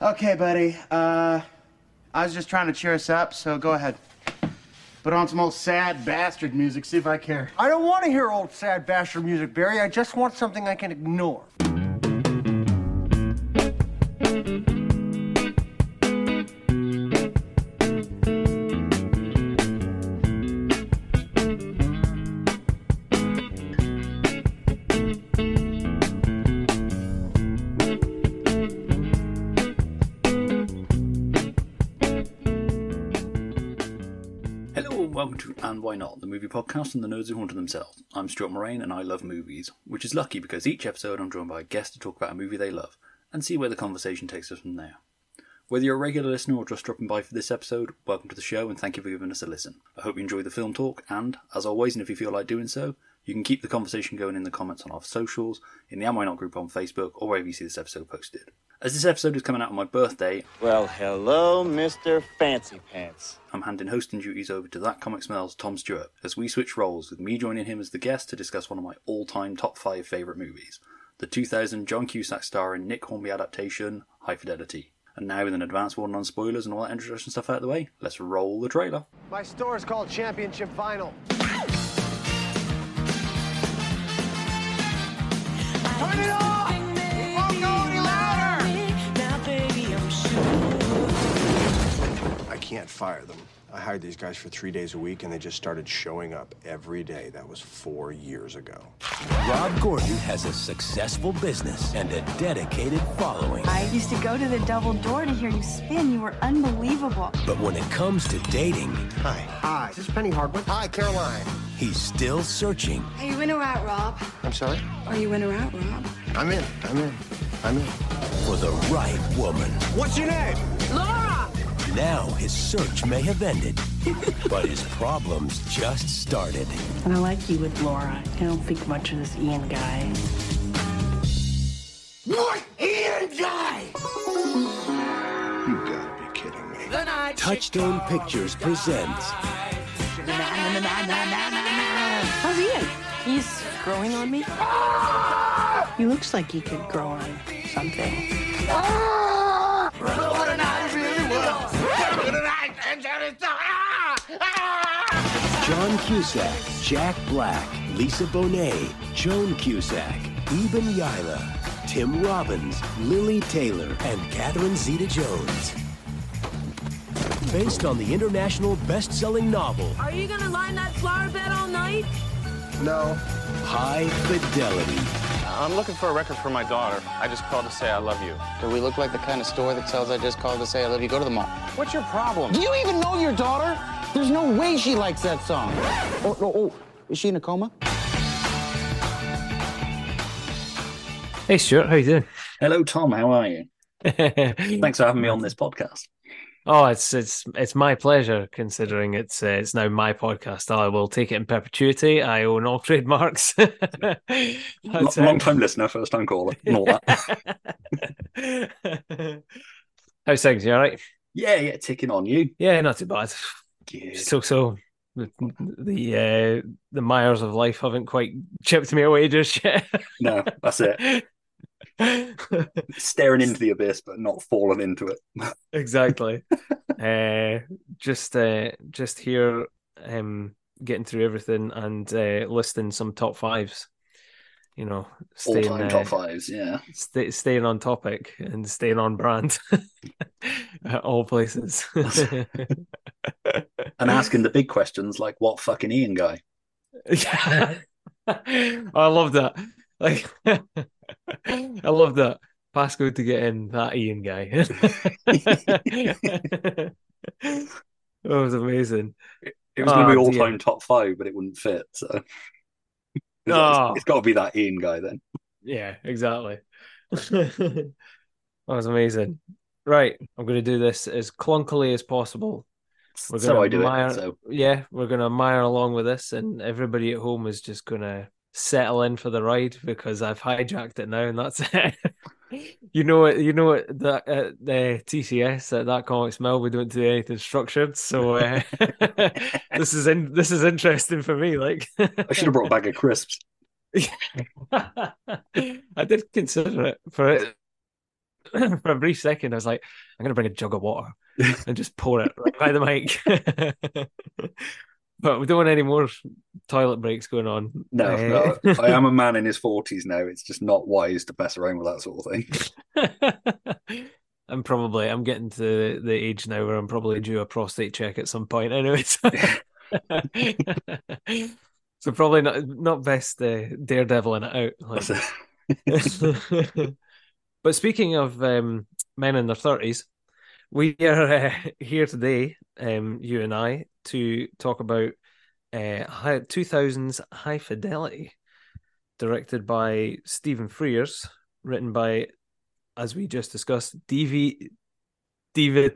Okay, buddy. Uh, I was just trying to cheer us up, so go ahead. Put on some old sad bastard music, see if I care. I don't want to hear old sad bastard music, Barry. I just want something I can ignore. The movie podcast from the nerds who haunted themselves. I'm Stuart Moraine and I love movies, which is lucky because each episode I'm joined by a guest to talk about a movie they love and see where the conversation takes us from there. Whether you're a regular listener or just dropping by for this episode, welcome to the show and thank you for giving us a listen. I hope you enjoy the film talk and, as always, and if you feel like doing so, you can keep the conversation going in the comments on our socials, in the And Why Not group on Facebook, or wherever you see this episode posted. As this episode is coming out on my birthday, Well, hello, Mr. Fancy Pants. I'm handing hosting duties over to That Comic Smells Tom Stewart as we switch roles, with me joining him as the guest to discuss one of my all time top five favourite movies the 2000 John Cusack starring Nick Hornby adaptation, High Fidelity. And now, with an advance warning on spoilers and all that introduction stuff out of the way, let's roll the trailer. My store is called Championship Vinyl. I can't fire them. I hired these guys for three days a week, and they just started showing up every day. That was four years ago. Rob Gordon has a successful business and a dedicated following. I used to go to the double door to hear you spin. You were unbelievable. But when it comes to dating, Hi. Hi, This is Penny Hardwick? Hi, Caroline. he's still searching. Are you in or out, Rob? I'm sorry? Are you in or out, Rob? I'm in. I'm in. I'm in. for the right woman. What's your name? Laura! Now his search may have ended, but his problems just started. I like you with Laura. I don't think much of this Ian guy. What? Ian Guy! You gotta be kidding me. Touchstone Pictures presents How's Ian? He's growing on me. Ah! He looks like he could grow on something. Ah! John Cusack, Jack Black, Lisa Bonet, Joan Cusack, Iben Hjejle, Tim Robbins, Lili Taylor, and Catherine Zeta-Jones. Based on the international best-selling novel Are you gonna line that flower bed all night? No. High Fidelity. I'm looking for a record for my daughter. I just called to say I love you. Do we look like the kind of store that sells I just called to say I love you? Go to the mall. What's your problem? Do you even know your daughter? There's no way she likes that song. Oh, oh, oh. Is she in a coma? Hey Stuart, how you doing? Hello, Tom, how are you? Thanks for having me on this podcast. Oh, it's it's it's my pleasure. Considering it's uh, it's now my podcast, I will take it in perpetuity. I own all trademarks. Lo- That's Long time listener, first time caller, and all that. How's things? You all right? yeah, yeah, ticking on you. Yeah, not too bad. Good. So so. The the, uh, the mires of life haven't quite chipped me away just yet. No, that's it. Staring into the abyss, but not falling into it. exactly. uh, just uh, just here, um, getting through everything and uh, listing some top fives. You know, All staying time uh, top fives, yeah. stay, staying on topic and staying on brand at all places. And asking the big questions like, what fucking Ian guy? yeah, I love that. Like, I love that. Pasco to get in that Ian guy. that was amazing. It was going to be Oh, all time top five, but it wouldn't fit. So Oh. it's, ah. it's got to be that Ian guy then. Yeah, exactly. that was amazing. Right, I'm going to do this as clunkily as possible. We're so I do mire, it. So yeah, we're gonna mire along with this, and everybody at home is just gonna settle in for the ride because I've hijacked it now, and that's it. you know it. You know it. That at the TCS at that comic smell, we don't do anything structured. So uh, this is in this is interesting for me. Like I should have brought a bag of crisps. I did consider it for it. for a brief second, I was like, I'm going to bring a jug of water and just pour it right by the mic. But we don't want any more toilet breaks going on. No, Uh, no, I am a man in his forties now. It's just not wise to mess around with that sort of thing. I'm probably I'm getting to the age now where I'm probably due a prostate check at some point. Anyway, so, so probably not not best uh, daredeviling it out. Like. but speaking of um, men in their thirties, we are uh, here today, um, you and I, to talk about uh, high, 2000s High Fidelity, directed by Stephen Frears, written by, as we just discussed, DV. Diva,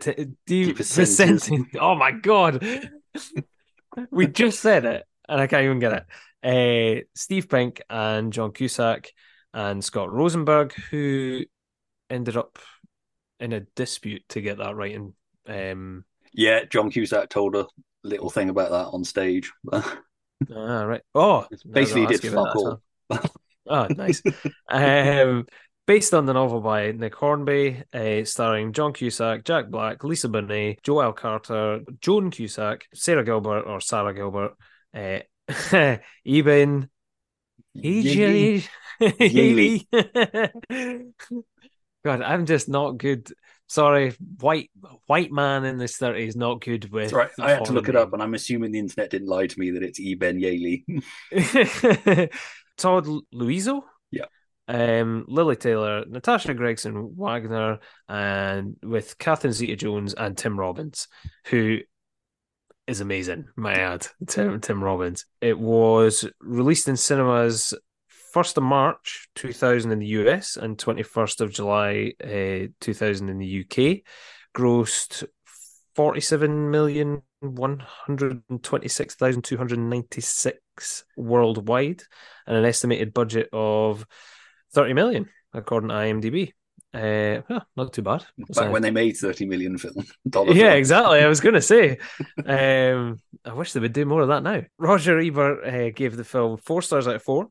Vicente. Oh my god! we just said it, and I can't even get it. Uh, Steve Pink and John Cusack and Scott Rosenberg, who ended up in a dispute to get that right. And um, yeah, John Cusack told a little thing about that on stage. ah, right. Oh, Basically, did fuck all. Oh, nice. um, based on the novel by Nick Hornby, uh, starring John Cusack, Jack Black, Lisa Bonet, Joelle Carter, Joan Cusack, Sara Gilbert or Sara Gilbert, uh, Eben. Yaley. God, I'm just not good. Sorry, white white man in his thirties not good with. Right. I had to look it up, and I'm assuming the internet didn't lie to me that it's Iben Hjejle. Todd Louiso. Yeah. Um, Lili Taylor, Natasha Gregson Wagner, and with Catherine Zeta Jones and Tim Robbins, who is amazing, my ad. Tim, Tim Robbins. It was released in cinemas 1st of March 2000 in the US and 21st of July uh, 2000 in the UK. Grossed 47 million 126,296 worldwide and an estimated budget of 30 million according to IMDb. Uh, huh, not too bad. Back when they made 30 million film dollars. Yeah, exactly. I was going to say. Um, I wish they would do more of that now. Roger Ebert uh, gave the film four stars out of four,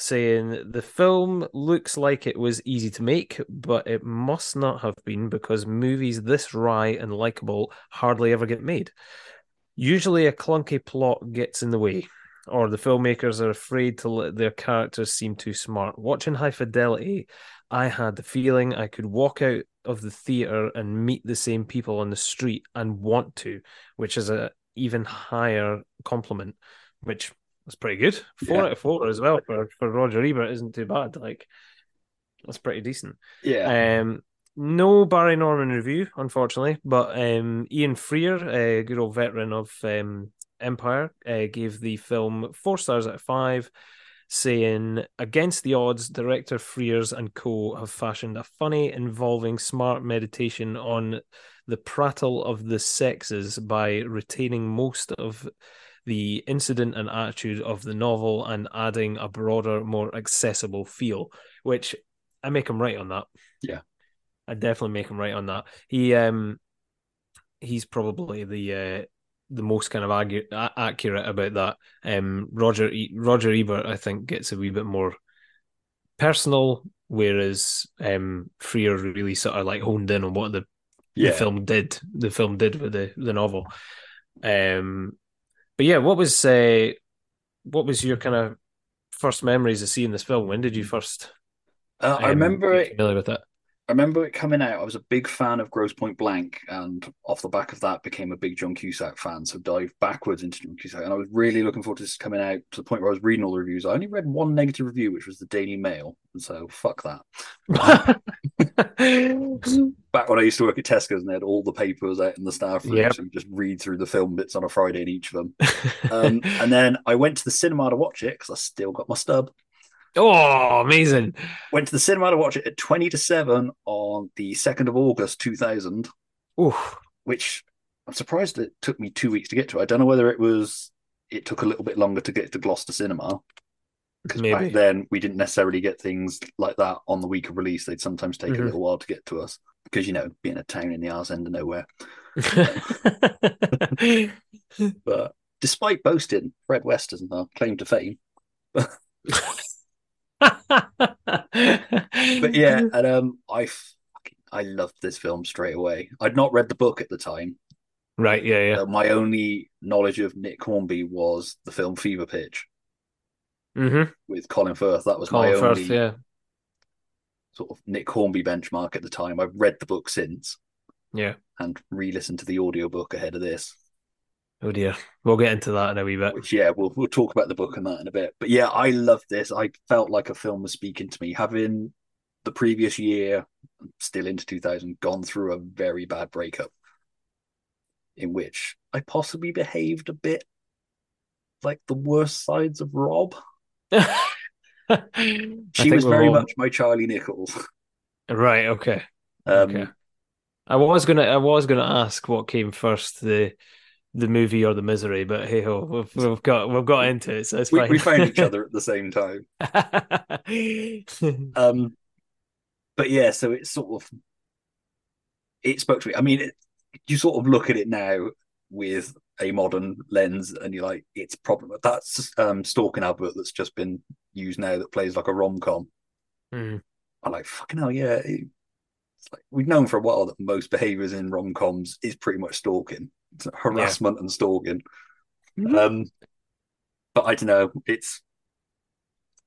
saying the film looks like it was easy to make, but it must not have been because movies this wry and likable hardly ever get made. Usually, a clunky plot gets in the way, or the filmmakers are afraid to let their characters seem too smart. Watching High Fidelity, I had the feeling I could walk out of the theater and meet the same people on the street and want to, which is a even higher compliment, which was pretty good. Four Yeah. out of four as well for, for Roger Ebert isn't too bad. Like that's pretty decent. Yeah. Um, no Barry Norman review, unfortunately, but um, Ian Freer, a good old veteran of um, Empire, uh, gave the film four stars out of five, saying, Against the odds, director Frears and co have fashioned a funny, involving smart meditation on the prattle of the sexes by retaining most of the incident and attitude of the novel and adding a broader, more accessible feel, which I make him right on that. Yeah. I definitely make him right on that. He um he's probably the uh the most kind of accurate about that. Um Roger e- Roger Ebert I think gets a wee bit more personal whereas um Freer really sort of like honed in on what the, Yeah. the film did the film did with the the novel. Um but yeah, what was uh what was your kind of first memories of seeing this film? When did you first Uh, I um, remember get it. familiar with it? I remember it coming out. I was a big fan of Grosse Pointe Blank, and off the back of that, became a big John Cusack fan. So dived backwards into John Cusack, and I was really looking forward to this coming out to the point where I was reading all the reviews. I only read one negative review, which was the Daily Mail, and so fuck that. Back when I used to work at Tesco's, and they had all the papers out in the staff room, Yep. so just read through the film bits on a Friday in each of them. Um, and then I went to the cinema to watch it because I still got my stub. Oh, amazing. Went to the cinema to watch it at 20 to 7 on the 2nd of August 2000, Oof. which I'm surprised it took me two weeks to get to. I don't know whether it was, it took a little bit longer to get to Gloucester Cinema. Because Maybe. back then we didn't necessarily get things like that on the week of release. They'd sometimes take Mhm. a little while to get to us because, you know, being a town in the arse end of nowhere. But despite boasting, Fred West isn't our claim to fame. But yeah, and um, I I loved this film straight away. I'd not read the book at the time. Right, yeah, yeah. Uh, my only knowledge of Nick Hornby was the film Fever Pitch Mm-hmm. with Colin Firth. That was Colin my Firth, only yeah. sort of Nick Hornby benchmark at the time. I've read the book since Yeah. and re-listened to the audiobook ahead of this. Oh dear. We'll get into that in a wee bit. Which yeah, we'll we'll talk about the book and that in a bit. But yeah, I loved this. I felt like a film was speaking to me. Having the previous year, still into 2000, gone through a very bad breakup in which I possibly behaved a bit like the worst sides of Rob. She was very all- much my Charlie Nichols. Right, okay. Um, okay. I was gonna I was gonna ask what came first, the the movie or the misery, but hey ho, we've, we've got we've got into it, so it's we, fine. we found each other at the same time. Um, but yeah, so it's sort of it spoke to me. I mean, it, you sort of look at it now with a modern lens, and you're like, it's probably that's um stalking advert that's just been used now that plays like a rom com. Mm. I'm like, fucking hell, yeah. it- like, we've known for a while that most behaviors in rom coms is pretty much stalking, harassment and stalking. Um, but I don't know. It's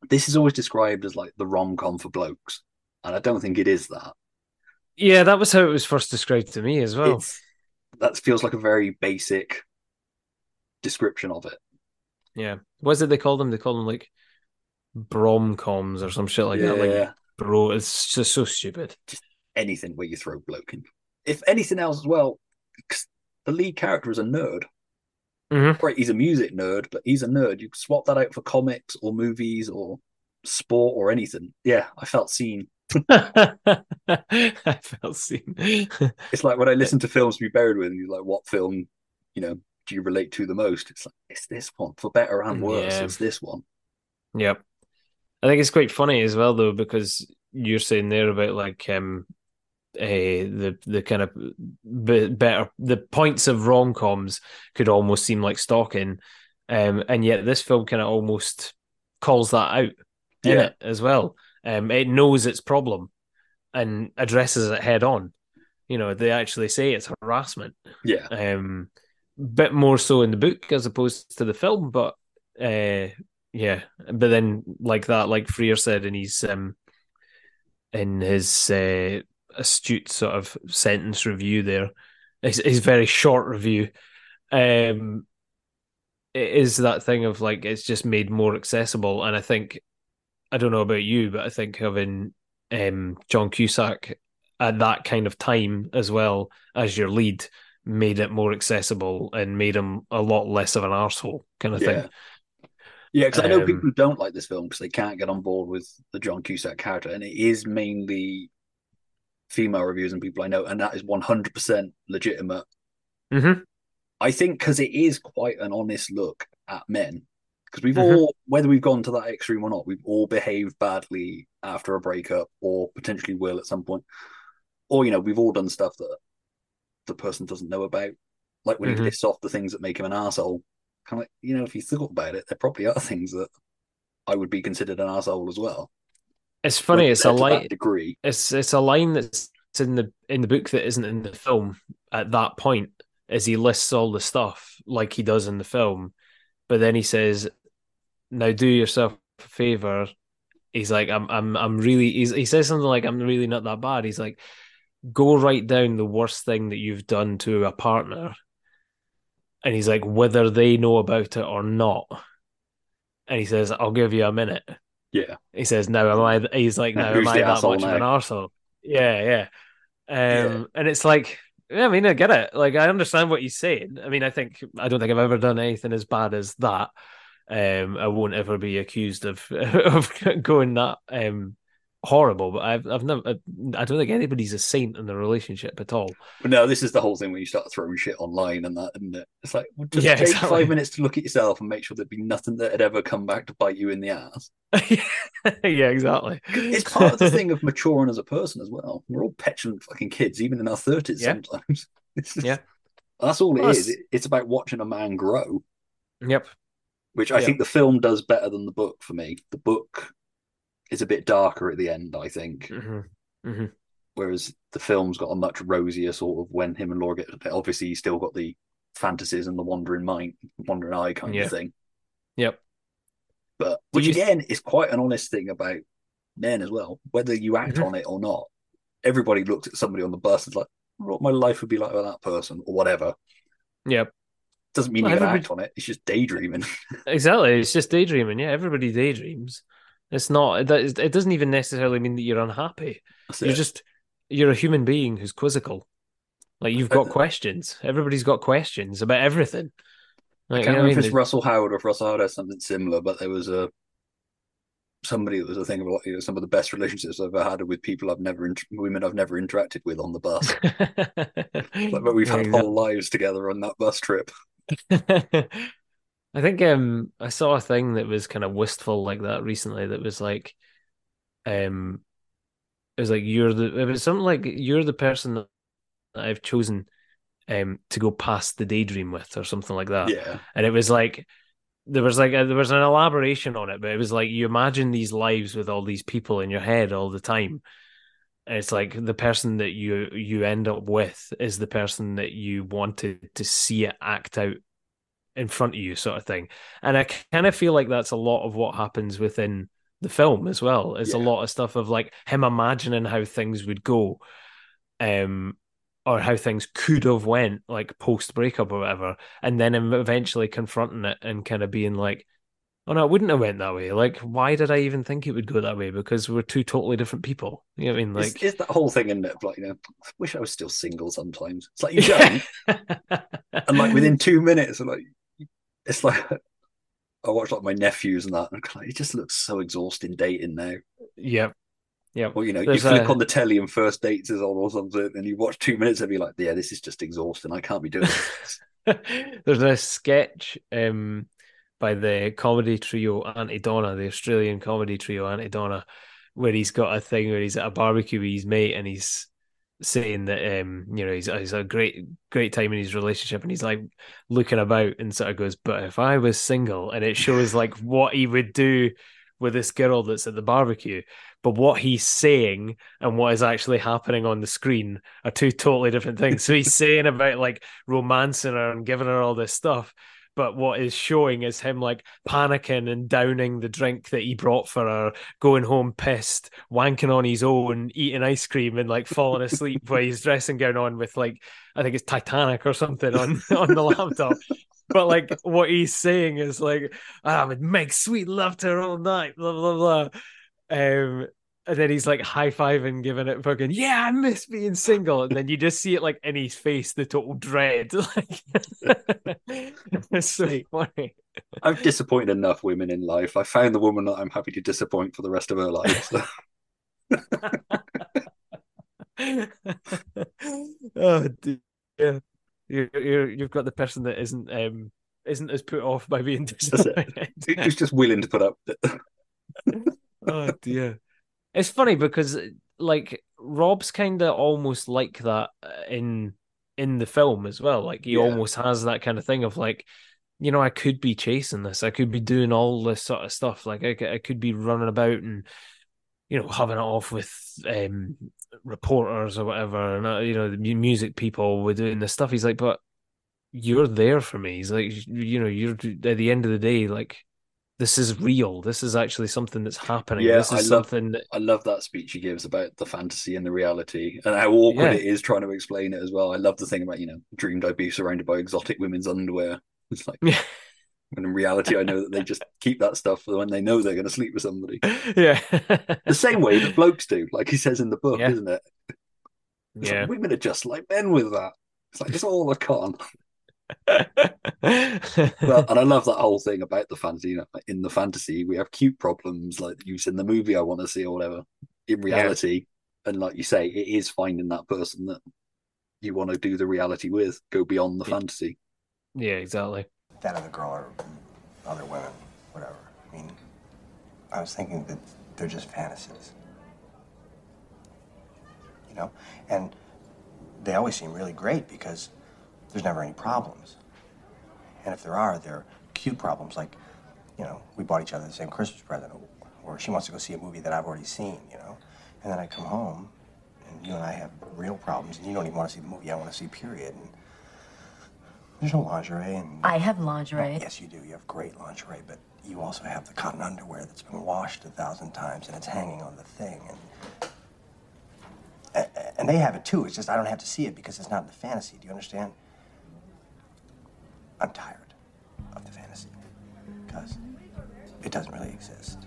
this is always described as like the rom com for blokes, and I don't think it is that. Yeah, that was how it was first described to me as well. It's that feels like a very basic description of it. Yeah. What is it they call them? They call them like bromcoms or some shit like that. Like bro, it's just so stupid. Anything where you throw bloke in. If anything else as well, 'cause the lead character is a nerd. Mhm. Great, he's a music nerd, but he's a nerd. You swap that out for comics or movies or sport or anything. Yeah, I felt seen. I felt seen. It's like when I listen to films to be buried with, and you're like, what film, you know, do you relate to the most? It's like, it's this one, for better and worse. Yeah. It's this one. Yep. I think it's quite funny as well though, because you're saying there about like um uh, the the kind of b- better the points of rom coms could almost seem like stalking, um, and yet this film kind of almost calls that out in Yeah. it as well. Um, it knows its problem and addresses it head on. You know, they actually say it's harassment. Yeah. Um, bit more so in the book as opposed to the film, but uh, yeah. But then, like that, like Freer said in his um, in his uh, astute sort of sentence review there, his, his very short review, um, it is that thing of like it's just made more accessible, and I think I don't know about you, but I think having um, John Cusack at that kind of time as well as your lead made it more accessible and made him a lot less of an arsehole kind of Yeah. thing. Yeah, because I know Um, people don't like this film because they can't get on board with the John Cusack character, and it is mainly female reviews and people I know, and that is one hundred percent legitimate. Mm-hmm. I think because it is quite an honest look at men, because we've Mhm. all, whether we've gone to that extreme or not, we've all behaved badly after a breakup, or potentially will at some point, or you know, we've all done stuff that the person doesn't know about, like when Mhm. he lists off the things that make him an asshole. Kind of like, you know, if you thought about it, there probably are things that I would be considered an asshole as well. It's funny. It's a line. degree. It's it's a line that's in the in the book that isn't in the film at that point. As he lists all the stuff like he does in the film, but then he says, "Now do yourself a favor." He's like, "I'm I'm I'm really." He's, he says something like, "I'm really not that bad." He's like, "Go write down the worst thing that you've done to a partner," and he's like, "Whether they know about it or not." And he says, "I'll give you a minute." Yeah. He says, No, am I?" He's like, Now, "Now am I that much of an now?" arsehole? Yeah, yeah. Um, and it's like, yeah, I mean, I get it. Like, I understand what he's saying. I mean, I think I don't think I've ever done anything as bad as that. Um, I won't ever be accused of of going that um horrible. But I've I've never. Uh, I don't think anybody's a saint in the relationship at all. But no, this is the whole thing when you start throwing shit online and that, isn't it? Uh, it's like, well, just Yeah, take exactly. five minutes to look at yourself and make sure there'd be nothing that had ever come back to bite you in the ass. yeah, exactly. It's part of the thing of maturing as a person as well. We're all petulant fucking kids, even in our 30s Yeah. sometimes. Just- Yeah. That's all it Well, is. it's- It- It's about watching a man grow, Yep. which I think the film does better than the book for me. The book is a bit darker at the end, I think. hmm hmm Whereas the film's got a much rosier sort of when him and Laura get obviously he's still got the fantasies and the wandering mind, wandering eye kind Yeah. of thing. Yep. But which you- again is quite an honest thing about men as well. Whether you act Mhm. on it or not, everybody looks at somebody on the bus and is like, what my life would be like with that person or whatever. Yep. Doesn't mean Well, gonna everybody- act on it. It's just daydreaming. Exactly. It's just daydreaming. Yeah, everybody daydreams. It's not. It doesn't even necessarily mean that you're unhappy. That's You're it. just you're a human being who's quizzical. Like you've got uh, questions. Everybody's got questions about everything. I can't you know remember if it's Russell Howard or if Russell Howard has something similar, but there was a somebody that was a thing about you know, some of the best relationships I've ever had are with people I've never int- women I've never interacted with on the bus. like, but we've had Exactly. whole lives together on that bus trip. I think um I saw a thing that was kind of wistful like that recently that was like um it was like you're the it was something like you're the person that I've chosen um to go past the daydream with or something like that. Yeah. And it was like there was like a, there was an elaboration on it, but it was like you imagine these lives with all these people in your head all the time. And it's like the person that you you end up with is the person that you wanted to see it act out in front of you, sort of thing. And I kind of feel like that's a lot of what happens within the film as well. It's a lot of stuff of like him imagining how things would go, um, or how things could have went like post breakup or whatever, and then him eventually confronting it and kind of being like, "Oh no, it wouldn't have went that way. Like, why did I even think it would go that way? Because we're two totally different people. You know what I mean? Like, is that whole thing in it, like you know, I wish I was still single sometimes. It's like you don't, and like within two minutes, and like it's like I watch like my nephews and that, and like, it just looks so exhausting dating now. Yeah. Yeah. Well, you know, There's you flick a- on the telly and first dates is on or something, and you watch two minutes and be like, yeah, this is just exhausting. I can't be doing this. There's a sketch um, by the comedy trio Aunty Donna, the Australian comedy trio Aunty Donna, where he's got a thing where he's at a barbecue with his mate and he's saying that um, you know he's he's a great great time in his relationship and he's like looking about and sort of goes, but if I was single, and it shows like what he would do with this girl that's at the barbecue. But what he's saying and what is actually happening on the screen are two totally different things. So he's saying about like romancing her and giving her all this stuff. But what is showing is him like panicking and downing the drink that he brought for her, going home pissed, wanking on his own, eating ice cream, and like falling asleep while he's dressing gown on with like I think it's Titanic or something on on the laptop. But like what he's saying is like I would make sweet love to her all night, blah blah blah. Um, and then he's like high fiving, giving it fucking yeah, I miss being single. And then you just see it like in his face, the total dread. Like it's so funny. I've disappointed enough women in life. I found the woman that I'm happy to disappoint for the rest of her life. So. oh dear. You're, you're you've got the person that isn't um isn't as put off by being disappointed. Who's just willing to put up oh dear. It's funny because like Rob's kind of almost like that uh, in in the film as well. Like he Yeah. almost has that kind of thing of like, you know, I could be chasing this. I could be doing all this sort of stuff. Like I, could be running about and you know having it off with um reporters or whatever, and uh, you know the music people were doing this stuff. He's like, but you're there for me. He's like, you know, you're at the end of the day, like this is real. This is actually something that's happening. Yeah, this is I love- something that I love that speech he gives about the fantasy and the reality and how awkward Yeah. it is trying to explain it as well. I love the thing about, you know, dreamed I'd be surrounded by exotic women's underwear. It's like, Yeah. when in reality, I know that they just keep that stuff for when they know they're going to sleep with somebody. yeah. The same way that blokes do, like he says in the book, Yeah. isn't it? It's yeah. like, women are just like men with that. It's like, it's all a con. Well, and I love that whole thing about the fantasy. You know, in the fantasy, we have cute problems like you said in the movie I want to see or whatever. In reality, and like you say, it is finding that person that you want to do the reality with, go beyond the fantasy. yeah, exactly. That other girl or other women, whatever. I mean, I was thinking that they're just fantasies. You know? And they always seem really great because there's never any problems. And if there are, they're cute problems like, you know, we bought each other the same Christmas present, or she wants to go see a movie that I've already seen, you know? And then I come home and you and I have real problems, and you don't even want to see the movie I want to see, period. And there's no lingerie, and I have lingerie. yes, you do. You have great lingerie, but you also have the cotton underwear that's been washed a thousand times, and it's hanging on the thing, and and they have it too. It's just I don't have to see it because it's not in the fantasy. Do you understand? I'm tired of the fantasy because it doesn't really exist,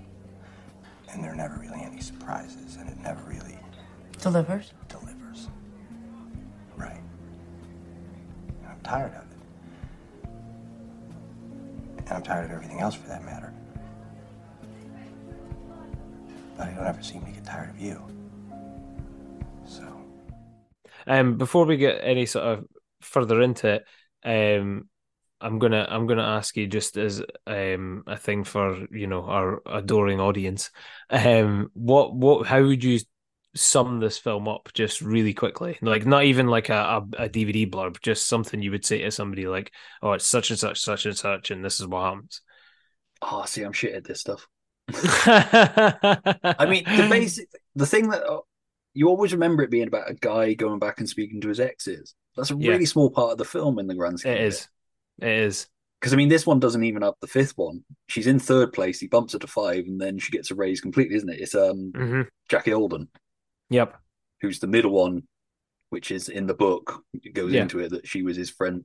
and there are never really any surprises, and it never really Delivers. delivers. Right. And I'm tired of it. And I'm tired of everything else for that matter. But I don't ever seem to get tired of you. So. Um, before we get any sort of further into it, um, I'm gonna I'm gonna ask you just as um a thing for you know our adoring audience, um, what what how would you sum this film up just really quickly? Like not even like a, a, a DVD blurb, just something you would say to somebody like, oh, it's such and such, such and such, and this is what happens. Oh, see, I'm shit at this stuff. I mean, the basic, the thing that uh, you always remember it being about a guy going back and speaking to his exes. That's a Yeah. really small part of the film in the grand scheme. It is. It is. Because I mean, this one doesn't even have the fifth one. She's in third place. He bumps her to five, and then she gets a raise completely, isn't it? It's um hmm Jackie Alden, Yep. who's the middle one, which is in the book. It goes Yeah. into it that she was his friend,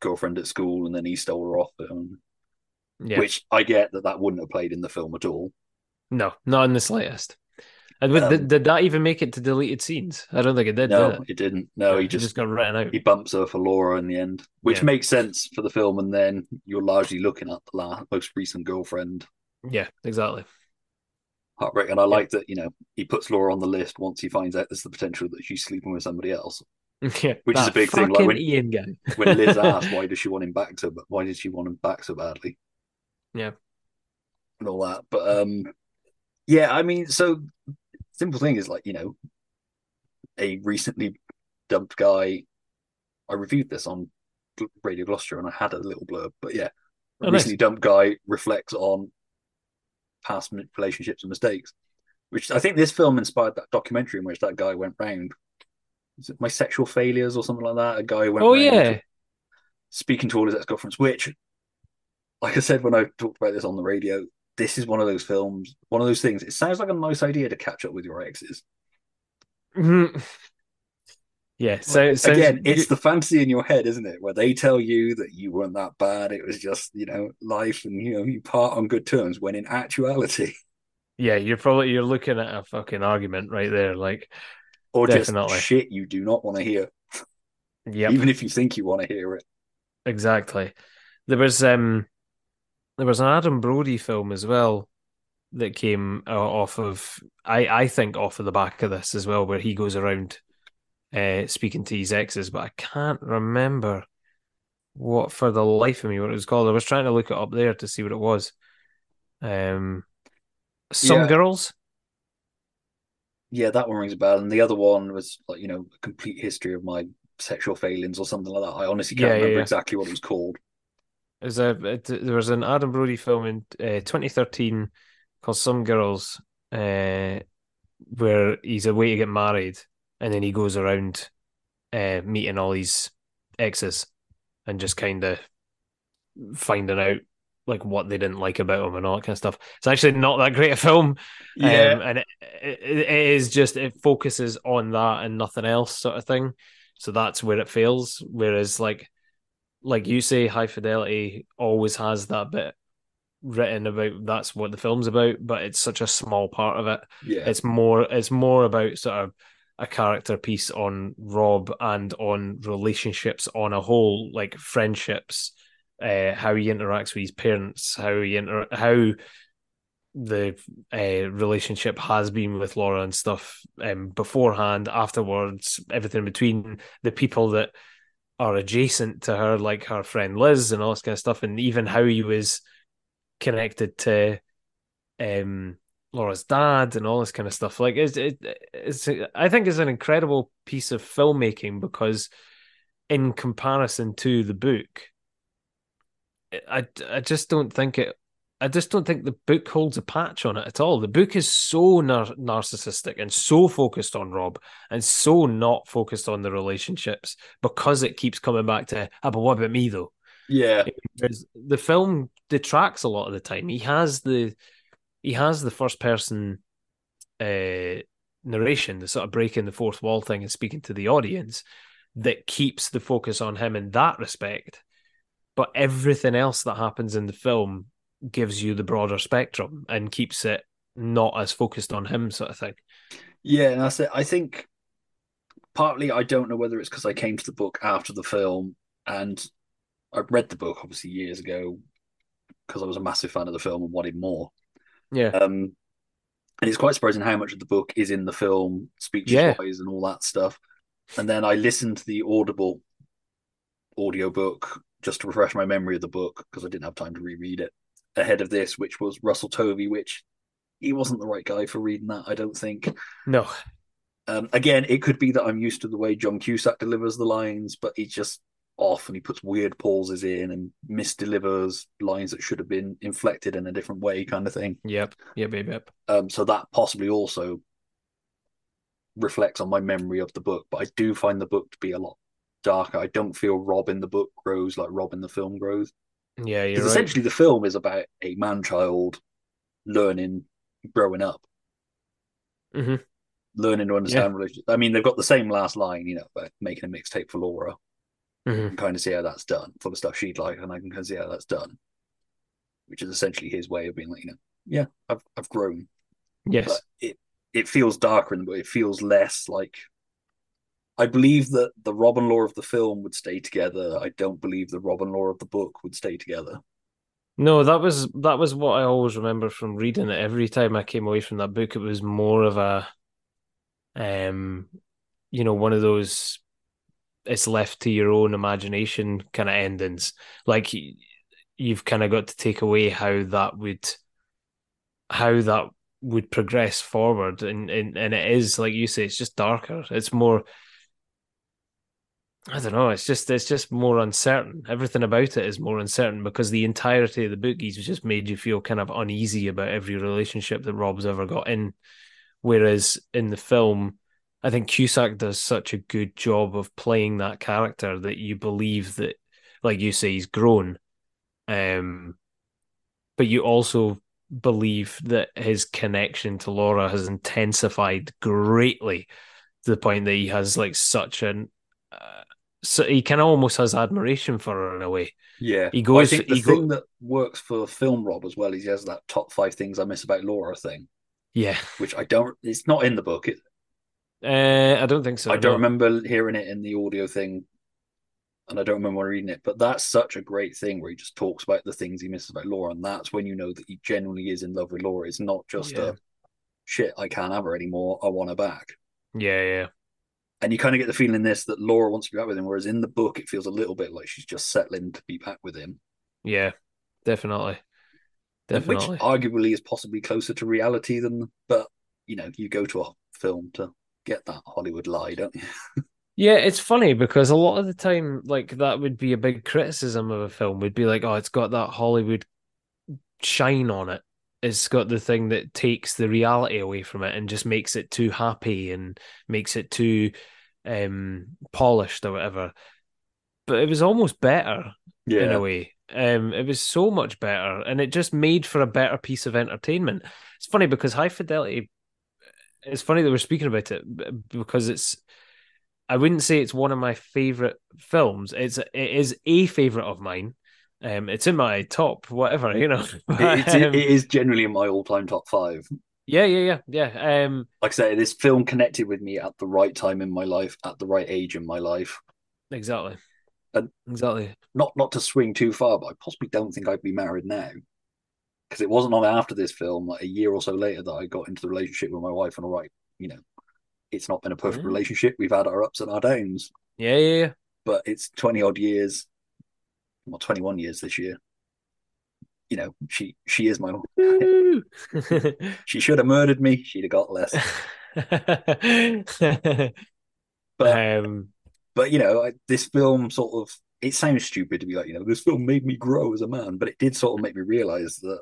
girlfriend at school, and then he stole her off. Um, Yeah. Which I get that that wouldn't have played in the film at all. No, not in the slightest. And Um, did, did that even make it to deleted scenes? I don't think it did. No, did it? it didn't. No, he just, just got written out. he bumps her for Laura in the end, which Yeah. makes sense for the film. And then you're largely looking at the la- most recent girlfriend Yeah, exactly. heartbreak. And I like that you know he puts Laura on the list once he finds out there's the potential that she's sleeping with somebody else. Yeah, Which is a big thing, like when- Ian guy. When Liz asked why does she want him back so, but why did she want him back so badly? Yeah. and all that. But um, yeah, I mean, so simple thing is like you know, a recently dumped guy. I reviewed this on Radio Gloucester, and I had a little blurb. But yeah, oh, a Oh, nice. recently dumped guy reflects on past relationships and mistakes, which I think this film inspired that documentary in which that guy went round. Is it my sexual failures or something like that? A guy went. Oh round yeah, speaking to all his ex girlfriends, which, like I said when I talked about this on the radio, this is one of those films, one of those things. It sounds like a nice idea to catch up with your exes. Mhm. yeah. So, so Again, it's the fantasy in your head, isn't it? Where they tell you that you weren't that bad, it was just you know life, and you know you part on good terms. When in actuality, yeah, you're probably you're looking at a fucking argument right there. Like, or Definitely. just shit you do not want to hear, Yeah. even if you think you want to hear it. exactly. There was um, there was an Adam Brody film as well that came uh, off of I I think off of the back of this as well, where he goes around uh speaking to his exes, but I can't remember what for the life of me what it was called. I was trying to look it up there to see what it was. Um, some Yeah. girls. Yeah, that one rings a bell, and the other one was like you know a complete history of my sexual failings or something like that. I honestly can't Yeah, remember yeah. exactly what it was called. There's a it, there was an Adam Brody film in uh, 2013 called Some Girls, uh, where he's away to get married, and then he goes around uh, meeting all these exes and just kind of finding out like what they didn't like about him and all that kind of stuff. It's actually not that great a film, Yeah. um, and it, it, it is just it focuses on that and nothing else, sort of thing. So that's where it fails. Whereas like like you say, High Fidelity always has that bit written about that's what the film's about, but it's such a small part of it. Yeah, It's more it's more about sort of a character piece on Rob and on relationships on a whole, like friendships, uh, how he interacts with his parents, how he inter- how the uh, relationship has been with Laura and stuff um, beforehand, afterwards, everything in between, the people that are adjacent to her, like her friend Liz and all this kind of stuff, and even how he was connected to um Laura's dad and all this kind of stuff. Like it's it, it's I think it's an incredible piece of filmmaking because in comparison to the book, I I just don't think it I just don't think the book holds a patch on it at all. The book is so nar- narcissistic and so focused on Rob and so not focused on the relationships because it keeps coming back to, ah, but what about me though? Yeah. Whereas the film detracts a lot of the time. He has the he has the first person uh, narration, the sort of breaking the fourth wall thing and speaking to the audience that keeps the focus on him in that respect. But everything else that happens in the film gives you the broader spectrum and keeps it not as focused on him, sort of thing. Yeah, and that's it. I think partly I don't know whether it's because I came to the book after the film and I read the book obviously years ago because I was a massive fan of the film and wanted more. Yeah. Um, and it's quite surprising how much of the book is in the film, speeches Yeah. wise and all that stuff. And then I listened to the Audible audiobook just to refresh my memory of the book because I didn't have time to reread it ahead of this, which was Russell Tovey, which he wasn't the right guy for reading that, I don't think. No. Um, again, it could be that I'm used to the way John Cusack delivers the lines, but he's just off and he puts weird pauses in and misdelivers lines that should have been inflected in a different way, kind of thing. Yep. Yep. Yep. Yep. Um, so that possibly also reflects on my memory of the book, but I do find the book to be a lot darker. I don't feel Rob in the book grows like Rob in the film grows. Yeah, you're Because right. essentially the film is about a man child learning, growing up, Mhm. learning to understand relationships. I mean, they've got the same last line, you know, about making a mixtape for Laura. Mhm. and kind of see how that's done for the stuff she'd like, and I can kind of see how that's done, which is essentially his way of being like, you know, yeah, I've I've grown. Yes. But it it feels darker in the book. It feels less like. I believe that the Rob and Law of the film would stay together. I don't believe the Rob and Law of the book would stay together. No, that was that was what I always remember from reading it. Every time I came away from that book, it was more of a, um, you know, one of those it's left to your own imagination kind of endings. Like you've kind of got to take away how that would, how that would progress forward, and and and it is like you say, it's just darker. It's more. I don't know. It's just it's just more uncertain. Everything about it is more uncertain because the entirety of the book he's just made you feel kind of uneasy about every relationship that Rob's ever got in. Whereas in the film, I think Cusack does such a good job of playing that character that you believe that, like you say, he's grown. Um, but you also believe that his connection to Laura has intensified greatly to the point that he has like such an uh, so he kind of almost has admiration for her in a way. Yeah, he Well, goes. I think the he go- thing that works for film Rob as well is he has that top five things I miss about Laura thing, yeah, which I don't. It's not in the book. It, uh, I don't think so. I don't remember hearing it in the audio thing, and I don't remember reading it. But that's such a great thing where he just talks about the things he misses about Laura, and that's when you know that he genuinely is in love with Laura. It's not just Yeah. a shit. I can't have her anymore. I want her back. Yeah, yeah, And you kind of get the feeling in this that Laura wants to be back with him, whereas in the book it feels a little bit like she's just settling to be back with him, yeah, definitely, definitely. which arguably is possibly closer to reality than. But you know, you go to a film to get that Hollywood lie, don't you? Yeah, it's funny because a lot of the time, like that would be a big criticism of a film. Would be like, oh, it's got that Hollywood shine on it. It's got the thing that takes the reality away from it and just makes it too happy and makes it too um polished or whatever. But it was almost better in a way. Um, it was so much better, and it just made for a better piece of entertainment. It's funny because High Fidelity. It's funny that we're speaking about it because it's. I wouldn't say it's one of my favorite films. It's it is a favorite of mine. Um, it's in my top whatever you know. It, Um, it is generally in my all-time top five. yeah, yeah, yeah, yeah. Um, Like I say, this film connected with me at the right time in my life, at the right age in my life. exactly, And exactly. not not to swing too far, but I possibly don't think I'd be married now. Because it wasn't long after this film, like a year or so later, that I got into the relationship with my wife. And all right, you know, it's not been a perfect Mm. relationship. We've had our ups and our downs, Yeah, yeah, yeah. but it's twenty odd years, well, twenty one years this year. You know, she she is my. She should have murdered me. She'd have got less. But um, but you know, this film sort of it sounds stupid to be like, you know, this film made me grow as a man, but it did sort of make me realize that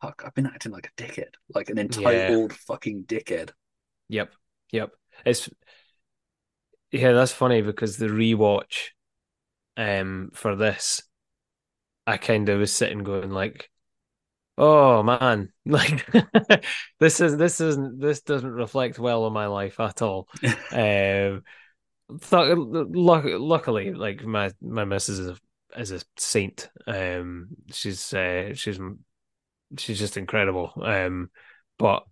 fuck, I've been acting like a dickhead, like an entitled fucking dickhead. Yep, yep. It's yeah, that's funny because the rewatch um for this, I kind of was sitting going like, oh man, like this is this isn't this doesn't reflect well on my life at all. um, th- luck- luckily, like my my missus is a is a saint. Um, she's uh, she's she's just incredible. Um, but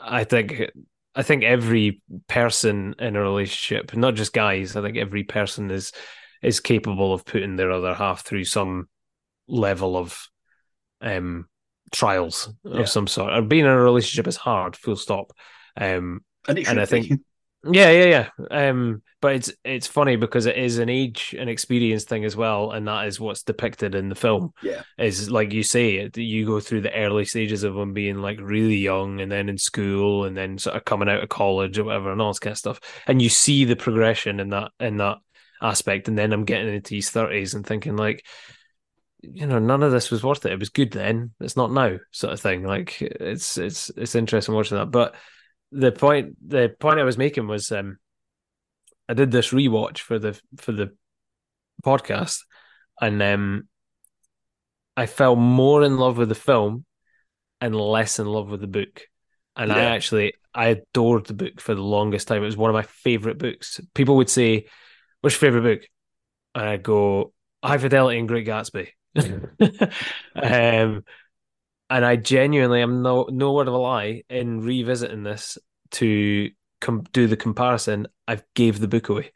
I think I think every person in a relationship, not just guys, I think every person is is capable of putting their other half through some level of um trials Yeah. of some sort. Or being in a relationship is hard, full stop. Um And and I should be. think yeah, yeah, yeah. Um, but it's it's funny because it is an age and experience thing as well, and that is what's depicted in the film. Yeah. Is like you say, you go through the early stages of them being like really young, and then in school, and then sort of coming out of college or whatever, and all this kind of stuff. And you see the progression in that in that aspect, and then I'm getting into his thirties and thinking like, you know, none of this was worth it. It was good then. It's not now, sort of thing. Like it's it's it's interesting watching that, but the point the point I was making was um I did this rewatch for the for the podcast and um I fell more in love with the film and less in love with the book. And I actually I adored the book for the longest time. It was one of my favorite books. People would say, What's your favorite book? And I'd go, High Fidelity and Great Gatsby. um and I genuinely am no no word of a lie in revisiting this to com- do the comparison. I've gave the book away.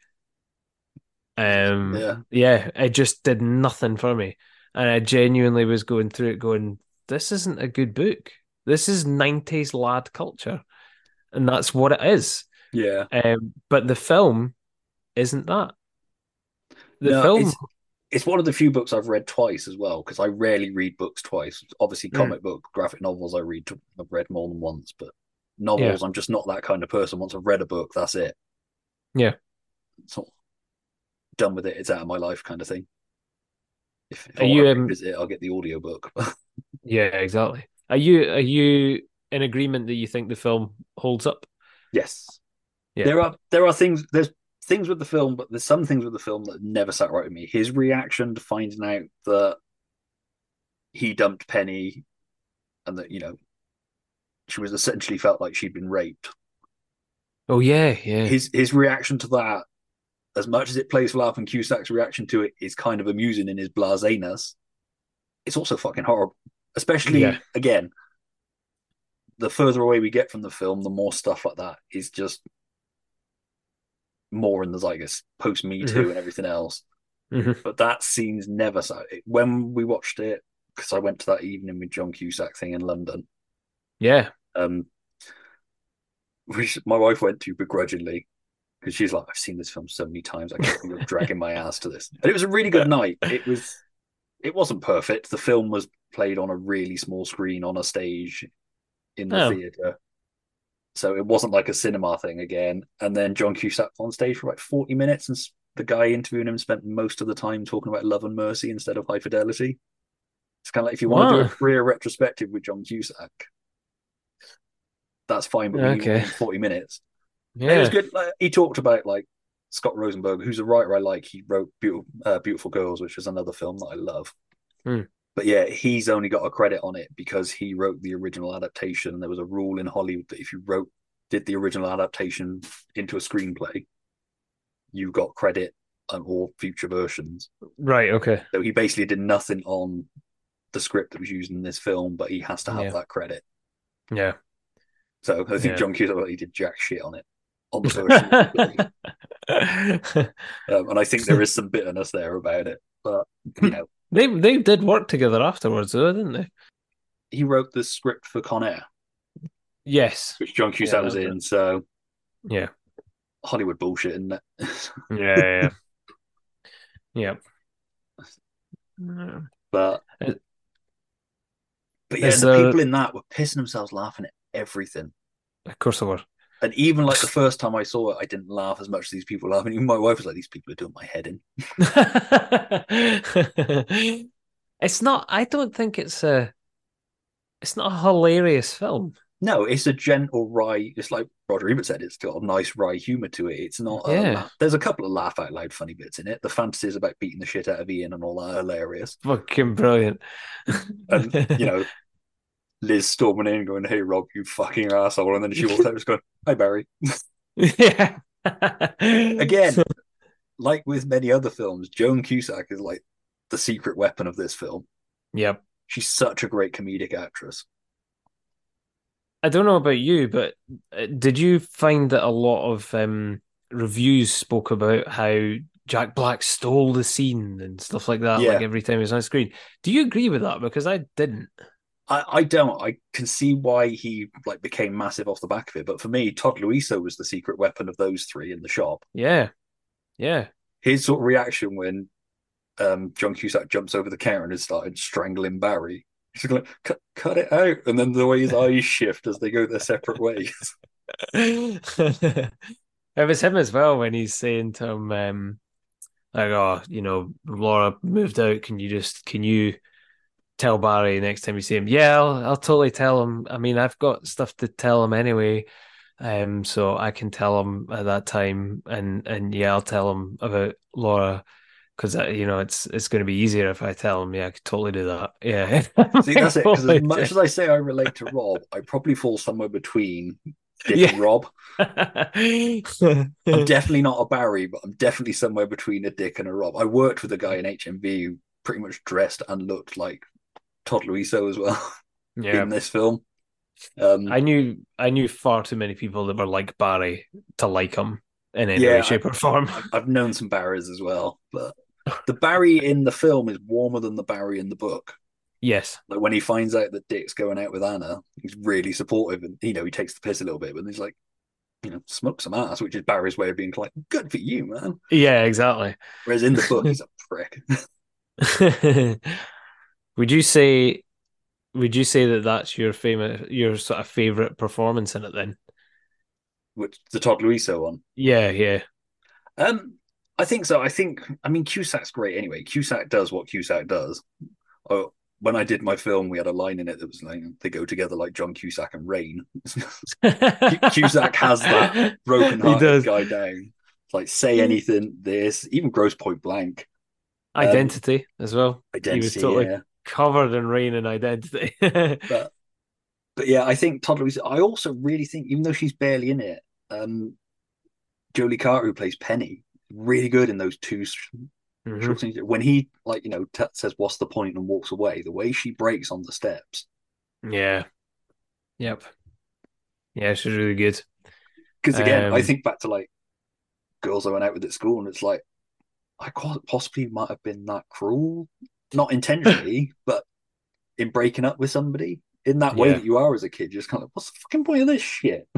Um, Yeah. yeah, it just did nothing for me, and I genuinely was going through it, going, "This isn't a good book. This is '90s lad culture, and that's what it is." Yeah. Um, but the film isn't that. The No, film, it's, it's one of the few books I've read twice as well because I rarely read books twice. Obviously, Mm. comic book, graphic novels I read. I've read more than once, but novels, I'm just not that kind of person. Once I've read a book, that's it. yeah, done with it. It's out of my life, kind of thing. If, if Are I you, um, revisit it, I'll get the audiobook. yeah, exactly. Are you are you in agreement that you think the film holds up? yes, Yeah. there are there are things. There's things with the film, but there's some things with the film that never sat right with me. His reaction to finding out that he dumped Penny, and that you know she was essentially felt like she'd been raped. Oh yeah, yeah. His his reaction to that, as much as it plays for laugh, and Cusack's reaction to it is kind of amusing in his blaseness. It's also fucking horrible, especially Yeah. again. The further away we get from the film, the more stuff like that is just more in the zeitgeist, post Me Too Mhm. and everything else. Mhm. But that scene's never so. When we watched it, because I went to that evening with John Cusack thing in London, Yeah. um, which my wife went to begrudgingly because she's like, I've seen this film so many times, I can't I'm dragging my ass to this. And it was a really good night. It was, it wasn't perfect. The film was played on a really small screen on a stage in the Oh. theater, so it wasn't like a cinema thing again. And then John Cusack on stage for like 40 minutes, and the guy interviewing him spent most of the time talking about love and mercy instead of high fidelity. It's kind of like if you want to do a career retrospective with John Cusack, that's fine, but we need Okay. 40 minutes. And It was good. Like, he talked about like Scott Rosenberg, who's a writer I like. He wrote Beautiful, uh, Beautiful Girls, which is another film that I love. Hmm. But yeah, he's only got a credit on it because he wrote the original adaptation. There was a rule in Hollywood that if you wrote, did the original adaptation into a screenplay, you got credit on all future versions. Right. Okay. So he basically did nothing on the script that was used in this film, but he has to have Yeah. that credit. Yeah. So I think Yeah. John Cusack he did jack shit on it on the version. um, and I think there is some bitterness there about it. But you know, they they did work together afterwards, though, didn't they? he wrote the script for Con Air, Yes. which John Cusack Yeah, was in. So Yeah. Hollywood bullshit, isn't it? Yeah. Yeah. yeah. but Uh, but yeah, is the people in that were pissing themselves laughing at everything. Of course they were. And even like the first time I saw it, I didn't laugh as much as these people laughing. Even my wife was like, "These people are doing my head in." it's not. I don't think it's a. it's not a hilarious film. No, it's a gentle wry. It's like Roger Ebert said. It's got a nice wry humor to it. It's not. Yeah. there's a couple of laugh out loud funny bits in it. The fantasies about beating the shit out of Ian and all that are hilarious. Fucking brilliant. And you know, Liz storming in, going, "Hey Rob, you fucking asshole," and then she walks out, just going, "Hi Barry." yeah. Again, like with many other films, Joan Cusack is like the secret weapon of this film. Yep. She's such a great comedic actress. I don't know about you, but uh, did you find that a lot of um, reviews spoke about how Jack Black stole the scene and stuff like that, Yeah. like every time he was on screen? Do you agree with that? Because I didn't. I, I don't. I can see why he like became massive off the back of it, but for me, Todd Louiso was the secret weapon of those three in the shop. Yeah. Yeah. His sort of reaction when um, John Cusack jumps over the counter and has started strangling Barry. He's like, cut, cut it out. And then the way his eyes shift as they go their separate ways. it was him as well when he's saying to him, um, like, oh, you know, Laura moved out. Can you just, can you tell Barry next time you see him? Yeah, I'll, I'll totally tell him. I mean, I've got stuff to tell him anyway. Um, so I can tell him at that time, and and yeah, I'll tell him about Laura because you know it's it's going to be easier if I tell him. Yeah, I could totally do that. Yeah, See, that's it. Because as much as I say I relate to Rob, I probably fall somewhere between Dick Yeah. and Rob. I'm definitely not a Barry, but I'm definitely somewhere between a Dick and a Rob. I worked with a guy in HMV who pretty much dressed and looked like Todd Louiso as well yeah. in this film. Um, I knew I knew far too many people that were like Barry to like him in any Yeah, way, shape, or form. I've- known some Barrys as well, but the Barry in the film is warmer than the Barry in the book. Yes. Like when he finds out that Dick's going out with Anna, he's really supportive, and you know he takes the piss a little bit, but he's like, you know, smoke some ass, which is Barry's way of being like, good for you, man. Yeah, exactly. Whereas in the book, he's a prick. Would you say would you say that that's your famous your sort of favorite performance in it then? Which the Todd Louiso one. Yeah, yeah. Um, I think so. I think I mean Cusack's great anyway. Cusack does what Cusack does. Oh, when I did my film, we had a line in it that was like they go together like John Cusack and Rain. Cusack has that broken He hearted guy down. Like say anything, this, even Grosse Pointe Blank. Um, Identity as well. Identity, totally yeah. Covered in rain and identity. But but yeah, I think Todd Louiso. I also really think, even though she's barely in it, um, Joelle Carter, who plays Penny, really good in those two sh- Mhm. short scenes. When he like you know t- says, "What's the and walks away, the way she breaks on the steps. Yeah. Yep. Yeah, she's really good. Because again, I Um, think back to like girls I went out with at school, and it's like I possibly might have been that cruel, not intentionally, but in breaking up with somebody in that way Yeah. that you are as a kid. You're just kind of, what's the fucking point of this shit?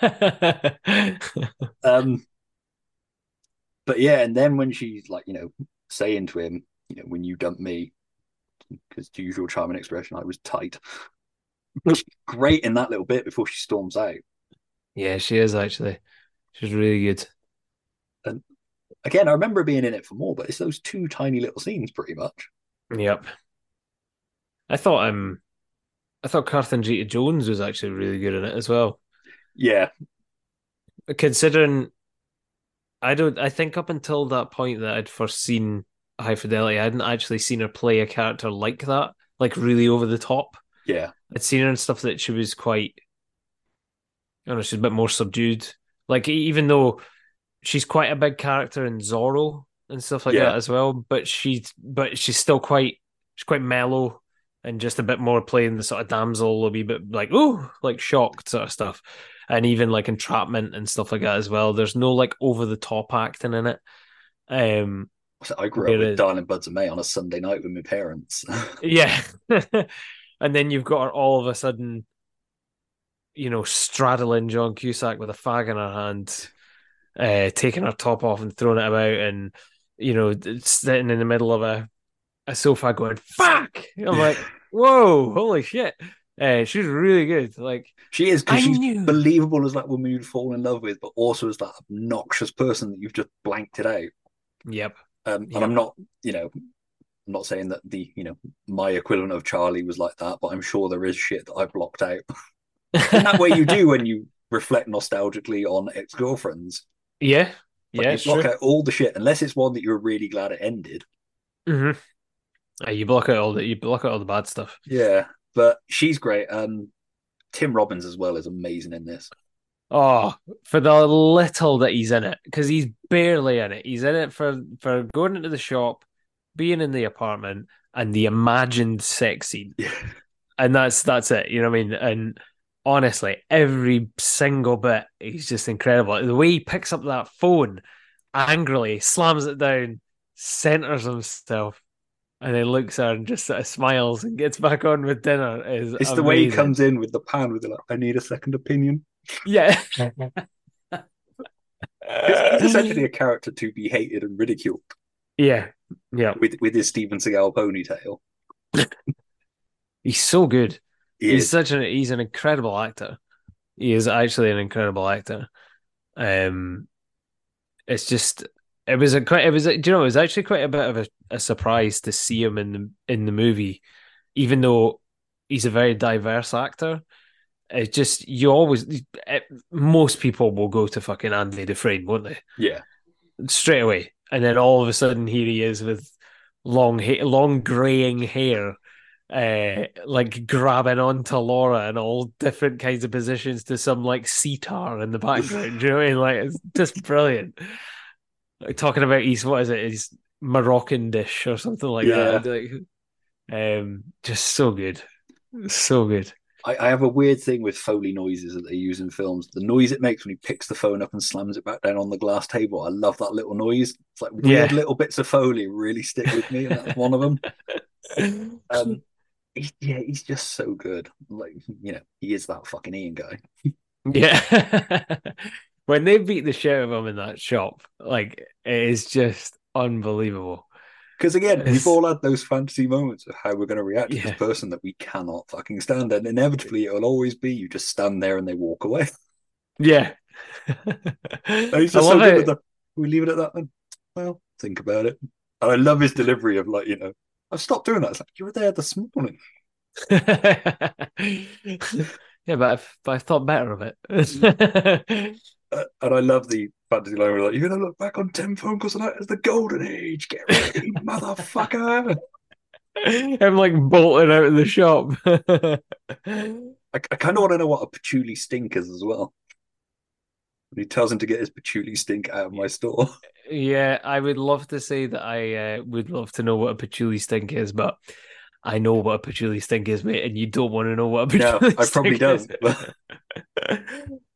Um, but yeah, and then when she's like, you know, saying to him, you know, when you dump me, because use your charming expression, I was tight. Great in that little bit before she storms out. yeah, she is actually. She's really good. And again, I remember being in it for more, but it's those two tiny little scenes, pretty much. Yep. I thought um I thought Catherine Zeta Jones was actually really good in it as well. Yeah, Considering I don't I think up until that point that I'd first seen High Fidelity, I hadn't actually seen her play a character like that, like really over the top. yeah, I'd seen her in stuff that she was quite I don't know, she's a bit more subdued. Like even though she's quite a big character in Zorro and stuff like Yeah. that as well, but she's but she's still quite she's quite mellow and just a bit more playing the sort of damsel, a wee bit like oh, like shocked sort of stuff, and even like entrapment and stuff like that as well. There's no like over the top acting in it. Um, I grew up with Darling Buds of May on a Sunday night with my parents. Yeah. and then you've got her all of a sudden, you know, straddling John Cusack with a fag in her hand, uh, taking her top off and throwing it about, and you know, sitting in the middle of a a sofa going "fuck." I'm like, whoa, holy shit! Uh, she's really good. Like, she is because she's knew. believable as that woman you'd fall in love with, but also as that obnoxious person that you've just blanked it out. yep, Um, Yep. And I'm not, you know, I'm not saying that the you know my equivalent of Charlie was like that, but I'm sure there is shit that I blocked out. In that way, you do when you reflect nostalgically on ex girlfriends. Yeah, Like, yeah, block true. out all the shit unless it's one that you're really glad it ended. Mm-hmm. you block out all the you block out all the bad stuff. Yeah, but she's great. Um, Tim Robbins as well is amazing in this. Oh, for the little that he's in it, because he's barely in it. He's in it for for going into the shop, being in the apartment, and the imagined sex scene, and that's that's it. You know what I mean? And honestly, every single bit, he's just incredible. The way he picks up that phone angrily, slams it down, centers himself, and then looks at her and just sort of smiles and gets back on with dinner. Is It's the way he comes in with the pan with the like, I need a second opinion. Yeah. He's uh, essentially a character to be hated and ridiculed Yeah, yeah. with with his Steven Seagal ponytail. He's so good. He he's is. such an he's an incredible actor. He is actually an incredible actor. Um, it's just it was a quite it was a, do you know it was actually quite a bit of a, a surprise to see him in the in the movie, even though he's a very diverse actor. It just you always it, most people will go to fucking Andy Dufresne, won't they? Yeah. straight away, and then all of a sudden here he is with long hair, long graying hair, uh, like grabbing onto Laura in all different kinds of positions to some like sitar in the background. you know what I mean? Like it's just brilliant. Like, talking about his what is it? His Moroccan dish or something like Yeah. that. Like, um, just so good, so good. I, I have a weird thing with Foley noises that they use in films. The noise it makes when he picks the phone up and slams it back down on the glass table. I love that little noise. It's like weird Yeah. little bits of Foley really stick with me, and that's one of them. Um, he- yeah, he's just so good. Like you know, he is that fucking Ian guy. Yeah. when they beat the shit out of him in that shop, like it is just unbelievable. Because again, It's- we've all had those fantasy moments of how we're going to react to Yeah. this person that we cannot fucking stand, and inevitably it'll always be you just stand there and they walk away. Yeah. He's I just so good it. with the. We leave it at that then. Well, think about it. And I love his delivery of like you know, I've stopped doing that. It's like you were there this morning. yeah, but I've, but I've thought better of it. Uh, and I love the fantasy line where like you're gonna look back on ten phone calls tonight as the golden age. Get ready, motherfucker. I'm like bolting out of the shop. I, I kind of want to know what a patchouli stink is as well. And he tells him to get his patchouli stink out of my store. Yeah, I would love to say that I uh, would love to know what a patchouli stink is, but I know what a patchouli stink is, mate, and you don't want to know what a patchouli No, I probably don't.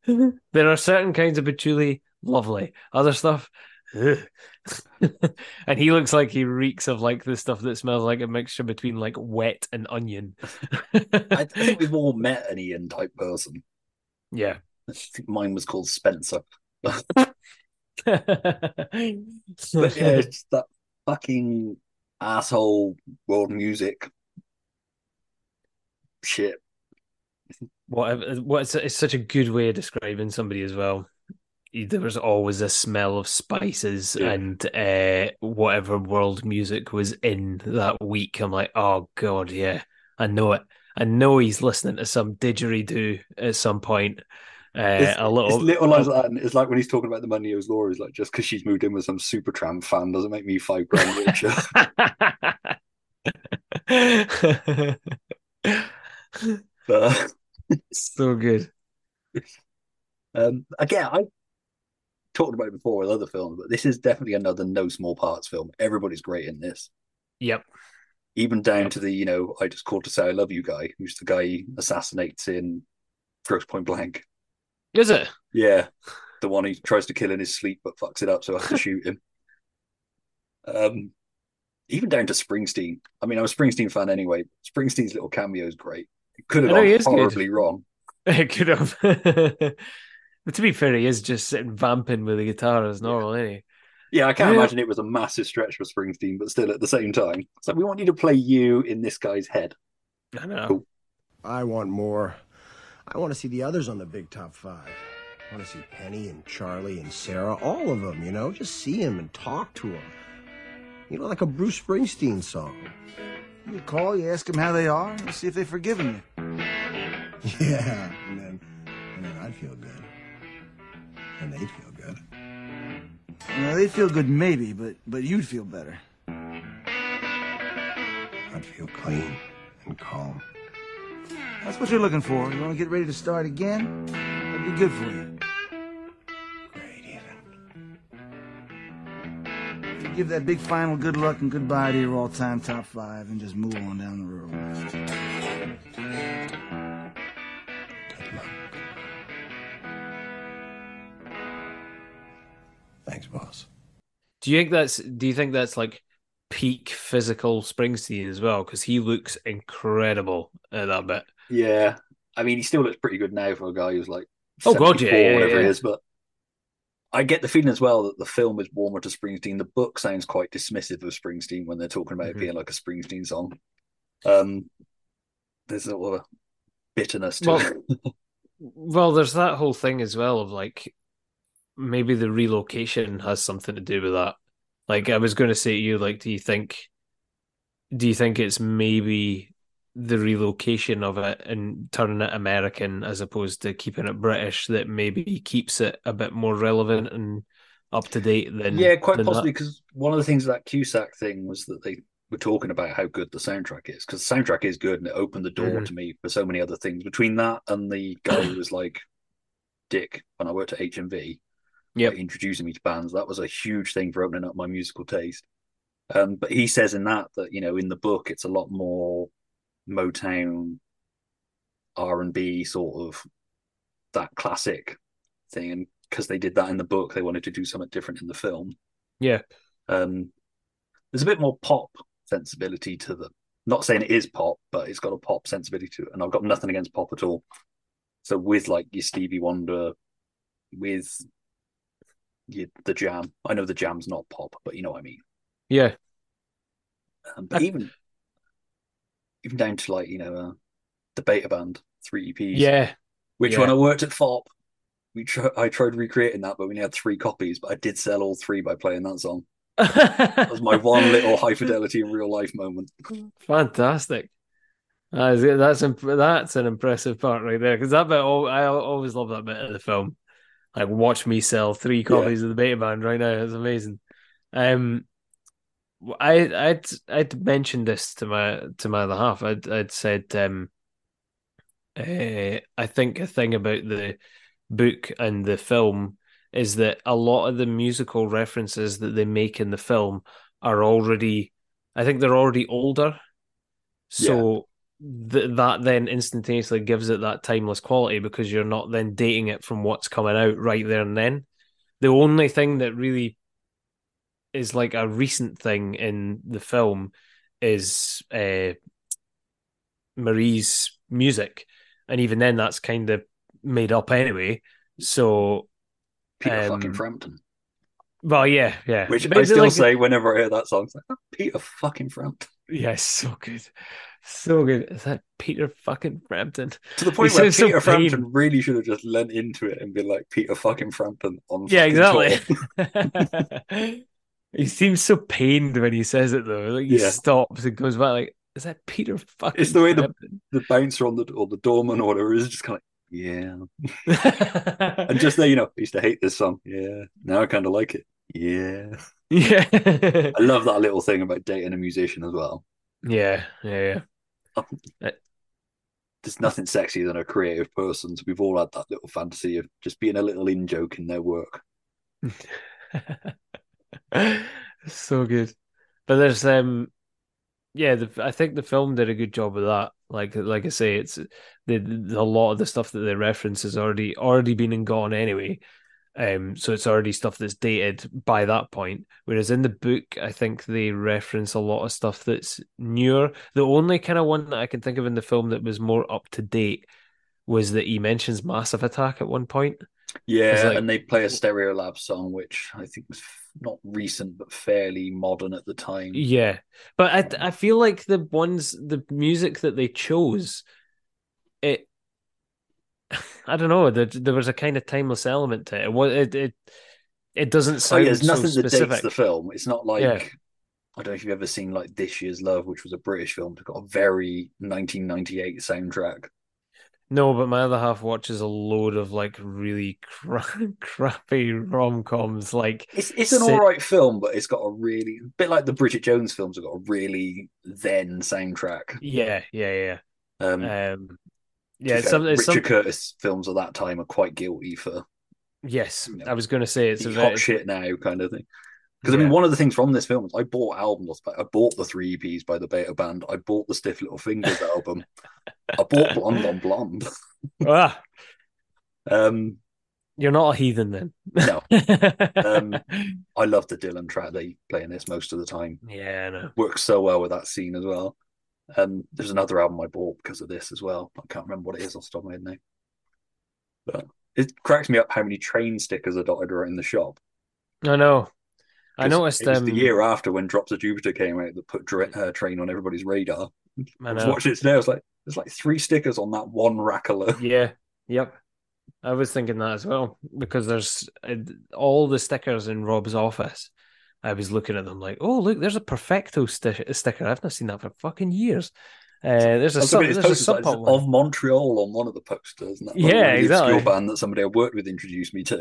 is. there are certain kinds of patchouli, lovely. Other stuff, and he looks like he reeks of like the stuff that smells like a mixture between like wet and onion. I think we've all met an Ian type person. Yeah. Mine was called Spencer. But yeah, it's that fucking asshole world music shit. Whatever. What it's, it's such a good way of describing somebody as well. There was always a smell of spices Yeah. and uh, whatever world music was in that week. I'm like, oh god, yeah, I know it. I know he's listening to some didgeridoo at some point. Uh, It's, a little, it's little lines like that. And it's like when he's talking about the money owes law, he's like, just because she's moved in with some Supertramp fan doesn't make me five grand richer. but so good. um, again, I talked about it before with other films, but this is definitely another no small parts film. Everybody's great in this. Yep. Even down to the, you know, I just called to say I love you guy, who's the guy he assassinates in Grosse Pointe Blank. Is it? Yeah, the one he tries to kill in his sleep but fucks it up, so has to shoot him. Um, even down to Springsteen. I mean, I'm a Springsteen fan anyway. Springsteen's little cameo is great. It could have I know, he gone is good. horribly wrong. It could have. but to be fair, he is just sitting vamping with a guitar as normal, isn't he? Yeah, I can't Yeah. imagine it was a massive stretch for Springsteen, but still at the same time, So like we want you to play you in this guy's head. I know. Cool. I want more. I want to see the others on the big top five. I want to see Penny and Charlie and Sarah, all of them, you know, just see them and talk to them. You know, like a Bruce Springsteen song. You call, you ask them how they are, and see if they've forgiven you. Yeah, and then, and then I'd feel good. And they'd feel good. You know, they'd feel good maybe, but but you'd feel better. I'd feel clean and calm. That's what you're looking for. You want to get ready to start again? That'd be good for you. Great You Give that big final good luck and goodbye to your all-time top five and just move on down the road. Good luck. Thanks, boss. Do you think that's? Do you think that's like peak physical Springsteen as well? Because he looks incredible at that bit. Yeah, I mean, he still looks pretty good now for a guy who's like Oh, God, yeah, 74, yeah, whatever yeah. he is. But I get the feeling as well that the film is warmer to Springsteen. The book sounds quite dismissive of Springsteen when they're talking about it Mhm. being like a Springsteen song. Um, there's a lot of bitterness to Well, it. well, there's that whole thing as well of like maybe the relocation has something to do with that. Like I was going to say to you, like, do you think, do you think it's maybe the relocation of it and turning it American as opposed to keeping it British that maybe keeps it a bit more relevant and up to date than yeah, quite than possibly because one of the things that Cusack thing was that they were talking about how good the soundtrack is because the soundtrack is good and it opened the door Mhm. to me for so many other things. Between that and the guy who was like Dick when I worked at HMV, Like, introducing me to bands, that was a huge thing for opening up my musical taste. Um, but he says in that that you know in the book it's a lot more Motown, R and B sort of that classic thing, and because they did that in the book, they wanted to do something different in the film. Yeah. Um, there's a bit more pop sensibility to the. Not saying it is pop, but it's got a pop sensibility to it, and I've got nothing against pop at all. So with like your Stevie Wonder, with the Jam, I know the Jam's not pop, but you know what I mean. Yeah. Um, but even even down to like you know uh, the Beta Band three EPs. Yeah. Which Yeah. when I worked at Fopp, we tr- I tried recreating that, but we only had three copies. But I did sell all three by playing that song. that was my one little high fidelity in real life moment. Fantastic. That's imp- that's an impressive part right there because that bit I always love that bit of the film. Like, watch me sell three copies of the Beta Band right now. It's amazing. Um, I I'd I'd mentioned this to my to my other half. I'd I'd said um, uh, I think a thing about the book and the film is that a lot of the musical references that they make in the film are already, I think they're already older. So th- that then instantaneously gives it that timeless quality because you're not then dating it from what's coming out right there and then. The only thing that really is like a recent thing in the film is uh, Marie's music, and even then, that's kind of made up anyway. So, Peter um, fucking Frampton. Well, yeah, yeah. Which But I still like- say whenever I hear that song. It's like, "Oh, Peter fucking Frampton. Yeah, so good, so good. Is that Peter fucking Frampton? To the point He where so Peter pained. Frampton really should have just lent into it and been like Peter fucking Frampton on Yeah, exactly. he seems so pained when he says it though. Like he Yeah. stops and goes back. Like, is that Peter fucking? It's the way the, Frampton? the bouncer on the or the doorman or whatever is just kind of yeah. and just there, you know, I used to hate this song. Yeah. Now I kind of like it. Yeah. Yeah. I love that little thing about dating a musician as well. yeah, yeah, yeah. There's nothing sexier than a creative person. So we've all had that little fantasy of just being a little in joke in their work. so good. But there's um yeah, the, I think the film did a good job of that. Like like I say, it's the, the a lot of the stuff that they reference has already already been and gone anyway. Um, so it's already stuff that's dated by that point. Whereas in the book, I think they reference a lot of stuff that's newer. The only kind of one that I can think of in the film that was more up to date was that he mentions Massive Attack at one point. Yeah, like- and they play a Stereolab song, which I think was not recent but fairly modern at the time. Yeah, but I I feel like the ones the music that they chose, it I don't know. There, there was a kind of timeless element to it. It it it, doesn't So sound yeah, there's so nothing that dates specific. the film. It's not like Yeah. I don't know if you've ever seen like This Year's Love, which was a British film. It's got a very 1998 soundtrack. No, but my other half watches a load of like really cra- crappy rom coms. Like It's it's an sit- all right film, but it's got a really bit like the Bridget Jones films have got a really then soundtrack. Yeah, yeah, yeah. Um, Um, yeah, some, Richard some, Curtis films of that time are quite guilty for yes. you know, I was going to say it's a very, hot shit now kind of thing. Because I mean, one of the things from this film is I bought albums. I bought the three EPs by the Beta Band. I bought the Stiff Little Fingers album. I bought Blonde on Blonde. ah, Um, you're not a heathen then. no, um, I love the Dylan track they play in this most of the time. yeah, I know. Works so well with that scene as well. Um, there's another album I bought because of this as well. I can't remember what it is off the top of my head now. But it cracks me up how many train stickers are dotted around the shop. I know. I noticed. it was Um, the year after when Drops of Jupiter came out that put dra- uh, Train on everybody's radar. I I was watching it today. I was like, there's like three stickers on that one rack alone. Yeah. Yep. I was thinking that as well because there's uh, all the stickers in Rob's office. I was looking at them like, oh look, there's a Perfecto sti- sticker. I've not seen that for fucking years. Uh, there's a sub, there's a sub of Montreal on one of the posters. That Yeah, really exactly. obscure band that somebody I worked with introduced me to.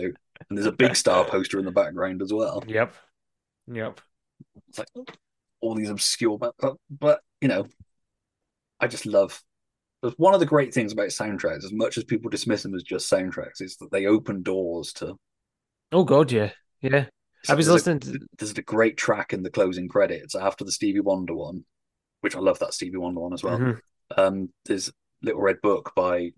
And there's a big star poster in the background as well. Yep. Yep. It's like all these obscure, but, but, but you know, I just love. But one of the great things about soundtracks, as much as people dismiss them as just soundtracks, is that they open doors to. Oh god, yeah, yeah. I was there's listening A, to there's a great track in the closing credits after the Stevie Wonder one, which I love that Stevie Wonder one as well. Mhm. Um, there's Little Red Book by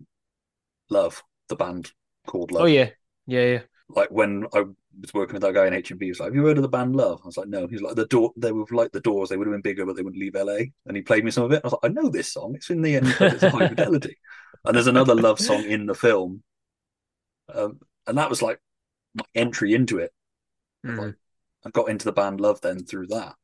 Love, the band called Love. Oh yeah, yeah, yeah. Like when I was working with that guy in HMV, he was like, "Have you heard of the band Love?" I was like, "No." He's like, "The door, they were like the Doors. They would have been bigger, but they wouldn't leave LA." And he played me some of it. I was like, "I know this song. It's in the end of High Fidelity." And there's another Love song in the film, um, and that was like my entry into it. Mhm. I got into the band Love then through that.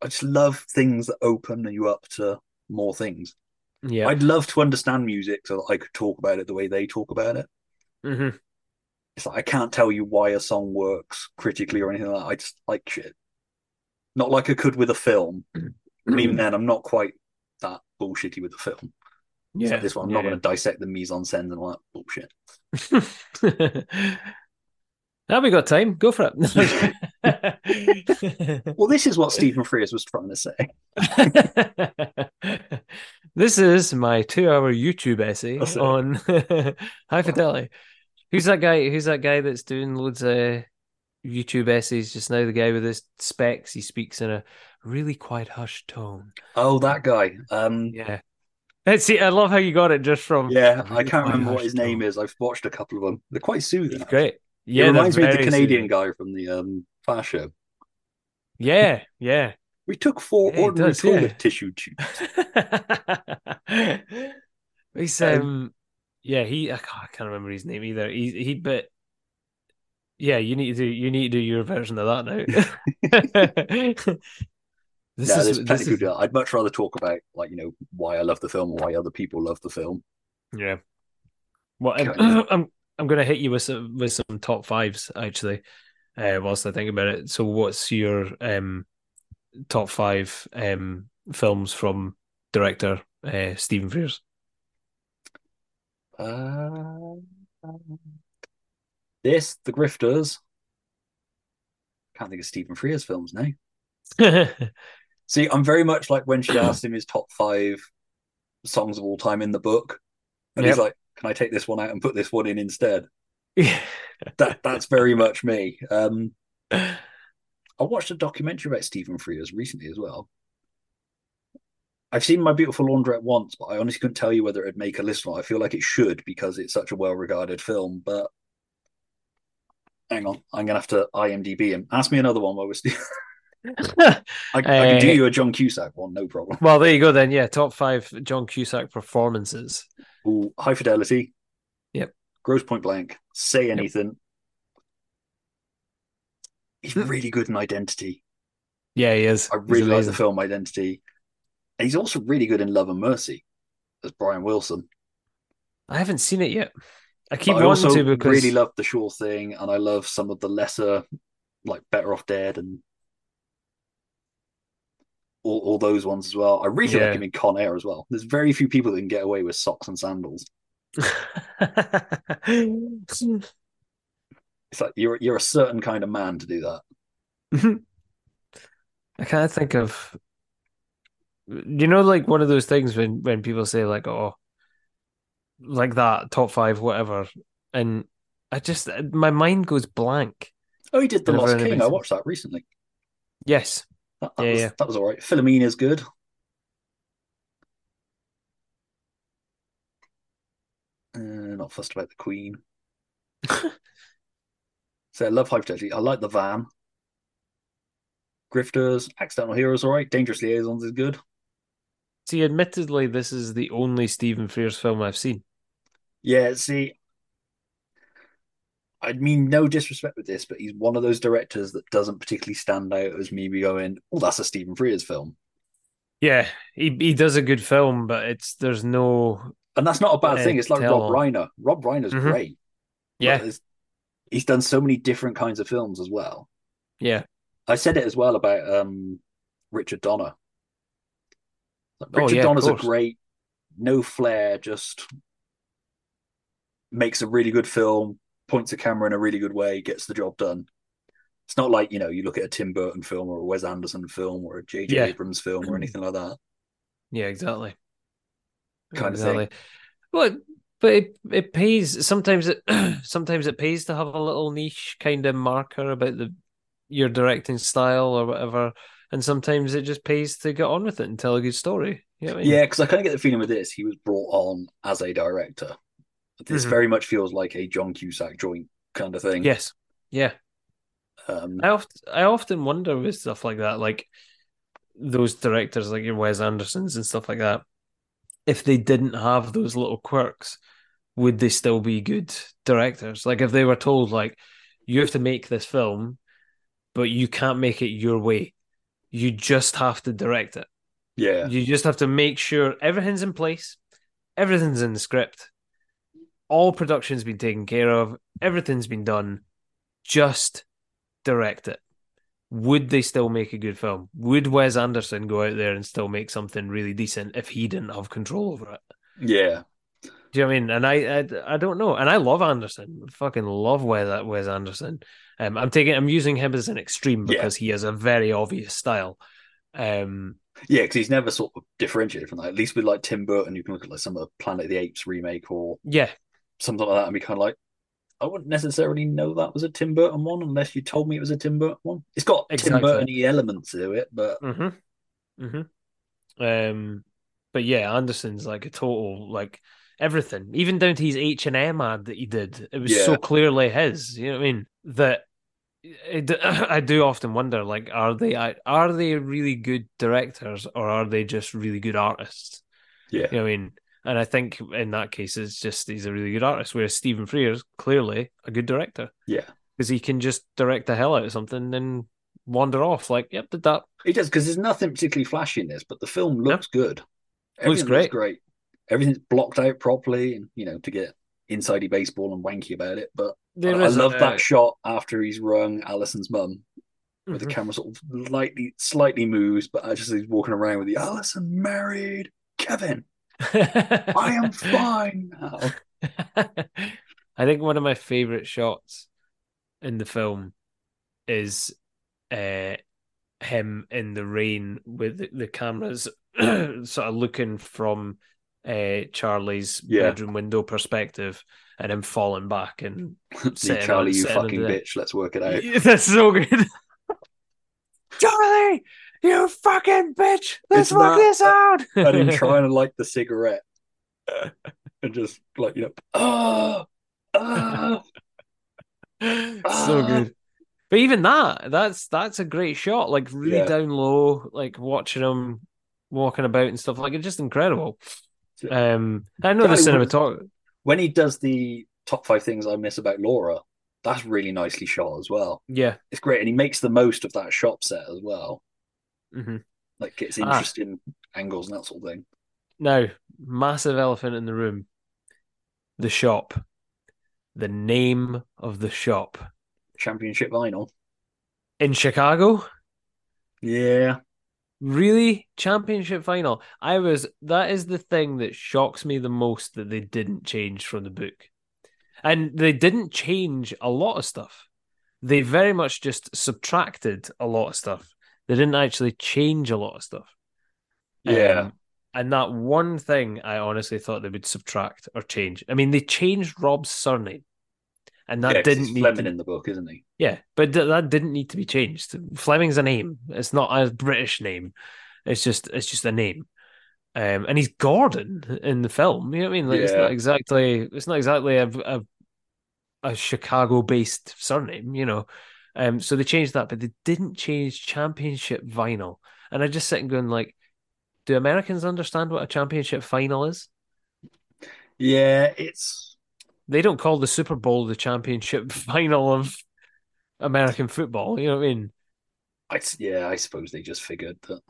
I just love things that open you up to more things. Yeah. I'd love to understand music so that I could talk about it the way they talk about it. Mm-hmm. It's like I can't tell you why a song works critically or anything like that. I just like shit. Not like I could with a film. and even then, I'm not quite that bullshitty with the film. Yeah, like this one, I'm yeah, not going to dissect the mise en scène and all that bullshit. now we got time. Go for it. Well, this is what Stephen Frears was trying to say. this is my two-hour YouTube essay on high fidelity. Who's that guy? Who's that guy that's doing loads of YouTube essays just now? The guy with his specs. He speaks in a really quiet, hushed tone. Oh, that guy. Um, Yeah. Let's see. I love how you got it just from. yeah, I can't remember what his name is. I've watched a couple of them. They're quite soothing. He's great. Yeah, it reminds me of the Canadian guy from the um, Fast Show. Yeah, yeah. We took four Yeah, ordinary does, toilet yeah. tissue tubes. He's Um, um, yeah, he I can't, I can't remember his name either. He he, but yeah, you need to do you need to do your version of that now. this yeah, is this is. I'd much rather talk about like you know why I love the film or why other people love the film. yeah. Well, I'm, Okay. I'm I'm gonna hit you with some with some top fives actually. Uh, whilst I think about it, so what's your um top five um films from director uh, Stephen Frears? Uh, this, The Grifters. Can't think of Stephen Frears films now. See, I'm very much like when she asked him his top five songs of all time in the book, and he's like, "Can I take this one out and put this one in instead?" Yeah. That that's very much me. Um, I watched a documentary about Stephen Frears recently as well. I've seen My Beautiful Laundrette once, but I honestly couldn't tell you whether it'd make a list or not. I feel like it should because it's such a well-regarded film. But hang on, I'm gonna have to IMDb him. Ask me another one while we're still. I, I can do Uh, you a John Cusack one, no problem. Well, there you go then. Yeah, top five John Cusack performances. Ooh, High Fidelity. Yep. Grosse Pointe Blank. Say anything. He's hmm. really good in Identity. Yeah, he is. I really like the film Identity. And he's also really good in Love and Mercy as Brian Wilson. I haven't seen it yet. I keep But I wanting also to because I really love The Sure Thing, and I love some of the lesser, like Better Off Dead, and all, all those ones as well. I really Yeah. like him in Con Air as well. There's very few people that can get away with socks and sandals. It's like you're you're a certain kind of man to do that. I can't think of you know like one of those things when when people say like oh like that top five whatever and I just my mind goes blank. Oh, he did The Lost King. I watched that recently. Yes. That, that Yeah, was yeah. that was all right. Philomena's good. Uh, not fussed about the Queen. so I love Hypothetically. I like the van. Grifters, Accidental Heroes, all right. Dangerous Liaisons is good. See, admittedly, this is the only Stephen Frears film I've seen. Yeah, see, I mean no disrespect with this, but he's one of those directors that doesn't particularly stand out as me going, "Oh, that's a Stephen Frears film," Yeah, he he does a good film, but it's there's no and that's not a bad Uh, thing. It's like Rob on. Reiner. Rob Reiner's Mhm. great. yeah he's done so many different kinds of films as well. yeah I said it as well about um, Richard Donner. Like, Oh, Richard yeah, Donner's a great, no flair, just makes a really good film, points a camera in a really good way, gets the job done. It's not like you know you look at a Tim Burton film or a Wes Anderson film or a J.J. Yeah. Abrams film or anything like that. yeah exactly Kind of thing. exactly. Well, but it it pays sometimes. It sometimes it pays to have a little niche kind of marker about the your directing style or whatever, and sometimes it just pays to get on with it and tell a good story. You know I mean? Yeah, because I kind of get the feeling with this, he was brought on as a director. This Mhm. very much feels like a John Cusack joint kind of thing. Yes. Yeah. Um, I often I often wonder with stuff like that, like those directors like your Wes Andersons and stuff like that, if they didn't have those little quirks, would they still be good directors? Like if they were told like you have to make this film, but you can't make it your way. You just have to direct it. yeah. You just have to make sure everything's in place, everything's in the script, all production's been taken care of, everything's been done. Just direct it. Would they still make a good film? Would Wes Anderson go out there and still make something really decent if he didn't have control over it? Yeah. Do you know what I mean? And I, I, I don't know. And I love Anderson. I Fucking love Wes, Wes Anderson. Um, I'm taking, I'm using him as an extreme Yeah. because he has a very obvious style. Um, Yeah, because he's never sort of differentiated from that. At least with like Tim Burton, you can look at like some of the Planet of the Apes remake or yeah, something like that and be kind of like, I wouldn't necessarily know that was a Tim Burton one unless you told me it was a Tim Burton one. It's got Tim Burton elements to it, but Mm-hmm. Mm-hmm. Um, but yeah, Anderson's like a total like everything, even down to his H and M ad that he did. It was so clearly his. You know what I mean? That it, I do often wonder, like, are they are they really good directors or are they just really good artists? yeah. You know what I mean? And I think in that case, it's just he's a really good artist. Whereas Stephen Frears clearly a good director Yeah. because he can just direct the hell out of something and then wander off. Like, yep, did that. It does because there's nothing particularly flashy in this, but the film looks good. Everything great. great. Everything's blocked out properly, and you know to get insidey baseball and wanky about it. But There I, I love a- that shot after he's rung Allison's mum, where the Mhm. camera sort of lightly, slightly moves, but I just he's walking around with the Allison married Kevin. I am fine now. I think one of my favorite shots in the film is uh, him in the rain with the, the cameras sort of looking from uh, Charlie's Yeah. bedroom window perspective and him falling back and See, Charlie, on- you fucking bitch. Let's work it out. That's so good. Charlie, you fucking bitch. Let's work this out. and him trying to light the cigarette and just like you know, oh, oh. so Ah. good. But even that, that's that's a great shot. Like really Yeah. down low, like watching him walking about and stuff. Like it's just incredible. Um, I know the Guy would- cinematography. when he does the top five things I miss about Laura, that's really nicely shot as well. Yeah. It's great, and he makes the most of that shop set as well. Hmm Like gets Ah. interesting angles and that sort of thing. Now, massive elephant in the room. The shop. The name of the shop Championship vinyl. in Chicago. Yeah, Really? Championship final? I was, that is the thing that shocks me the most that they didn't change from the book. And they didn't change a lot of stuff. They very much just subtracted a lot of stuff. They didn't actually change a lot of stuff. Yeah. Um, and that one thing I honestly thought they would subtract or change. I mean, they changed Rob's surname. And that Yeah, didn't need Fleming to, in the book, isn't he? yeah, but th- that didn't need to be changed. Fleming's a name. It's not a British name. It's just it's just a name. Um, and he's Gordon in the film. You know what I mean? Like it's not exactly it's not exactly a a, a Chicago based surname. You know. Um, so they changed that, but they didn't change championship vinyl. And I just sit and going like, do Americans understand what a championship final is? Yeah, it's They don't call the Super Bowl the championship final of American football. You know what I mean? I, yeah, I suppose they just figured that.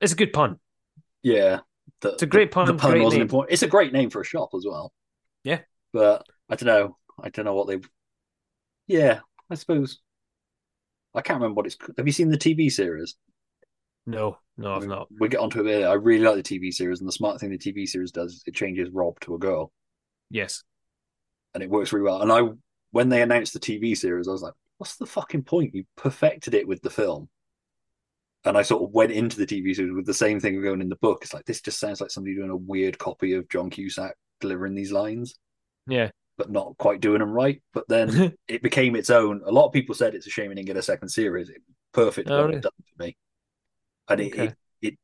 It's a good pun. Yeah, the, It's a great pun, The pun great wasn't name. important. It's a great name for a shop as well. Yeah. but I don't know. I don't know what they. Yeah, I suppose. I can't remember what it's. Have you seen the TV series? No, no, I've not. We'll get onto it later. I really like the TV series, and the smart thing the TV series does is it changes Rob to a girl, Yes. and it works really well. And I, when they announced the TV series, I was like, "What's the fucking point? You perfected it with the film." And I sort of went into the TV series with the same thing going in the book. It's like this just sounds like somebody doing a weird copy of John Cusack delivering these lines, Yeah. But not quite doing them right. But then it became its own. A lot of people said it's a shame it didn't get a second series. It, perfect Oh, really? it done for me, and it, Okay. it it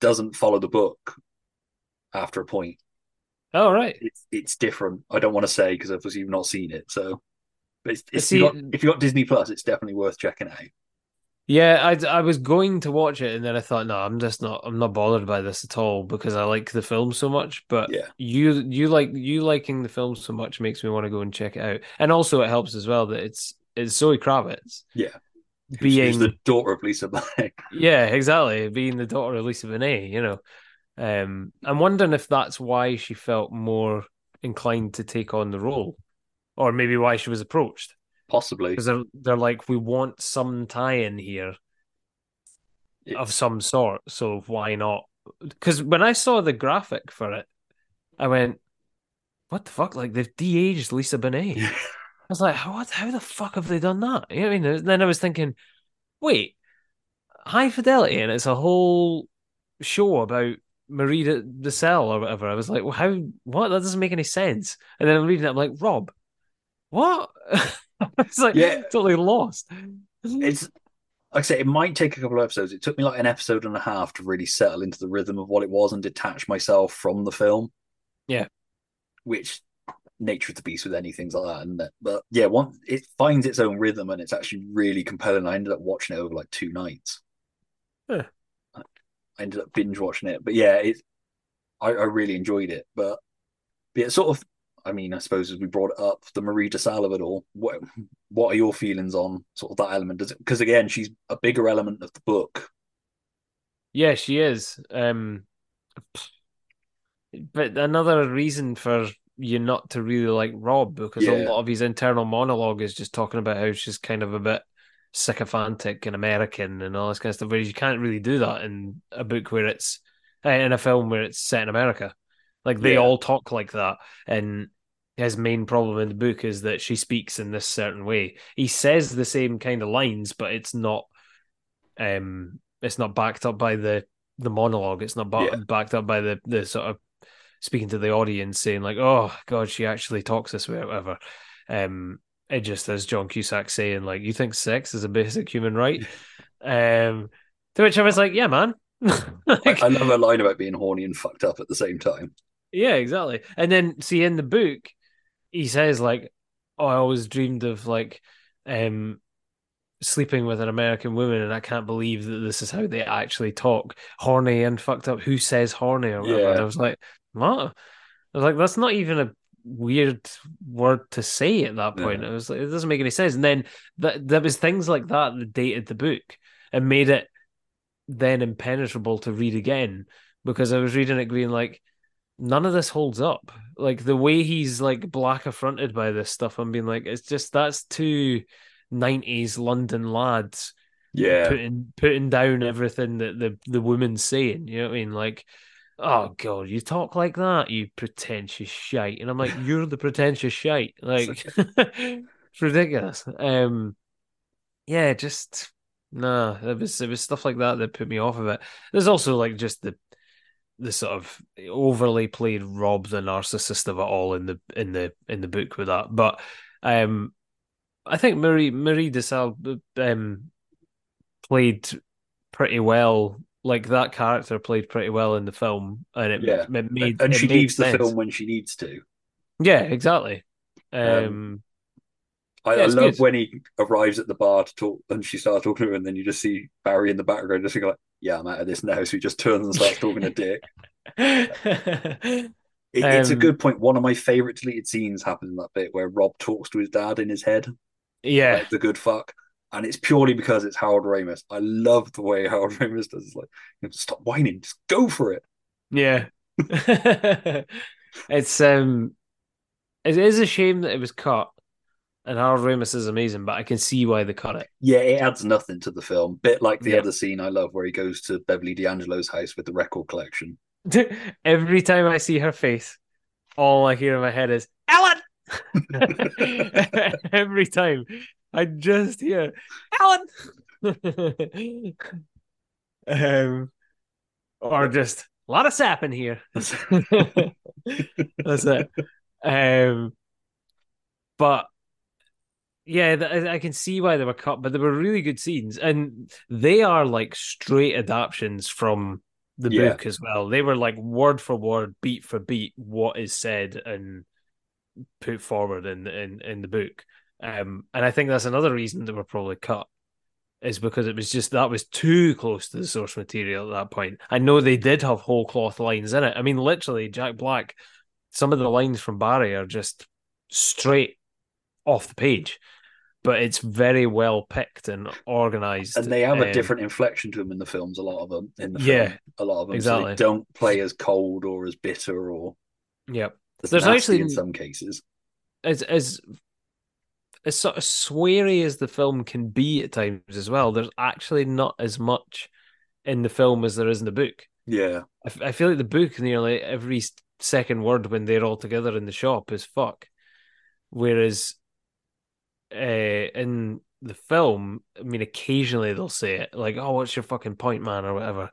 doesn't follow the book after a point. Oh, right. It's it's different. I don't want to say because obviously you've not seen it. So, but it's, it's See- got, if you got Disney Plus, it's definitely worth checking out. Yeah, I I was going to watch it and then I thought, no, I'm just not I'm not bothered by this at all because I like the film so much. But Yeah. you you like you liking the film so much makes me want to go and check it out. And also it helps as well that it's it's Zoe Kravitz. Yeah, Being the daughter of Lisa Black. Yeah, exactly. Being the daughter of Lisa Bonet, you know. Um, I'm wondering if that's why she felt more inclined to take on the role, or maybe why she was approached. Possibly. Because they're they're like, we want some tie-in here of some sort, so why not? Because when I saw the graphic for it, I went, "What the fuck? Like they've de-aged Lisa Bonet." I was like, "How what? How the fuck have they done that?" You know what I mean? And then I was thinking, "Wait, High Fidelity, and it's a whole show about Marie de, DeSalle or whatever." I was like, "Well, how? What? That doesn't make any sense." And then I'm reading it, I'm like, "Rob, what?" it's like Yeah. totally lost. It's like I say, it might take a couple of episodes. It took me like an episode and a half to really settle into the rhythm of what it was and detach myself from the film. Yeah. Which nature of the beast with anything like that, and but yeah, once it finds its own rhythm and it's actually really compelling. I ended up watching it over like two nights. Huh. I ended up binge watching it, but yeah, it I, I really enjoyed it. But, but yeah, sort of. I mean, I suppose as we brought it up, the Marie DeSalle of it all. What what are your feelings on sort of that element? Does it because again, she's a bigger element of the book. Yeah, she is. Um, but another reason for you not to really like Rob because a lot of his internal monologue is just talking about how she's kind of a bit sycophantic and American and all this kind of stuff. Whereas you can't really do that in a book where it's uh, in a film where it's set in America. Like they Yeah. all talk like that, and his main problem in the book is that she speaks in this certain way. He says the same kind of lines, but it's not um it's not backed up by the the monologue it's not ba- Yeah. backed up by the the sort of speaking to the audience saying like oh god she actually talks this way or whatever um it just as john cusack saying like you think sex is a basic human right um to which i was like yeah man I, I love her line about being horny and fucked up at the same time. Yeah, exactly. And then see in the book, he says like, "Oh, I always dreamed of like, um, sleeping with an American woman, and I can't believe that this is how they actually talk, horny and fucked up. Who says horny or whatever?" Yeah. And I was like, "What?" I was like, "That's not even a weird word to say at that point." Yeah. It was like, it doesn't make any sense. And then that there was things like that that dated the book and made it then impenetrable to read again because I was reading it going like none of this holds up. Like the way he's like black affronted by this stuff, I'm being like, it's just that's two 90s London lads Yeah. putting putting down everything that the the woman's saying. You know what I mean? Like, oh god, you talk like that, you pretentious shite. And I'm like, you're the pretentious shite. Like, it's ridiculous. Um, yeah, just nah. It was it was stuff like that that put me off of it. There's also like just the the sort of overly played Rob the narcissist of it all in the in the in the book with that. But um, I think Marie Marie DeSalle um played pretty well. Like that character played pretty well in the film, and it, Yeah. it made and it she leaves the film when she needs to. Yeah, exactly. Um, Um, I, Yeah, I love good. when he arrives at the bar to talk, and she starts talking to him, and then you just see Barry in the background, just like, "Yeah, I'm out of this now." So he just turns and starts talking to Dick. It, it's a Um, good point. One of my favorite deleted scenes happens in that bit where Rob talks to his dad in his head. yeah, like the good fuck, and it's purely because it's Harold Ramis. I love the way Harold Ramis does. It's like, stop whining, just go for it. Yeah. it's um it is a shame that it was cut. And Harold Ramis is amazing, but I can see why they cut it. Yeah, it adds nothing to the film. Bit like the Yeah. other scene I love where he goes to Beverly D'Angelo's house with the record collection. Every time I see her face, all I hear in my head is Ellen. Every time, I just hear Ellen. um, or just a lot of sap in here. That's it. Um, but yeah, I I can see why they were cut, but they were really good scenes, and they are like straight adaptations from the Yeah. book as well. They were like word for word, beat for beat, what is said and put forward in in in the book. Um, and I think that's another reason they were probably cut is because it was just that was too close to the source material at that point. I know they did have whole cloth lines in it. I mean, literally, Jack Black. Some of the lines from Barry are just straight off the page, but it's very well picked and organized. And they have a um, different inflection to them in the films, a lot of them. In the Yeah, film, a lot of them. So exactly. they don't play as cold or as bitter or Yep. as There's actually in some cases. as as as sort of sweary as the film can be at times as well. There's actually not as much in the film as there is in the book. Yeah. I, f- I feel like the book nearly every second word when they're all together in the shop is fuck, whereas uh, in the film, I mean, occasionally they'll say it like, "Oh, what's your fucking point, man?" or whatever,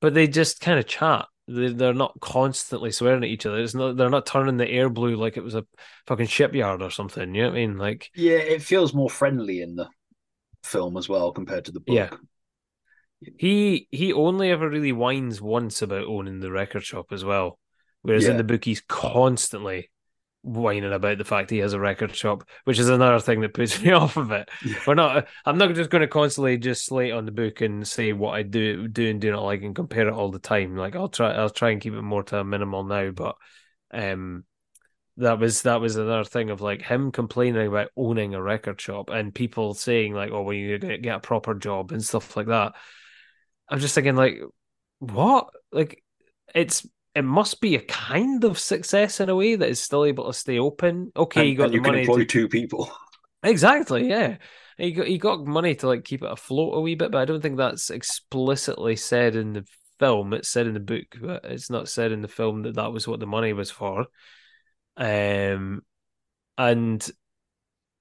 but they just kind of chat. They- They're not constantly swearing at each other. It's not. They're not turning the air blue like it was a fucking shipyard or something. You know what I mean? Like, Yeah, it feels more friendly in the film as well compared to the book. Yeah. He he only ever really whines once about owning the record shop as well. Whereas in the book he's constantly whining about the fact he has a record shop, which is another thing that puts me off of it. We're not I'm not just gonna constantly just slate on the book and say what I do do and do not like and compare it all the time. Like I'll try I'll try and keep it more to a minimal now, but um that was that was another thing of like him complaining about owning a record shop and people saying like, "Oh, well, you get get a proper job and stuff like that." I'm just thinking like, what? Like, it's it must be a kind of success in a way that is still able to stay open. Okay, and, you got and the you can employ to two people. exactly, yeah. He got he got money to like keep it afloat a wee bit, but I don't think that's explicitly said in the film. It's said in the book, but it's not said in the film that that was what the money was for. Um, and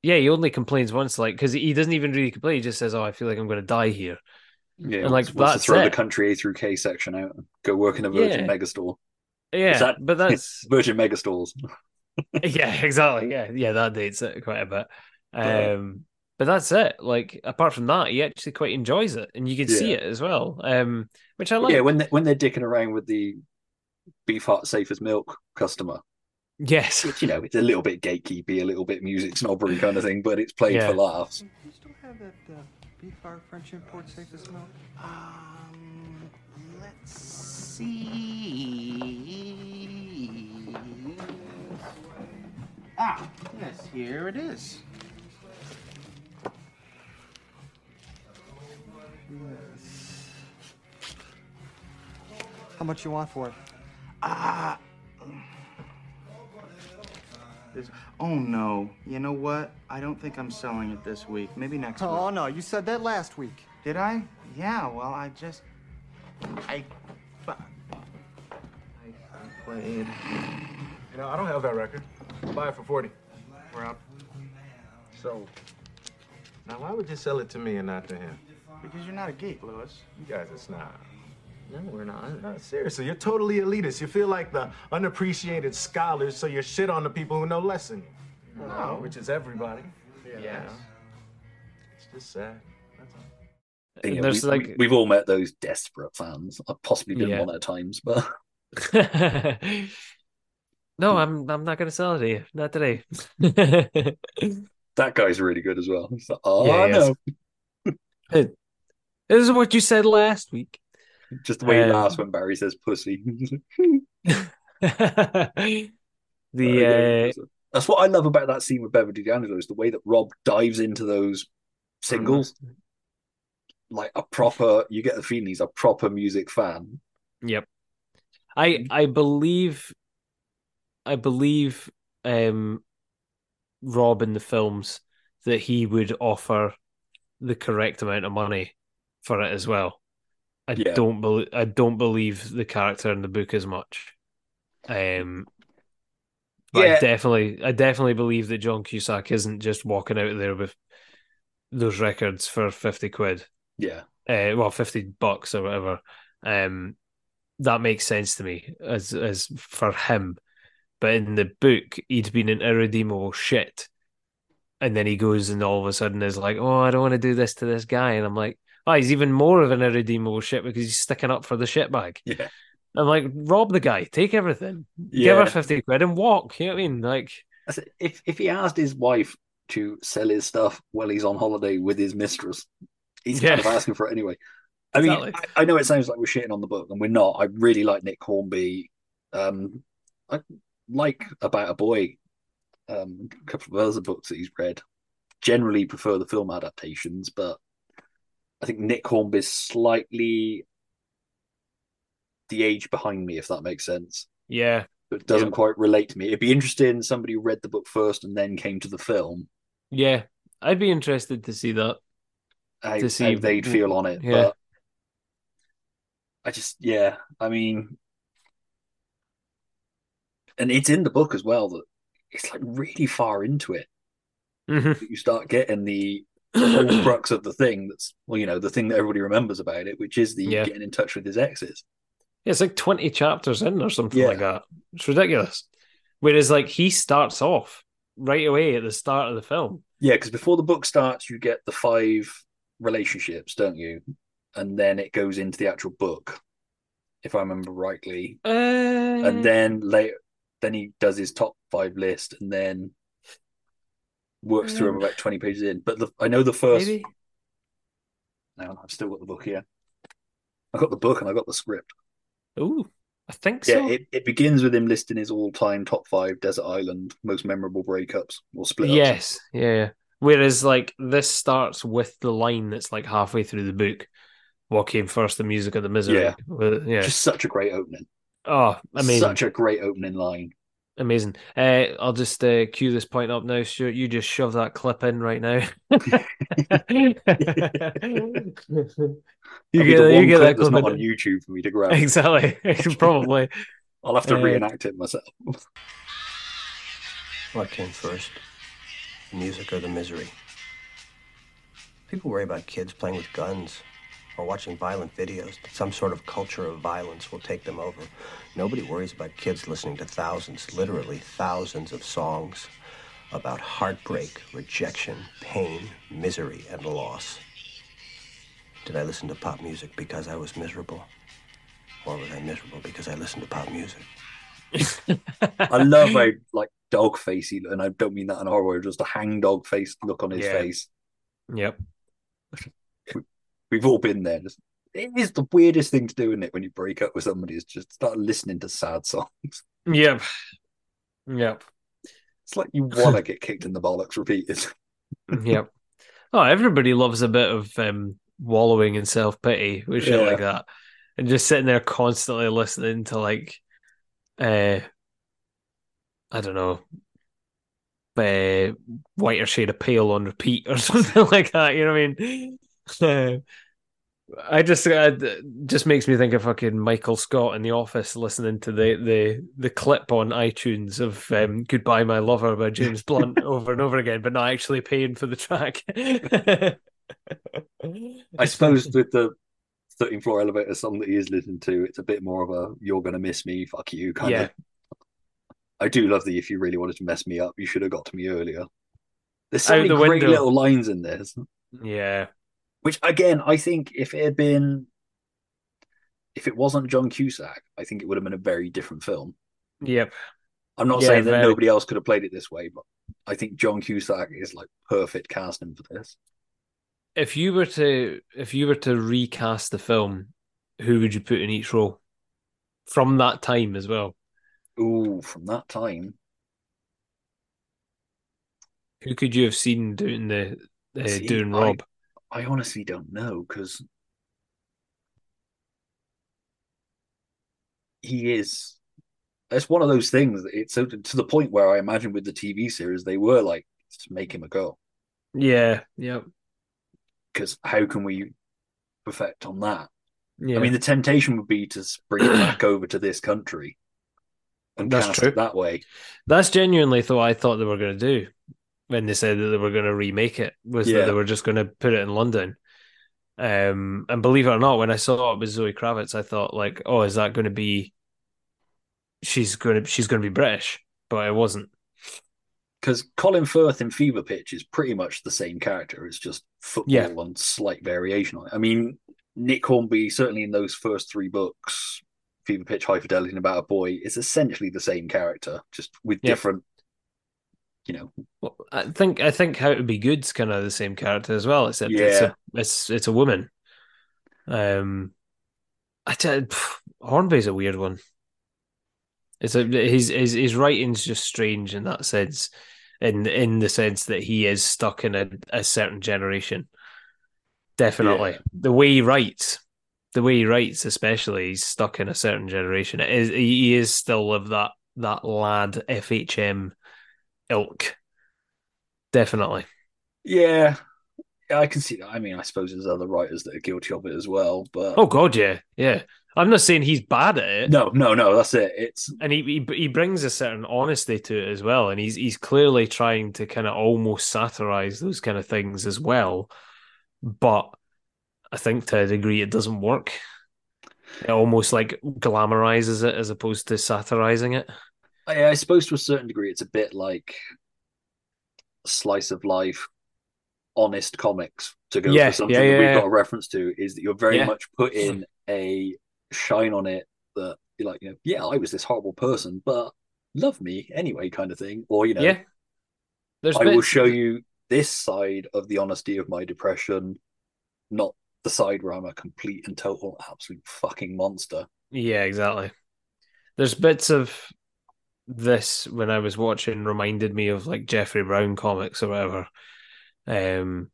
yeah, he only complains once, like because he doesn't even really complain. He just says, "Oh, I feel like I'm going to die here." Yeah, and like wants, wants that's to throw the country A through K section out go work in a Virgin Yeah. Megastore. Yeah, Is that- but that's Virgin Megastores. yeah, exactly. Yeah, yeah, that dates it quite a bit. Um, but that's it. Like apart from that, he actually quite enjoys it, and you can see it as well. Um, which I like. Yeah, when they, when they're dicking around with the Beefheart safe as milk customer, yes, which you know it's a little bit gatekeepy, a little bit music snobbery kind of thing, but it's played Yeah. for laughs. You still have that uh, beef our French import safe as milk? Um, let's see. Ah, yes, here it is. Yes. How much you want for it? Ah. This- oh no. You know what? I don't think I'm selling it this week. Maybe next oh, week. Oh no, you said that last week. Did I? Yeah, well, I just. I. I played. You know, I don't have that record. I'll buy it for 40. We're out. So, now why would you sell it to me and not to him? Because you're not a geek, Lewis. You guys are snobs. No, we're not. No, seriously, you're totally elitist. You feel like the unappreciated scholars, so you shit on the people who know less than you. No. Oh, which is everybody. Yes. It's just sad. That's all. Yeah, There's we, like- we, have all met those desperate fans. I've possibly been Yeah. one at times, but no, I'm I'm not gonna sell it to you. Not today. that guy's really good as well. Like, oh Yeah, he is. no, this is what you said last week. Just the way he Um, laughs when Barry says pussy. the uh, That's what I love about that scene with Beverly D'Angelo is the way that Rob dives into those singles. Like a proper, you get the feeling he's a proper music fan. Yep. I I believe I believe um Rob in the films that he would offer the correct amount of money for it as well. I Yeah. don't believe I don't believe the character in the book as much. Um but I definitely I definitely believe that John Cusack isn't just walking out there with those records for fifty quid Yeah. uh, well, fifty bucks or whatever. Um, that makes sense to me as as for him. But in the book, he'd been an irredeemable shit, and then he goes and all of a sudden is like, "Oh, I don't want to do this to this guy," and I'm like, "Oh, he's even more of an irredeemable shit because he's sticking up for the shit bag." Yeah. I'm like, rob the guy, take everything, give her fifty quid and walk. You know what I mean? Like, if if he asked his wife to sell his stuff while he's on holiday with his mistress, he's kind of asking for it anyway. I mean, Exactly. I, I know it sounds like we're shitting on the book, and we're not. I really like Nick Hornby. Um, I like About a Boy. Um, a couple of other books that he's read. Generally prefer the film adaptations, but I think Nick Hornby's slightly the age behind me, if that makes sense. yeah, But it doesn't Yeah. quite relate to me. It'd be interesting somebody who read the book first and then came to the film yeah, I'd be interested to see that. how, To see- how they'd feel on it. Yeah. But I just, yeah, I mean, and it's in the book as well that it's like really far into it Mhm. that you start getting the whole crux of the thing that's, well, you know, the thing that everybody remembers about it, which is the Yeah. getting in touch with his exes. Yeah, it's like 20 chapters in or something Yeah. like that. It's ridiculous. Whereas, like, he starts off right away at the start of the film. Yeah, because before the book starts, you get the five relationships, don't you? And then it goes into the actual book, if I remember rightly. Uh, and then later then he does his top five list and then works through them Um, about 20 pages in but the, i know the first maybe. no i've still got the book here i got the book and i got the script Ooh, I think so. yeah so. it, it begins with him listing his all-time top five desert island most memorable breakups or split yes, yeah. Whereas, like, this starts with the line that's like halfway through the book. What came first, the music or the misery? Yeah. Yeah. just such a great opening oh, amazing. such a great opening line Amazing. Uh, I'll just uh, cue this point up now, Stuart. You just shove that clip in right now. you That'll get, the you get clip that that's clip not on youtube for me to grab Exactly. Probably. i'll have to Uh, reenact it myself What came first? The music or the misery? People worry about kids playing with guns or watching violent videos, that some sort of culture of violence will take them over. Nobody worries about kids listening to thousands, literally thousands of songs about heartbreak, rejection, pain, misery, and loss. Did I listen to pop music because I was miserable? Or was I miserable because I listened to pop music? I love how like dog facey, and I don't mean that in a horror way, just a hang dog face look on his Yeah. face. Yep. We've all been there. It is the weirdest thing to do, isn't it? When you break up with somebody, is just start listening to sad songs. Yep. Yep. It's like you want to get kicked in the bollocks repeated. yep. Oh, everybody loves a bit of um, wallowing in self pity with shit Yeah. like that, and just sitting there constantly listening to like, uh, I don't know, uh, whiter shade of pale on repeat or something like that. You know what I mean? I just uh, just makes me think of fucking Michael Scott in the office listening to the the the clip on iTunes of um, "Goodbye My Lover" by James Blunt over and over again, but not actually paying for the track. I suppose with the 13th floor elevator song that he is listening to, it's a bit more of a "you're gonna miss me, fuck you" kind Yeah. of. I do love the "if you really wanted to mess me up, you should have got to me earlier." There's so Out many the great window. little lines in this. yeah, Which again, I think if it had been, if it wasn't John Cusack, I think it would have been a very different film. yep. I'm not Yeah, saying that very. nobody else could have played it this way, but I think John Cusack is like perfect casting for this. If you were to if you were to recast the film, who would you put in each role from that time as well? Ooh, from that time, Who could you have seen doing the uh, See, doing Rob? I honestly don't know because he is. It's one of those things. It's so to the point where I imagine with the TV series they were like, "Let's make him a girl," Yeah, yep. because how can we perfect on that? Yeah. I mean, the temptation would be to bring it back over to this country and That's cast true. it that way. That's genuinely what I thought they were going to do when they said that they were going to remake it. Was Yeah. that they were just going to put it in London? Um, and believe it or not, when I saw it with Zoe Kravitz, I thought like, oh, is that going to be? She's going to she's going to be British, but it wasn't. Because Colin Firth in Fever Pitch is pretty much the same character. It's just football Yeah. and slight variation on it. I mean, Nick Hornby, certainly in those first three books, Fever Pitch, High Fidelity, and About a Boy, is essentially the same character, just with Yep. different, you know. Well, I think I think How to Be Good's kind of the same character as well, except it's a it's it's a woman. Um, I tell pff, Hornby's a weird one. It's a his his his writing's just strange in that sense, in in the sense that he is stuck in a, a certain generation. Definitely, Yeah. the way he writes, the way he writes, especially, he's stuck in a certain generation. It is he is still of that that lad FHM ilk. Definitely. Yeah, yeah, I can see that. I mean, I suppose there's other writers that are guilty of it as well, but Oh God, yeah, yeah. I'm not saying he's bad at it. no, no, no, that's it. It's and he, he he brings a certain honesty to it as well, and he's he's clearly trying to kind of almost satirize those kind of things as well. But I think to a degree it doesn't work. It almost like glamorizes it as opposed to satirizing it. I, I suppose to a certain degree, it's a bit like slice of life, honest comics to go Yeah, for something yeah, that we've yeah. got a reference to. Is that you're very Yeah. much putting a shine on it that you're like, you know, yeah, I was this horrible person, but love me anyway, kind of thing. Or you know, Yeah. There's I will show you this side of the honesty of my depression, not the side where I'm a complete and total absolute fucking monster. Yeah, exactly. There's bits of this when I was watching reminded me of like Jeffrey Brown comics or whatever. Um,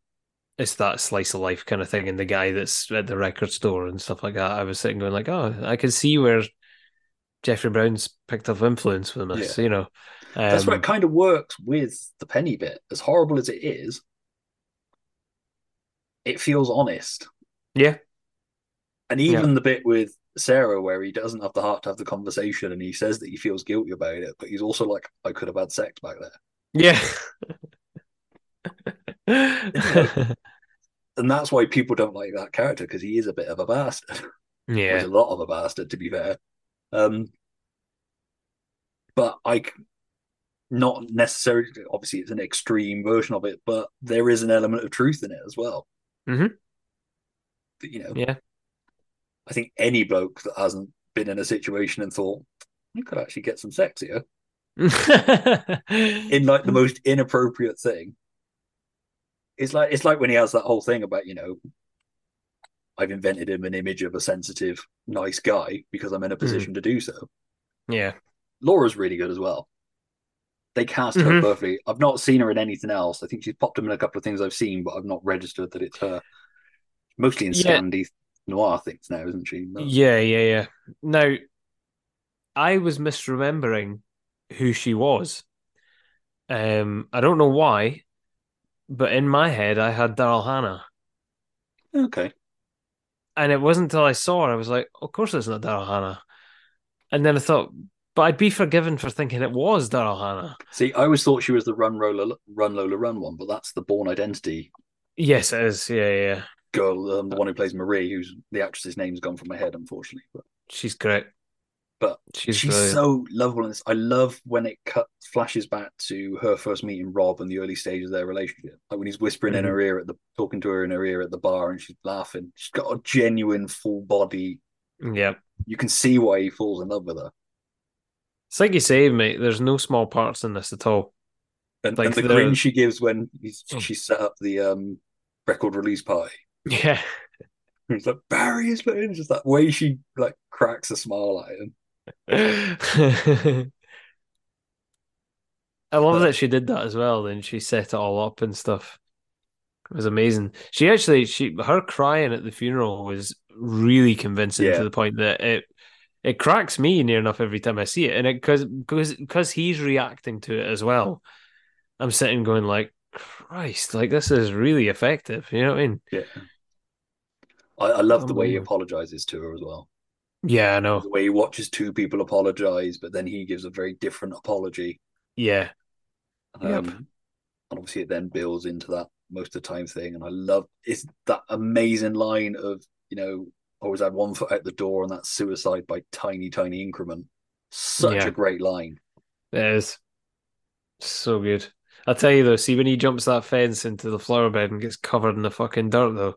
it's that slice of life kind of thing, and the guy that's at the record store and stuff like that. I was sitting going like, oh, I can see where Jeffrey Brown's picked up influence from this. Yeah. You know, That's where Um, it kind of works with the penny bit. As horrible as it is, it feels honest. yeah, And even the bit with Sarah where he doesn't have the heart to have the conversation and he says that he feels guilty about it, but he's also like, I could have had sex back there. yeah. And that's why people don't like that character because he is a bit of a bastard. Yeah. He's a lot of a bastard, to be fair. Um, but I, not necessarily, obviously, it's an extreme version of it, but there is an element of truth in it as well. Mm-hmm. You know, Yeah. I think any bloke that hasn't been in a situation and thought, you could actually get some sex here in like the most inappropriate thing. It's like it's like when he has that whole thing about, you know, I've invented him an image of a sensitive, nice guy because I'm in a position to do so. yeah. Laura's really good as well. They cast her Mhm. perfectly. I've not seen her in anything else. I think she's popped up in a couple of things I've seen, but I've not registered that it's her. Mostly in Yeah. Scandi noir things now, isn't she? No. Yeah, yeah, yeah. Now, I was misremembering who she was. Um, I don't know why, but in my head, I had Daryl Hannah. Okay. and it wasn't until I saw her I was like, of course it's not Daryl Hannah. And then I thought, but I'd be forgiven for thinking it was Daryl Hannah. See, I always thought she was the Run Lola Run Lola Run one, but that's the Bourne Identity Yes, it is. Yeah, yeah. Girl, um, the one who plays Marie, who's the actress's name's gone from my head, unfortunately. But She's great. but She's she's, so lovable in this. I love when it cut flashes back to her first meeting Rob and the early stages of their relationship. Like when he's whispering in Mhm. her ear at the talking to her in her ear at the bar and she's laughing. She's got a genuine full body. Yeah. You can see why he falls in love with her. It's like you say, mate, there's no small parts in this at all. And, Like and the the- grin she gives when he's, Oh. she set up the um, record release party. Yeah. It's like Barry is playing. Just that way she like cracks a smile at him. I love that she did that as well. Then she set it all up and stuff. It was amazing. She actually, she her crying at the funeral was really convincing Yeah. to the point that it it cracks me near enough every time I see it, and it because because because he's reacting to it as well. I'm sitting going like, Christ, like this is really effective. You know what I mean? Yeah. I, I love the way he apologizes to her as well. Yeah, I know. The way he watches two people apologize, but then he gives a very different apology. Yeah, Um, Yep. And obviously, it then builds into that most of the time thing. And I love it's that amazing line of you know, always had one foot out the door, and that's suicide by tiny, tiny increment. Such Yeah. a great line. it is so good. I'll tell you though, see when he jumps that fence into the flower bed and gets covered in the fucking dirt though.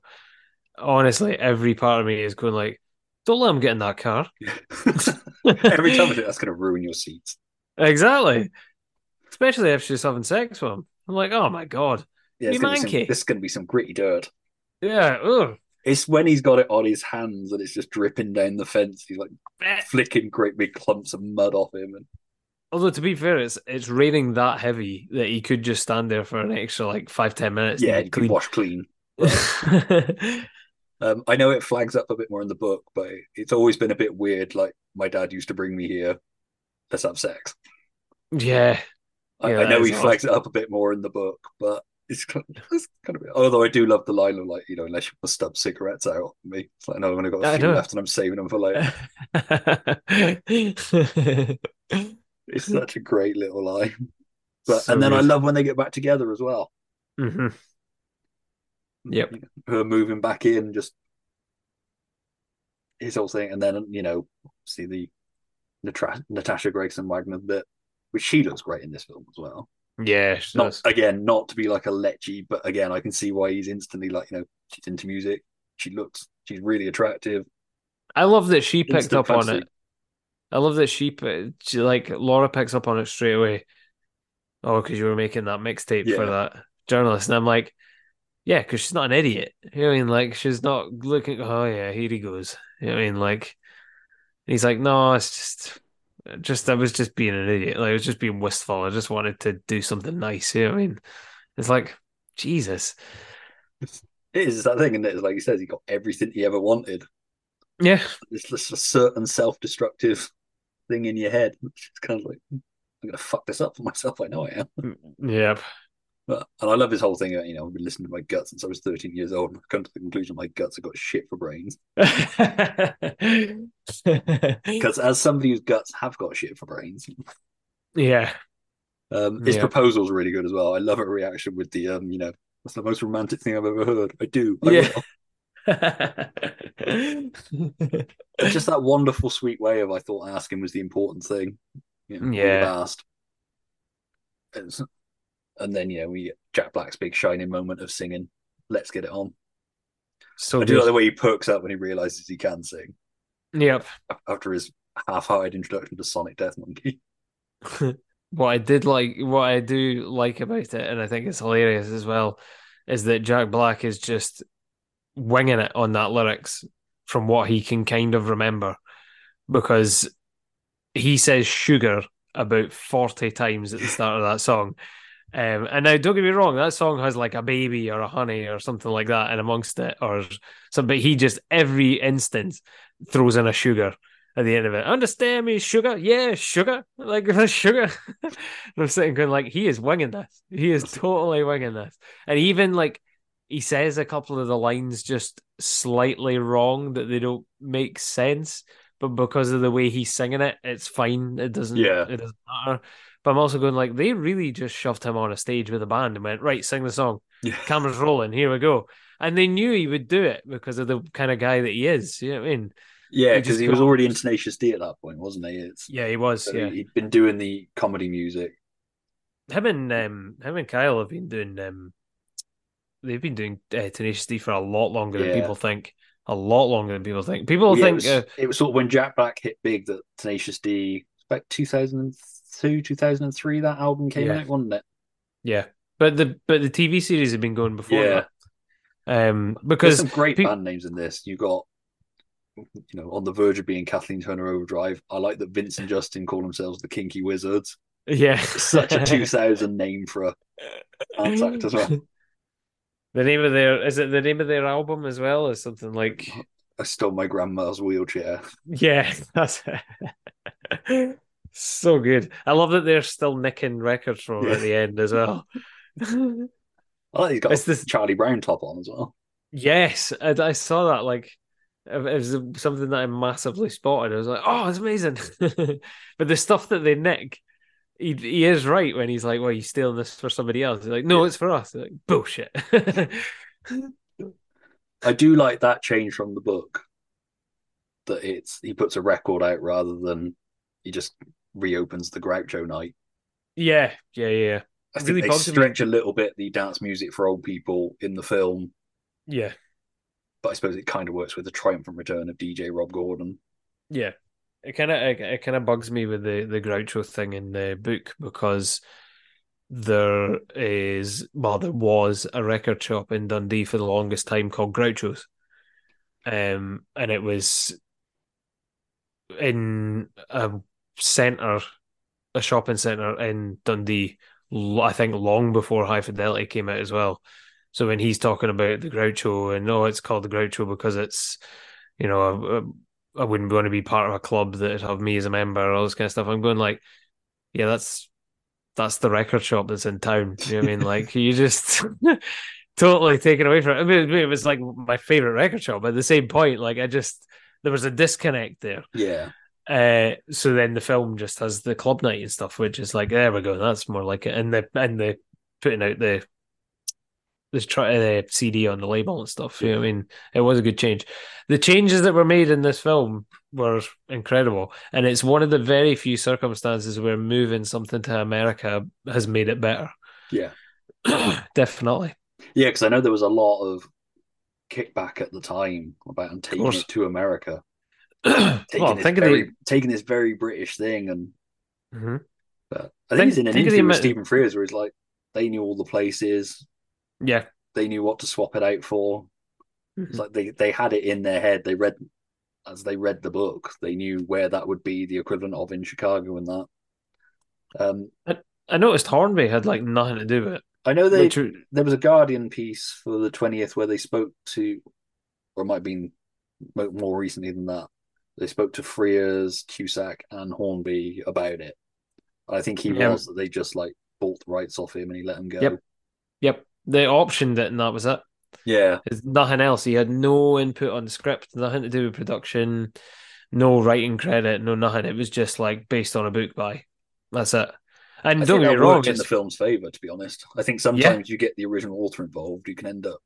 Honestly, every part of me is going like, don't let him get in that car. Every time I do, that's going to ruin your seats. Exactly. Especially if she's having sex with him. I'm like, oh my god. Yeah, you gonna some, this is going to be some gritty dirt. Yeah. Ugh. It's when he's got it on his hands and it's just dripping down the fence. He's like eh. flicking great big clumps of mud off him. And Although to be fair, it's it's raining that heavy that he could just stand there for an extra like five ten minutes. yeah, and can wash clean. Um, I know it flags up a bit more in the book, but it's always been a bit weird. Like my dad used to bring me here. Let's have sex. yeah. I, Yeah, I know he flags it up a bit more in the book, but it's kind of, it's kind of although I do love the line of like you know unless you want to stub cigarettes out on me. It's like no, I've only got a few left and I'm saving them for later. it's such a great little line. But So and then I love when they get back together as well. hmm Yep. Her moving back in, just his whole thing, and then you know, see the Natra- Natasha Gregson Wagner bit, which she looks great in this film as well. Yeah, Not does. again, not to be like a lechy, but again, I can see why he's instantly like, you know, she's into music. She looks, she's really attractive. I love that she picked Instant up on it. I love that she, she like Laura picks up on it straight away. Oh, because you were making that mixtape for that journalist, and I'm like, yeah, because she's not an idiot. You know what I mean? Like she's not looking. Oh yeah, here he goes. You know what I mean? Like he's like, no, it's just, just I was just being an idiot. Like I was just being wistful. I just wanted to do something nice. You know what I mean? It's like Jesus. It is that thing, and it's like he says, he got everything he ever wanted. Yeah. It's just a certain self-destructive thing in your head. It's kind of like, I'm gonna fuck this up for myself. I know I am. Mm, yep. And I love this whole thing. You know, I've been listening to my guts since I was 13 years old, and I've come to the conclusion my guts have got shit for brains. Because as somebody whose guts have got shit for brains, yeah. um, his Yeah. proposal's really good as well. I love her reaction with the, um, you know, that's the most romantic thing I've ever heard. I do. I Yeah. Just that wonderful, sweet way of I thought asking was the important thing. You know, Yeah. asked. It's- and then you know we Jack Black's big shining moment of singing. Let's get it on. So I do good. like the way he perks up when he realizes he can sing Yep. after his half-hearted introduction to Sonic Death Monkey. what I did like, what I do like about it, and I think it's hilarious as well, is that Jack Black is just winging it on that lyrics from what he can kind of remember, because he says sugar about forty times at the start of that song. Um, and now, don't get me wrong, that song has like a baby or a honey or something like that and amongst it, or something. But he just every instance throws in a sugar at the end of it. Understand me, sugar? Yeah, sugar. Like sugar. and I'm sitting going like, he is winging this. He is totally winging this. And even like he says a couple of the lines just slightly wrong that they don't make sense, but because of the way he's singing it, it's fine. It doesn't. Yeah. it doesn't matter. But I'm also going like they really just shoved him on a stage with a band and went right, sing the song. Yeah. Cameras rolling, here we go. And they knew he would do it because of the kind of guy that he is. You know what I mean? Yeah, because he was already in Tenacious D at that point, wasn't he? It's, Yeah, he was. so yeah, he'd been doing the comedy music. him and um, him and Kyle have been doing um, they've been doing uh, Tenacious D for a lot longer than people think. A lot longer than people think. People Well, yeah, think it, was, uh, it was sort of when Jack Black hit big that Tenacious D, about 2002, 2003, that album came Yeah. out, wasn't it? yeah, but the but the TV series had been going before Yeah. that. Um, There's because some great peop- band names in this. You got, you know, on the verge of being Kathleen Turner Overdrive. I like that Vince and Justin call themselves the Kinky Wizards. yeah, Such a 2000 name for a dance act as well. The name of their is it the name of their album as well? Is something like I stole my grandma's wheelchair. yeah, that's it. So good. I love that they're still nicking records from it at the end as well. I like he's got It's this- Charlie Brown top on as well. Yes, I, I saw that. Like, it was something that I massively spotted. I was like, "Oh, it's amazing!" but the stuff that they nick, he he is right when he's like, "Well, you stealing this for somebody else?" He's like, "No, it's for us." like, bullshit. I do like that change from the book. That it's he puts a record out rather than he just reopens the Groucho night. yeah, yeah, yeah. I think really they stretch a little bit the dance music for old people in the film, Yeah, but I suppose it kind of works with the triumphant return of DJ Rob Gordon. yeah. It kind of it, it kind of bugs me with the the Groucho thing in the book because there is well there was a record shop in Dundee for the longest time called Groucho's, um, and it was in a center, a shopping center in Dundee. I think long before High Fidelity came out as well. So when he's talking about the Groucho and oh, it's called the Groucho because it's you know I wouldn't want to be part of a club that'd have me as a member, all this kind of stuff. I'm going like, yeah, that's that's the record shop that's in town. You know what I mean? Like you just totally taken away from it. I mean, it was like my favorite record shop. But at the same point, like I just there was a disconnect there. Yeah, Uh, so then the film just has the club night and stuff, which is like there we go. That's more like it. And the and the putting out the the try the CD on the label and stuff. You know what I mean? It was a good change. The changes that were made in this film were incredible, and it's one of the very few circumstances where moving something to America has made it better. yeah, Definitely. yeah. Because I know there was a lot of kickback at the time about taking it to America, taking, well, this very, the. taking this very British thing, and Mhm. but I think, Think- it's in an of the interview with Stephen Frears where he's like, they knew all the places, Yeah. they knew what to swap it out for. Mhm. It's like they they had it in their head. They read as they read the book. They knew where that would be the equivalent of in Chicago and that. Um, I noticed Hornby had like nothing to do with it. I know they Which- there was a Guardian piece for the twentieth where they spoke to, or it might have been more recently than that. They spoke to Frears, Cusack, and Hornby about it. I think he Yeah. was that they just like bought the rights off him and he let him go. Yep. Yep. They optioned it and that was it. Yeah, There's nothing else. He had no input on the script, nothing to do with production, no writing credit, no nothing. It was just like based on a book by. That's it. And I don't get me wrong, in the film's favor. To be honest, I think sometimes you get the original author involved, you can end up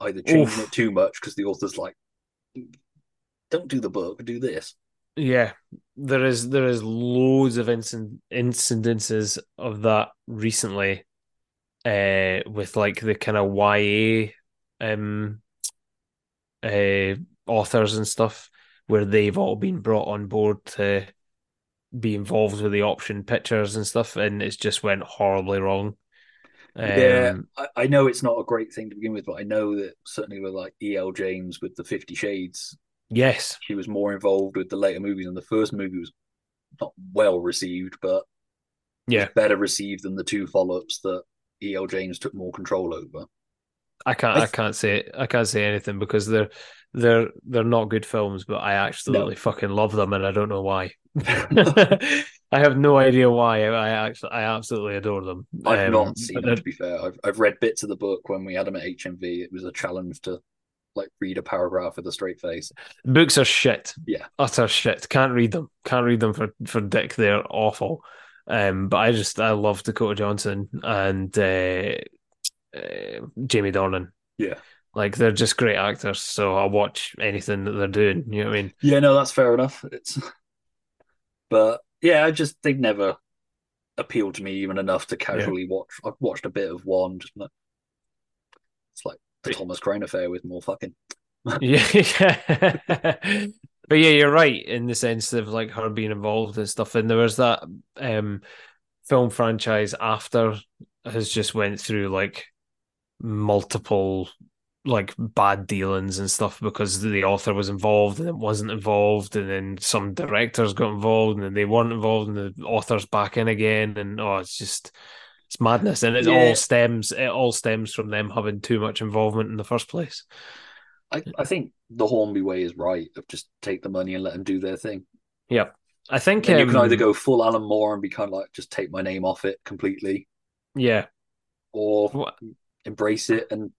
either changing Oof. it too much because the author's like, "Don't do the book, do this." yeah, there is there is loads of incid- incidences of that recently, uh, with like the kind of YA, um, uh, authors and stuff where they've all been brought on board to be involved with the option pictures and stuff, and it's just went horribly wrong. yeah, Um, I, I know it's not a great thing to begin with, but I know that certainly with like E.L. James with the Fifty Shades, yes, she was more involved with the later movies, and the first movie was not well received, but yeah, better received than the two follow-ups that E.L. James took more control over. I can't I I, can't say I can't say anything because they're they're they're not good films, but I absolutely fucking love them, and I don't know why. I have no idea why. I actually, I absolutely adore them. I've Um, not seen but them to be fair. I've I've read bits of the book when we had them at HMV. It was a challenge to like read a paragraph with a straight face. Books are shit. Yeah. Utter shit. Can't read them. Can't read them for, for dick. They're awful. Um, but I just I love Dakota Johnson and uh, uh, Jamie Dornan. Yeah. Like they're just great actors, so I'll watch anything that they're doing. You know what I mean? Yeah, no, that's fair enough. It's but yeah, I just they never appealed to me even enough to casually watch. I've watched a bit of one, just like it's like the Thomas Crown affair with more fucking. yeah, yeah. but yeah, you're right in the sense of like her being involved and stuff. And there was that um film franchise after has just went through like multiple like bad dealings and stuff because the author was involved and it wasn't involved and then some directors got involved and then they weren't involved and the author's back in again and oh it's just it's madness and it Yeah. all stems it all stems from them having too much involvement in the first place I, I think the Hornby way is right of just take the money and let them do their thing. Yeah, I think And you can um, either go full Alan Moore and be kind of like just take my name off it completely, Yeah. or embrace it and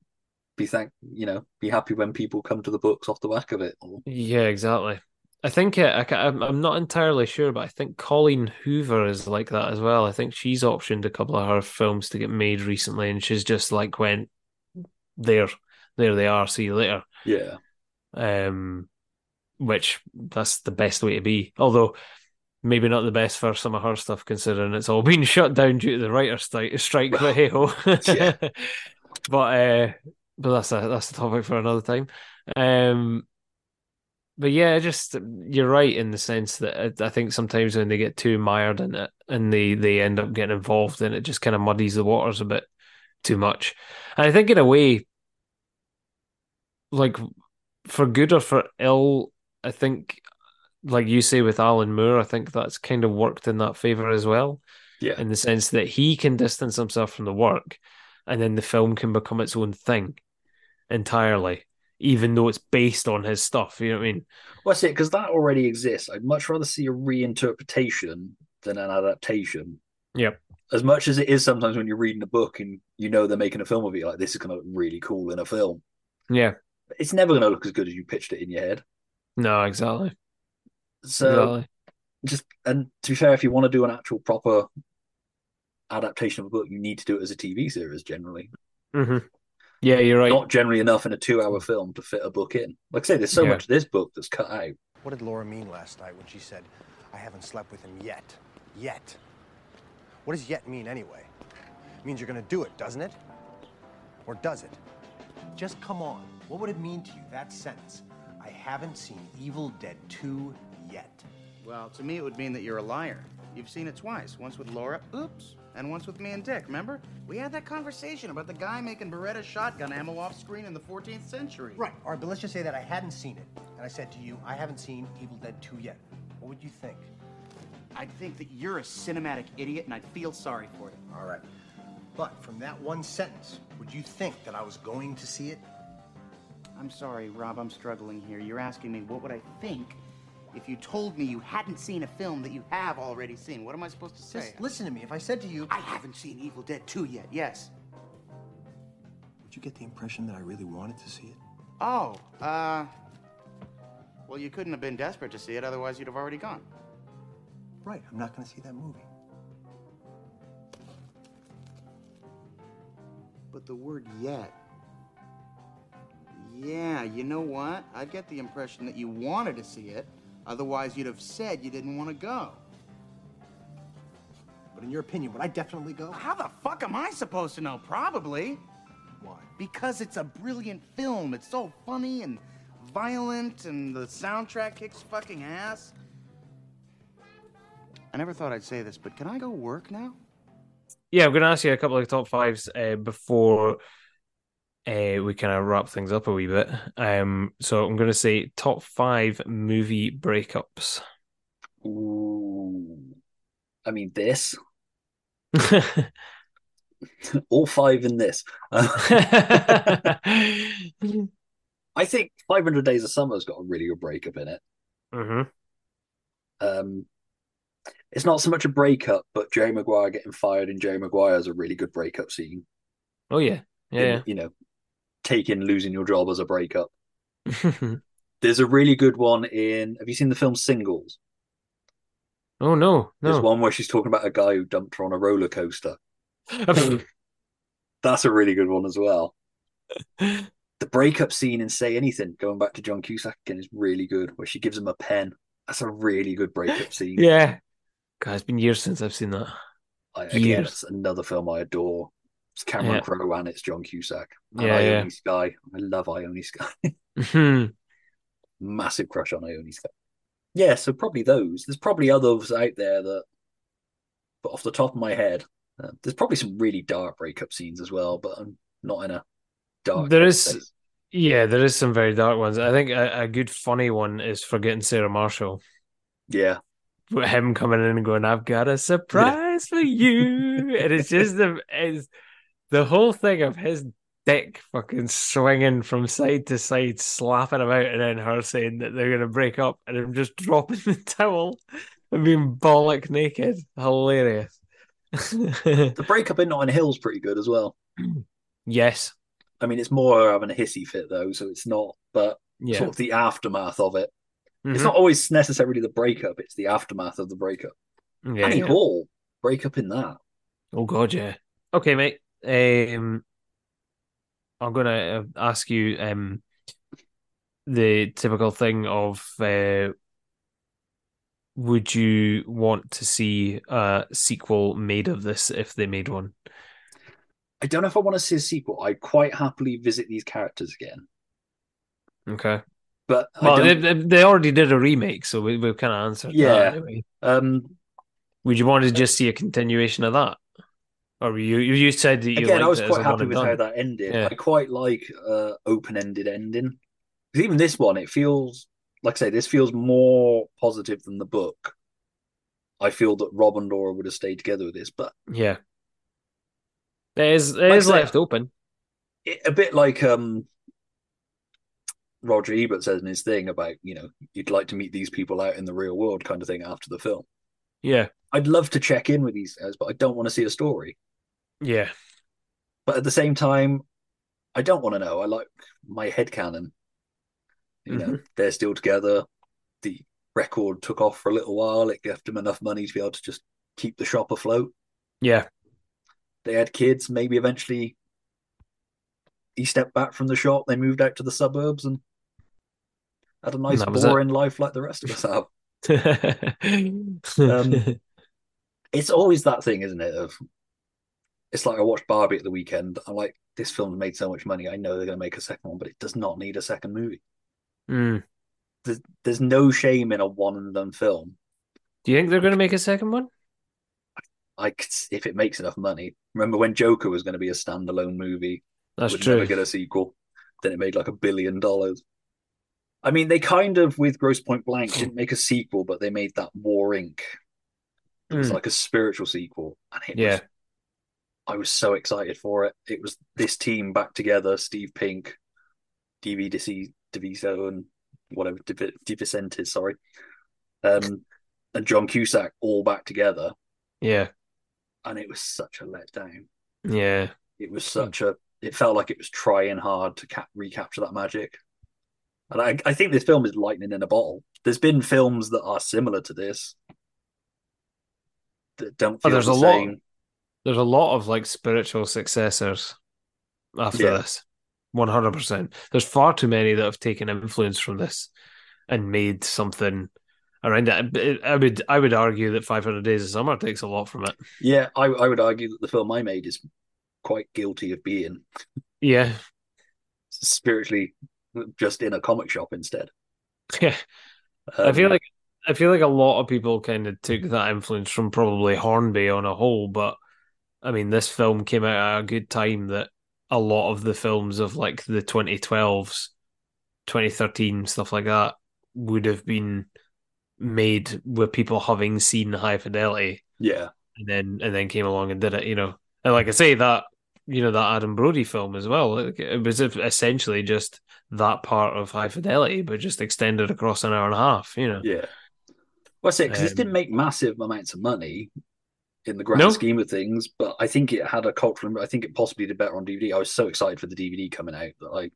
be thank you know be happy when people come to the books off the back of it. Or, Yeah, exactly. I think uh, I, I'm not entirely sure, but I think Colleen Hoover is like that as well. I think she's optioned a couple of her films to get made recently, and she's just like went there, there they are. See you later. yeah, Um, which that's the best way to be. Although maybe not the best for some of her stuff, considering it's all been shut down due to the writer's strike. Strike, but hey ho. Yeah. but uh, but that's a that's a topic for another time. Um, but yeah, just you're right in the sense that I I think sometimes when they get too mired in it and they they end up getting involved, and it just kind of muddies the waters a bit too much. And I think in a way, like for good or for ill, I think like you say with Alan Moore, I think that's kind of worked in that favor as well. Yeah. In the sense that he can distance himself from the work and then the film can become its own thing entirely, even though it's based on his stuff. You know what I mean? well, that's it because that already exists. I'd much rather see a reinterpretation than an adaptation. Yep. As much as it is sometimes when you're reading a book and you know they're making a film of it, like this is going to look really cool in a film. Yeah. It's never going to look as good as you pitched it in your head. No, exactly. So Exactly. just and to be fair, if you want to do an actual proper adaptation of a book, you need to do it as a TV series generally. hmm Yeah, you're right. Not generally enough in a two-hour film to fit a book in. Like I say, there's so Yeah. much of this book that's cut out. What did Laura mean last night when she said, I haven't slept with him yet? Yet. What does yet mean anyway? It means you're gonna do it, doesn't it? Or does it? Just come on. What would it mean to you, that sentence? I haven't seen Evil Dead 2 yet. Well, to me, it would mean that you're a liar. You've seen it twice. Once with Laura, oops, and once with me and Dick. Remember? We had that conversation about the guy making Beretta shotgun ammo off screen in the 14th century. Right, all right, but let's just say that I hadn't seen it. And I said to you, I haven't seen Evil Dead 2 yet. What would you think? I'd think that you're a cinematic idiot, and I'd feel sorry for you. All right. But from that one sentence, would you think that I was going to see it? I'm sorry, Rob. I'm struggling here. You're asking me what would I think if you told me you hadn't seen a film that you have already seen. What am I supposed to say? Just listen to me. If I said to you, I haven't seen Evil Dead 2 yet. Yes. would you get the impression that I really wanted to see it? Oh, uh. Well, you couldn't have been desperate to see it, otherwise, you'd have already gone. Right, I'm not going to see that movie. But the word yet. Yeah, you know what? I get the impression that you wanted to see it, otherwise, you'd have said you didn't want to go. But in your opinion, would I definitely go? How the fuck am I supposed to know? Probably. Why? Because it's a brilliant film. It's so funny and violent, and the soundtrack kicks fucking ass. I never thought I'd say this, but can I go work now? Yeah, I'm going to ask you a couple of top fives uh, before uh, we kind of wrap things up a wee bit. Um, so I'm going to say top five movie breakups. Ooh. I mean, this. All five in this. I think 500 Days of Summer's got a really good breakup in it. Mm-hmm. Um, it's not so much a breakup, but Jerry Maguire getting fired and Jerry Maguire is a really good breakup scene. Oh yeah, yeah. In, You know, taking losing your job as a breakup. There's a really good one in. Have you seen the film Singles? oh no, There's one where she's talking about a guy who dumped her on a roller coaster. That's a really good one as well. the breakup scene in Say Anything, going back to John Cusack again, is really good. Where she gives him a pen. That's a really good breakup scene. yeah. God, it's been years since I've seen that. I, again, Years. it's another film I adore. It's Cameron Yeah. Crowe and it's John Cusack. And Yeah, yeah. Skye. I love Ione Skye. Mhm. Massive crush on Ione Skye. Yeah, so probably those. There's probably others out there that, but off the top of my head, uh, there's probably some really dark breakup scenes as well, but I'm not in a dark. There is, yeah, there is some very dark ones. I think a, a good funny one is Forgetting Sarah Marshall. Yeah. With him coming in and going, "I've got a surprise for you," and it's just the it's the whole thing of his dick fucking swinging from side to side, slapping him out, and then her saying that they're gonna break up, and him just dropping the towel and being bollock naked. Hilarious. The breakup in Notting Hill's pretty good as well. yes. I mean, it's more having a hissy fit though, so it's not, but Yeah. sort of the aftermath of it. It's Mhm. not always necessarily the breakup; it's the aftermath of the breakup. Yeah, Annie yeah. Hall breakup in that. Oh god, yeah. Okay, mate. Um, I'm gonna uh, ask you um the typical thing of uh, would you want to see a sequel made of this if they made one? I don't know if I want to see a sequel. I'd quite happily visit these characters again, Okay. but Well, they, they already did a remake, so we, we've kind of answered Yeah. that anyway. um, Would you want to just see a continuation of that? Or you you you said that you again, I was quite happy with how that ended. Yeah. I quite like uh, open-ended ending. 'Cause even this one, it feels like I say, this feels more positive than the book. I feel that Rob and Laura would have stayed together with this, but Yeah. It is it Like is say- left open. it, a bit like um Roger Ebert says in his thing about you know you'd like to meet these people out in the real world kind of thing after the film. Yeah. I'd love to check in with these guys, but I don't want to see a story. Yeah. But at the same time, I don't want to know. I like my head canon. You know, Mhm. they're still together. The record took off for a little while. It gave them enough money to be able to just keep the shop afloat. Yeah. They had kids. Maybe eventually he stepped back from the shop. They moved out to the suburbs and had a nice, was it. boring life like the rest of us have. Um, it's always that thing, isn't it? Of it's like I watched Barbie at the weekend. I'm like, this film's made so much money. I know they're going to make a second one, but it does not need a second movie. Mm. There's, there's no shame in a one and done film. Do you think they're going to make a second one? I if it makes enough money. Remember when Joker was going to be a standalone movie? That's would true. never get a sequel. Then it made like a billion dollars. I mean, they kind of with Grosse Pointe Blank didn't make a sequel, but they made that War Inc. It was Mm. like a spiritual sequel, and it Yeah. was. I was so excited for it. It was this team back together: Steve Pink, DV DeC Deviso, and whatever Div- DeVicente, sorry, um, and John Cusack all back together, Yeah. and it was such a letdown. Yeah. It was such a. It felt like it was trying hard to cap- recapture that magic. And I, I think this film is lightning in a bottle. There's been films that are similar to this that don't Oh, feel there's the a lot. There's a lot of like spiritual successors after Yeah. this. One hundred percent. There's far too many that have taken influence from this and made something around it. I would I would argue that Five Hundred Days of Summer takes a lot from it. Yeah, I, I would argue that the film I made is quite guilty of being Yeah. spiritually just in a comic shop instead. Yeah. I feel Um, like I feel like a lot of people kind of took that influence from probably Hornby on a whole, but I mean, this film came out at a good time that a lot of the films of like the 2012s, 2013 stuff like that would have been made with people having seen High Fidelity Yeah. and then and then came along and did it, you know. And like I say, that you know that Adam Brody film as well. It was essentially just that part of High Fidelity, but just extended across an hour and a half. You know. Yeah. Well, I say because this Um, didn't make massive amounts of money in the grand No. scheme of things, but I think it had a cultural. I think it possibly did better on DVD. I was so excited for the DVD coming out that I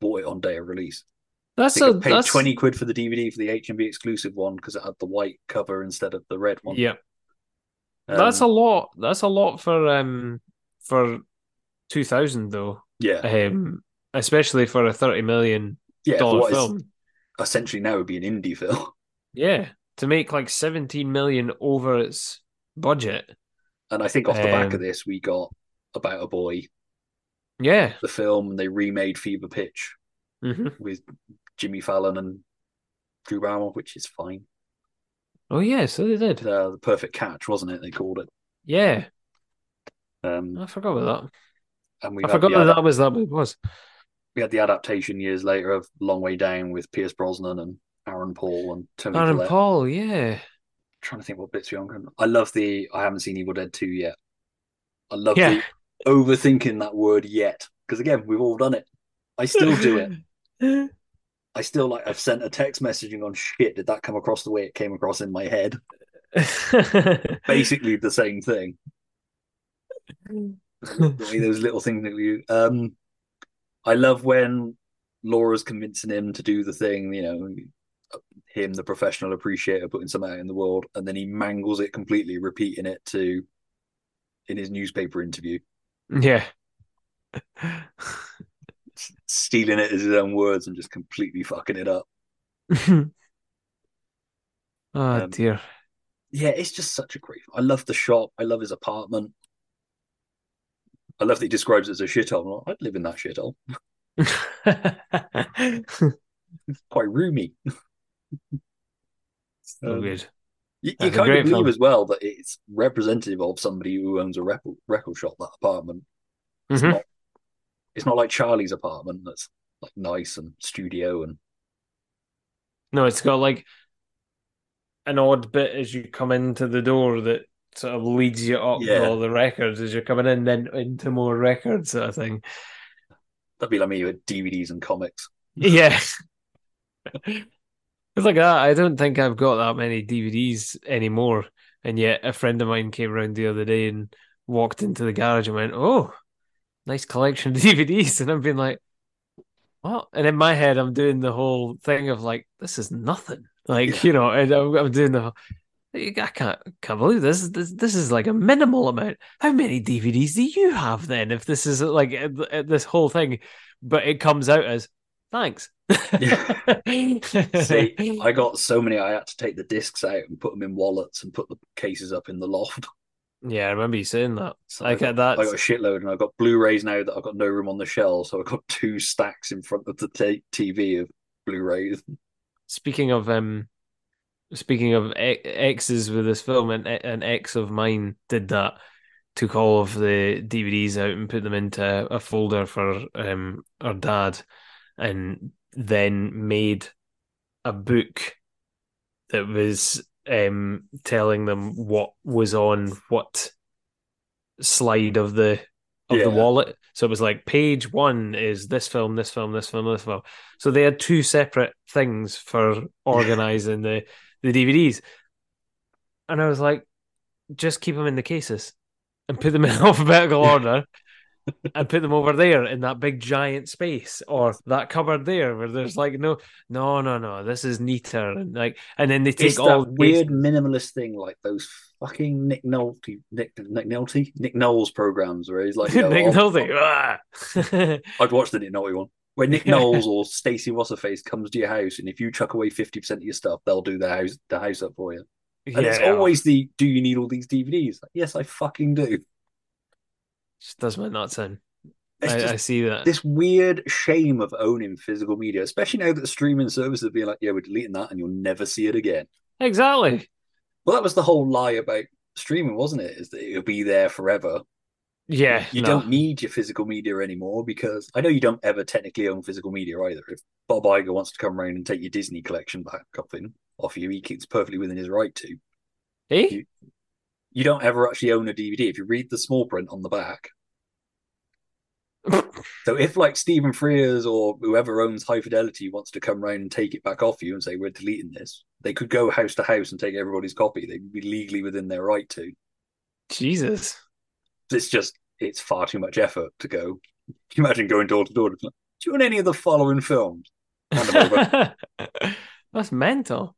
bought it on day of release. That's I a I paid that's twenty quid for the DVD for the HMV exclusive one because it had the white cover instead of the red one. yeah. Um, that's a lot. That's a lot for um for two thousand though. yeah, Um, especially for a thirty million yeah. dollar film. essentially now would be an indie film. Yeah, to make like seventeen million over its budget. And I think off the back Um, of this, we got About a Boy, Yeah. the film, and they remade Fever Pitch hmm with Jimmy Fallon and Drew Barrymore, which is fine. Oh yeah, so they did. Uh, the perfect catch, wasn't it? They called it. Yeah, Um, I forgot about that. and we. I forgot that adap- that was that it was. we had the adaptation years later of Long Way Down with Pierce Brosnan and Aaron Paul and Toni Aaron Collette. Paul, yeah, trying to think what bits we on. I love the. I haven't seen Evil Dead two yet. I love Yeah. the overthinking that word yet because again we've all done it. I still do it. I still like. I've sent a text messaging on shit. Did that come across the way it came across in my head? Basically the same thing. The those little things that you. Um, I love when Laura's convincing him to do the thing. You know, him, the professional appreciator, putting something out in the world, and then he mangles it completely, repeating it to in his newspaper interview, yeah. stealing it as his own words and just completely fucking it up. oh Um, dear. Yeah, it's just such a great. I love the shop. I love his apartment. I love that he describes it as a shithole. I'd live in that shithole. It's quite roomy. So Um, good. You, you kind of believe film. as well that it's representative of somebody who owns a record, record shop. That apartment. It's Mhm. not. It's not like Charlie's apartment. That's like nice and studio and No, it's got like an odd bit as you come into the door that sort of leads you up Yeah. with all the records as you're coming in, then into more records sort of thing. that'd be like me with DVDs and comics. Yeah. It's like that. I don't think I've got that many DVDs anymore. And yet a friend of mine came around the other day and walked into the garage and went, Oh, nice collection of DVDs. And I've been like, What? And in my head, I'm doing the whole thing of like, this is nothing. Like, you know, and I'm, I'm doing the I can't can't believe this. This this is like a minimal amount. How many DVDs do you have then? If this is like uh, uh, this whole thing, but it comes out as thanks. See, I got so many. I had to take the discs out and put them in wallets and put the cases up in the loft. Yeah, I remember you saying that. So I uh, got, that. I got a shitload, and I've got Blu-rays now that I've got no room on the shelves. So I've got two stacks in front of the t- TV of Blu-rays. Speaking of um, speaking of exes with this film, an an ex of mine did that. Took all of the DVDs out and put them into a folder for um our dad, and then made a book that was um telling them what was on what slide of the of the wallet. So it was like page one is this film, this film, this film, this film. So they had two separate things for organizing the the DVDs. And I was like, just keep them in the cases and put them in alphabetical order and put them over there in that big giant space or that cupboard there where there's like no no no no this is neater and like and then they take It's all that weird minimalist thing, like those fucking Nick Nolte, Nick Nick Nolte, Nick Knowles programs, where he's like, you know, Nick I'll- Nolte. ah. I'd watch the Nick Nolte one. Where Nick Knowles or Stacey What's-her-face comes to your house, and if you chuck away fifty percent of your stuff, they'll do the house the house up for you. And it's always the "Do you need all these DVDs?" Like, yes, I fucking do. Just does my nuts in. I, I see that. This weird shame of owning physical media, especially now that streaming services are being like, "Yeah, we're deleting that, and you'll never see it again." Exactly. Well, that was the whole lie about streaming, wasn't it? Is that it'll be there forever. Yeah. You no. don't need your physical media anymore because I know you don't ever technically own physical media either. If Bob Iger wants to come around and take your Disney collection back off him off you, he keeps perfectly within his right to. You, you don't ever actually own a DVD. If you read the small print on the back, so if like Stephen Frears or whoever owns High Fidelity wants to come round and take it back off you and say we're deleting this, they could go house to house and take everybody's copy. They'd be legally within their right to. Jesus. It's just it's far too much effort to go. Can you imagine going door to door? Do you want any of the following films? Hand them over. That's mental.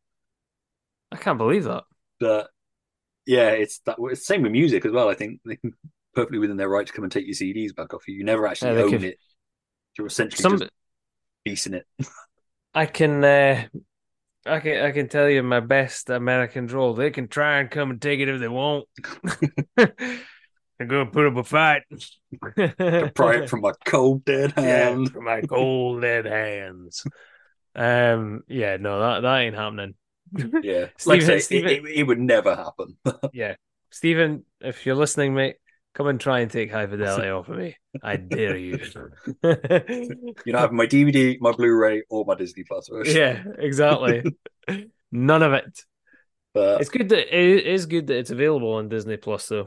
I can't believe that. But yeah, it's that. It's the same with music as well. I think they perfectly within their right to come and take your CDs back off you. You never actually Yeah, own could- it. You're essentially Some- just leasing it. I can uh I can I can tell you my best American droll. They can try and come and take it if they want. They're gonna put up a fight. Pry it from my cold dead Yeah, from my cold dead hands. Um yeah, no, that that ain't happening. Yeah, like say, it, it, it would never happen. Yeah. Stephen, if you're listening, mate, come and try and take high fidelity off of me. I dare you. You're not having my DVD, my Blu-ray, or my Disney Plus version. yeah, exactly. None of it. But It's good that it is good that it's available on Disney Plus though.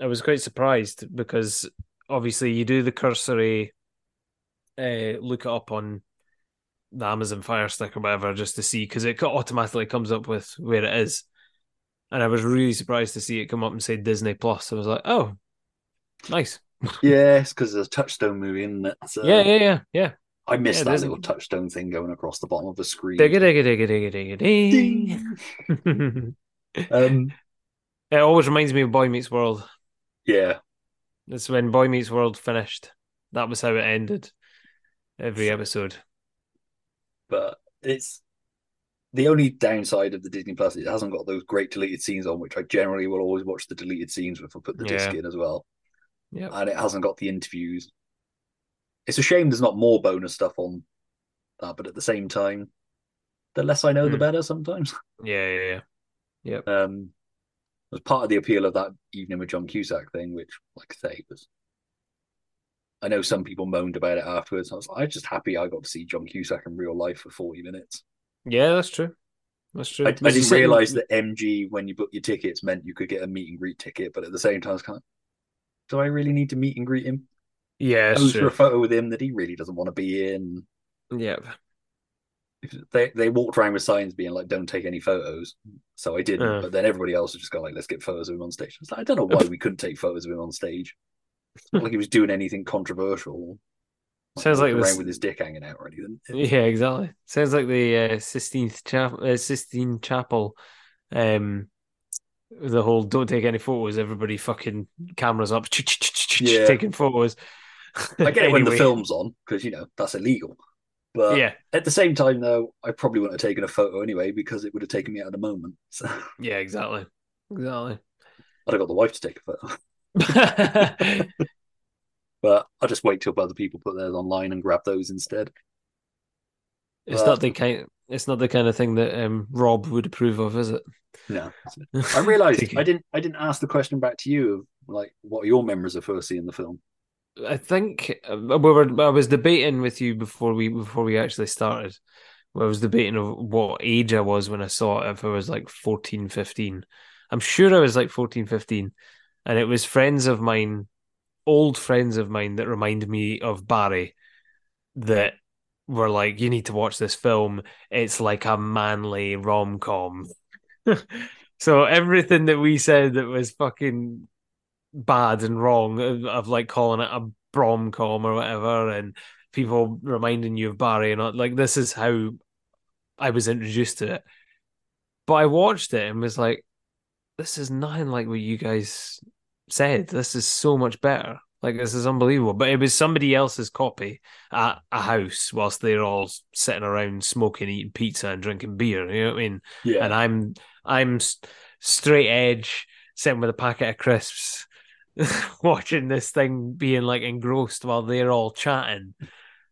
I was quite surprised because obviously you do the cursory uh look it up on the Amazon Fire Stick or whatever just to see because it automatically comes up with where it is. And I was really surprised to see it come up and say Disney Plus. I was like, oh, nice. yes, because there's a Touchstone movie in it. So Yeah, yeah, yeah, yeah. I missed Yeah, that little Touchstone thing going across the bottom of the screen. Digga digga digga digga digga ding. Um, it always reminds me of Boy Meets World. yeah, That's when Boy Meets World finished. That was how it ended. Every episode. But it's the only downside of the Disney Plus. It hasn't got those great deleted scenes on, which I generally will always watch the deleted scenes with. I put the disc in as well. Yeah. and it hasn't got the interviews. It's a shame there's not more bonus stuff on that, but at the same time, the less I know, the Hmm. better. Sometimes. Yeah, yeah, yeah. Yep. Um, was part of the appeal of that evening with John Cusack thing, which, like I say, was. I know some people moaned about it afterwards. I was, I was just happy I got to see John Cusack in real life for forty minutes. Yeah, that's true. That's true. I, I didn't realize that MG, when you book your tickets, meant you could get a meet and greet ticket, but at the same time, I was kind of, do I really need to meet and greet him? Yeah, that's for a photo with him that he really doesn't want to be in. Yeah. They they walked around with signs being like, "Don't take any photos." So I didn't, Uh. but then everybody else was just going like, "Let's get photos of him on stage." I, was like, I don't know why we couldn't take photos of him on stage. Like he was doing anything controversial. Sounds like walking this- around with his dick hanging out or anything. Yeah, exactly. Sounds like the uh, Sistine Chapel. Uh, Sistine Chapel. Um, the whole "don't take any photos." Everybody fucking cameras up, Yeah. taking photos. I get it when the film's on because you know that's illegal. But Yeah. at the same time, though, I probably wouldn't have taken a photo anyway because it would have taken me out of the moment. So Yeah, exactly, exactly. I'd have got the wife to take a photo. but I'll just wait till other people put theirs online and grab those instead. It's But- not the kind. It's not the kind of thing that um, Rob would approve of, is it? No, I realised. I didn't. I didn't ask the question back to you of like, what are your memories of first seeing the film? I think uh, we were. I was debating with you before we before we actually started. I was debating of what age I was when I saw it. If I was like 14, 15. I'm sure I was like 14, 15. And it was friends of mine, old friends of mine that reminded me of Barry, that were like, "You need to watch this film. It's like a manly rom com." so everything that we said that was fucking bad and wrong of, of like calling it a brom com or whatever and people reminding you of Barry and all, like this is how I was introduced to it. But I watched it and was like, this is nothing like what you guys said. This is so much better. Like this is unbelievable. But it was somebody else's copy at a house whilst they're all sitting around smoking, eating pizza and drinking beer. You know what I mean? Yeah. And I'm I'm straight edge, sitting with a packet of crisps, watching this thing being like engrossed while they're all chatting,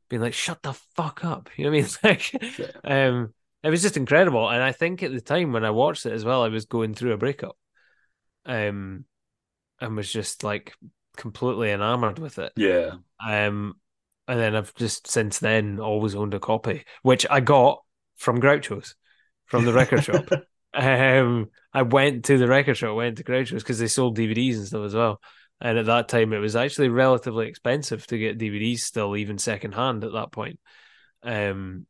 being like, "Shut the fuck up!" You know what I mean? Like, um, it was just incredible. And I think at the time when I watched it as well, I was going through a breakup, um, and was just like completely enamored with it. Yeah. Um, and then I've just since then always owned a copy, which I got from Groucho's, from the record shop. Um, I went to the record shop, went to Groucho's because they sold DVDs and stuff as well. and at that time it was actually relatively expensive to get DVDs still, even secondhand at that point. Um,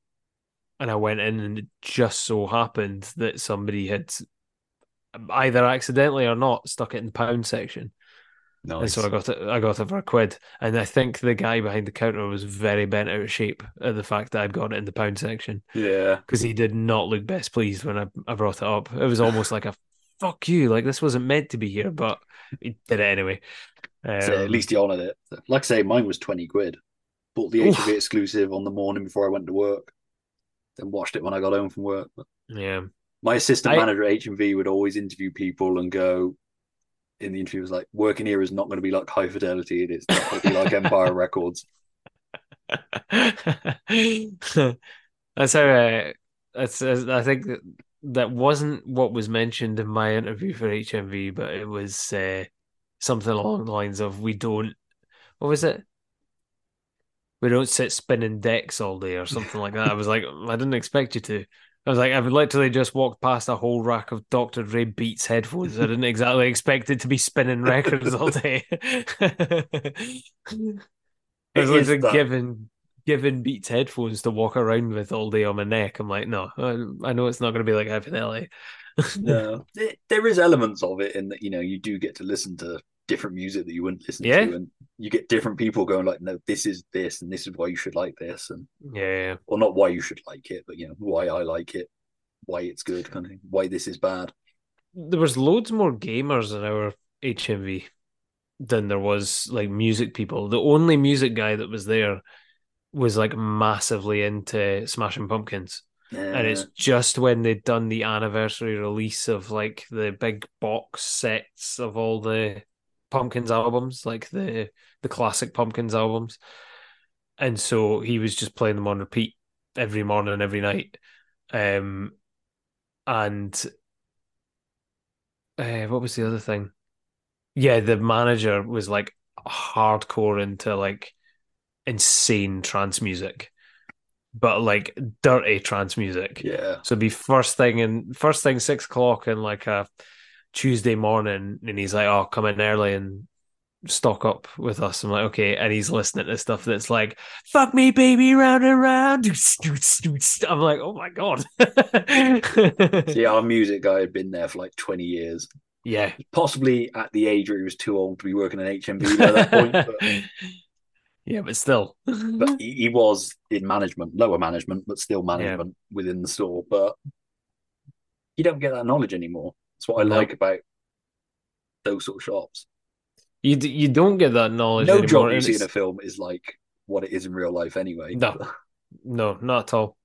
and I went in, and it just so happened that somebody had either accidentally or not stuck it in the pound section. No, and so I got it. I got it for a quid, and I think the guy behind the counter was very bent out of shape at the fact that I'd got it in the pound section Yeah. because he did not look best pleased when I, I brought it up. It was almost like a fuck you, like this wasn't meant to be here, but he did it anyway. Um, So at least he honoured it. Like I say, mine was 20 quid. Bought the Oof. Exclusive on the morning before I went to work. Then watched it when I got home from work. But yeah, my assistant I- manager at HMV would always interview people and go, in the interview, was like, working here is not going to be like high fidelity. It's not going to be like Empire Records. that's how uh, that's I think that, that wasn't what was mentioned in my interview for HMV, but it was uh, something along the lines of we don't. What was it? We don't sit spinning decks all day or something like that. I was like, I didn't expect you to. I was like, I've literally just walked past a whole rack of Dr. Dre Beats headphones. I didn't exactly expect it to be spinning records all day. it was It is literally that- given given Beats headphones to walk around with all day on my neck. I'm like, no, I, I know it's not going to be like high fidelity. No, there, there is elements of it in that, you know, you do get to listen to different music that you wouldn't listen Yeah. to. And you get different people going like, no, this is this and this is why you should like this. And, Yeah. or not why you should like it, but, you know, why I like it, why it's good, kind of thing, why this is bad. there was loads more gamers in our HMV than there was like music people. The only music guy that was there was like massively into Smashing Pumpkins. And it's just when they'd done the anniversary release of like the big box sets of all the Pumpkins albums, like the the classic Pumpkins albums. And so he was just playing them on repeat every morning, and every night. Um and uh, what was the other thing? Yeah, the manager was like hardcore into like insane trance music, but like dirty trance music. Yeah. So it'd be first thing and first thing six o'clock in like a Tuesday morning, and he's like, "Oh, come in early and stock up with us." I'm like, "Okay," and he's listening to stuff that's like, "Fuck me, baby, round and round." I'm like, "Oh my god." See, our music guy had been there for like 20 years. Yeah. Possibly at the age where he was too old to be working in HMV by that point. But, yeah, but still. but he, he was in management, lower management, but still management within the store. But you don't get that knowledge anymore. That's what I like about those sort of shops. You d- you don't get that knowledge No anymore. job you see in a film is like what it is in real life anyway. No, no, not at all.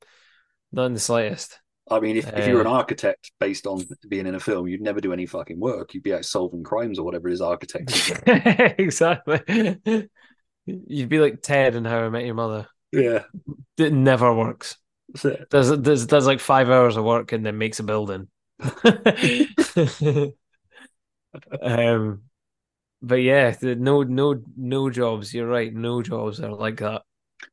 Not in the slightest. I mean, if, if you're an Uh, architect based on being in a film, you'd never do any fucking work. You'd be out solving crimes or whatever it is architects. exactly. You'd be like Ted in How I Met Your Mother. yeah. It never works. That's it. Does does does like five hours of work and then makes a building. um, but yeah, the, no no no jobs. You're right. No jobs are like that.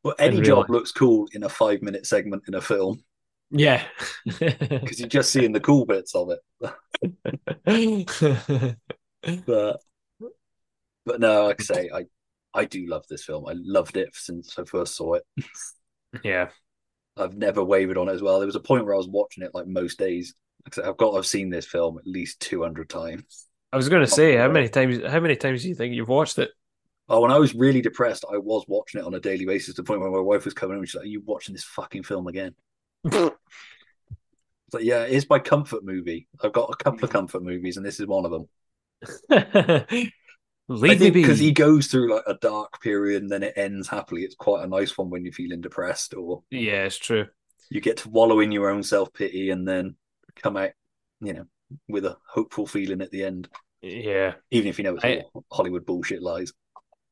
Well, any job life. looks cool in a five minute segment in a film Yeah. because you're just seeing the cool bits of it. but but no, like I say, I I do love this film. I loved it since I first saw it. yeah. I've never wavered on it as well. There was a point where I was watching it like most days. Like I say, I've got I've seen this film at least two hundred times. I was gonna say, how many times? How many times do you think you've watched it? Oh, when I was really depressed, I was watching it on a daily basis to the point where my wife was coming in and she's like, Are you watching this fucking film again? Like, yeah, it's my comfort movie. I've got a couple of comfort movies, and this is one of them. Leave me because he goes through like a dark period and then it ends happily. It's quite a nice one when you're feeling depressed, or Yeah, it's true. you get to wallow in your own self pity and then come out, you know, with a hopeful feeling at the end. Yeah. Even if you know it's I- all Hollywood bullshit lies.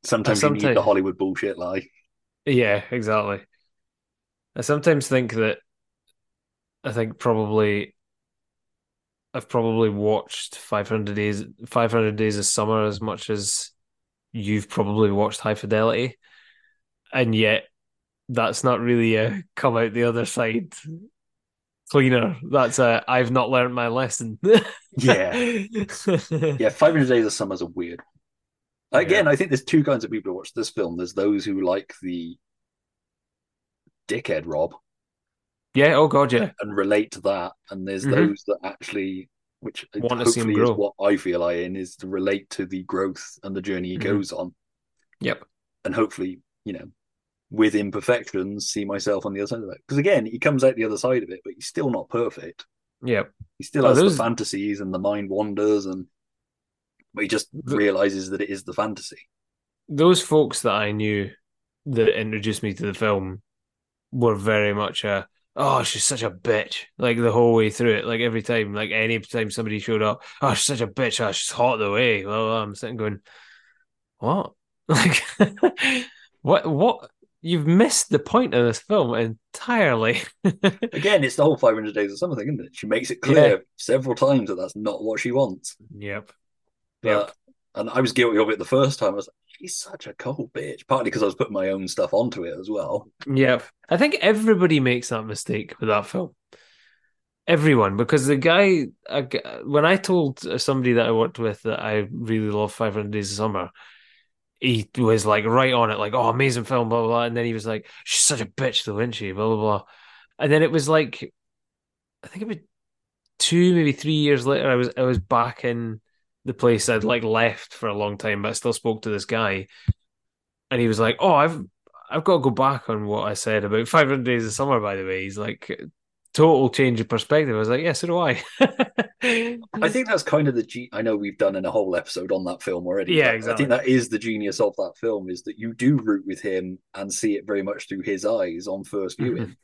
Sometimes, you need the Hollywood bullshit lie. Yeah, exactly. I sometimes think that I think probably I've probably watched 500 days 500 days of summer as much as you've probably watched High Fidelity and yet that's not really a come out the other side cleaner that's a I've not learned my lesson Yeah. yeah, 500 Days of Summer's a weird Again, I think there's two kinds of people who watch this film. There's those who like the dickhead Rob Yeah. Oh God. Yeah. and relate to that, and there's Mhm. those that actually, which Want to see hopefully is what I feel I in, is to relate to the growth and the journey he Mhm. goes on, Yep. and hopefully, you know, with imperfections, see myself on the other side of it. Because again, he comes out the other side of it, but he's still not perfect. yeah He still Oh, has those- the fantasies and the mind wanders, and but he just realizes that it is the fantasy. those folks that I knew that introduced me to the film were very much a oh she's such a bitch like the whole way through it like every time like any time somebody showed up oh she's such a bitch oh she's hot the way well I'm sitting going what like what what you've missed the point of this film entirely Again, it's the whole 500 Days of Summer thing, isn't it? She makes it clear several times that that's not what she wants. yep But, And I was guilty of it the first time. I was like, she's such a cold bitch. Partly because I was putting my own stuff onto it as well. Yep. I think everybody makes that mistake with that film. Everyone, because the guy, g- when I told somebody that I worked with that I really love 500 Days of Summer, he was like right on it, like, oh, amazing film, blah, blah, blah. And then he was like, she's such a bitch, though, isn't she? Blah, blah, blah. And then it was like, I think it was two, maybe three years later, I was I was back in the place I'd like left for a long time, but I still spoke to this guy and he was like, "Oh, I've I've got to go back on what I said about 500 Days of Summer." By the way, he's like, total change of perspective. I was like, "Yeah, so do I." I think that's kind of the. Ge- I know we've done in a whole episode on that film already. Yeah, exactly. I think that is the genius of that film is that you do root with him and see it very much through his eyes on first viewing. Mhm.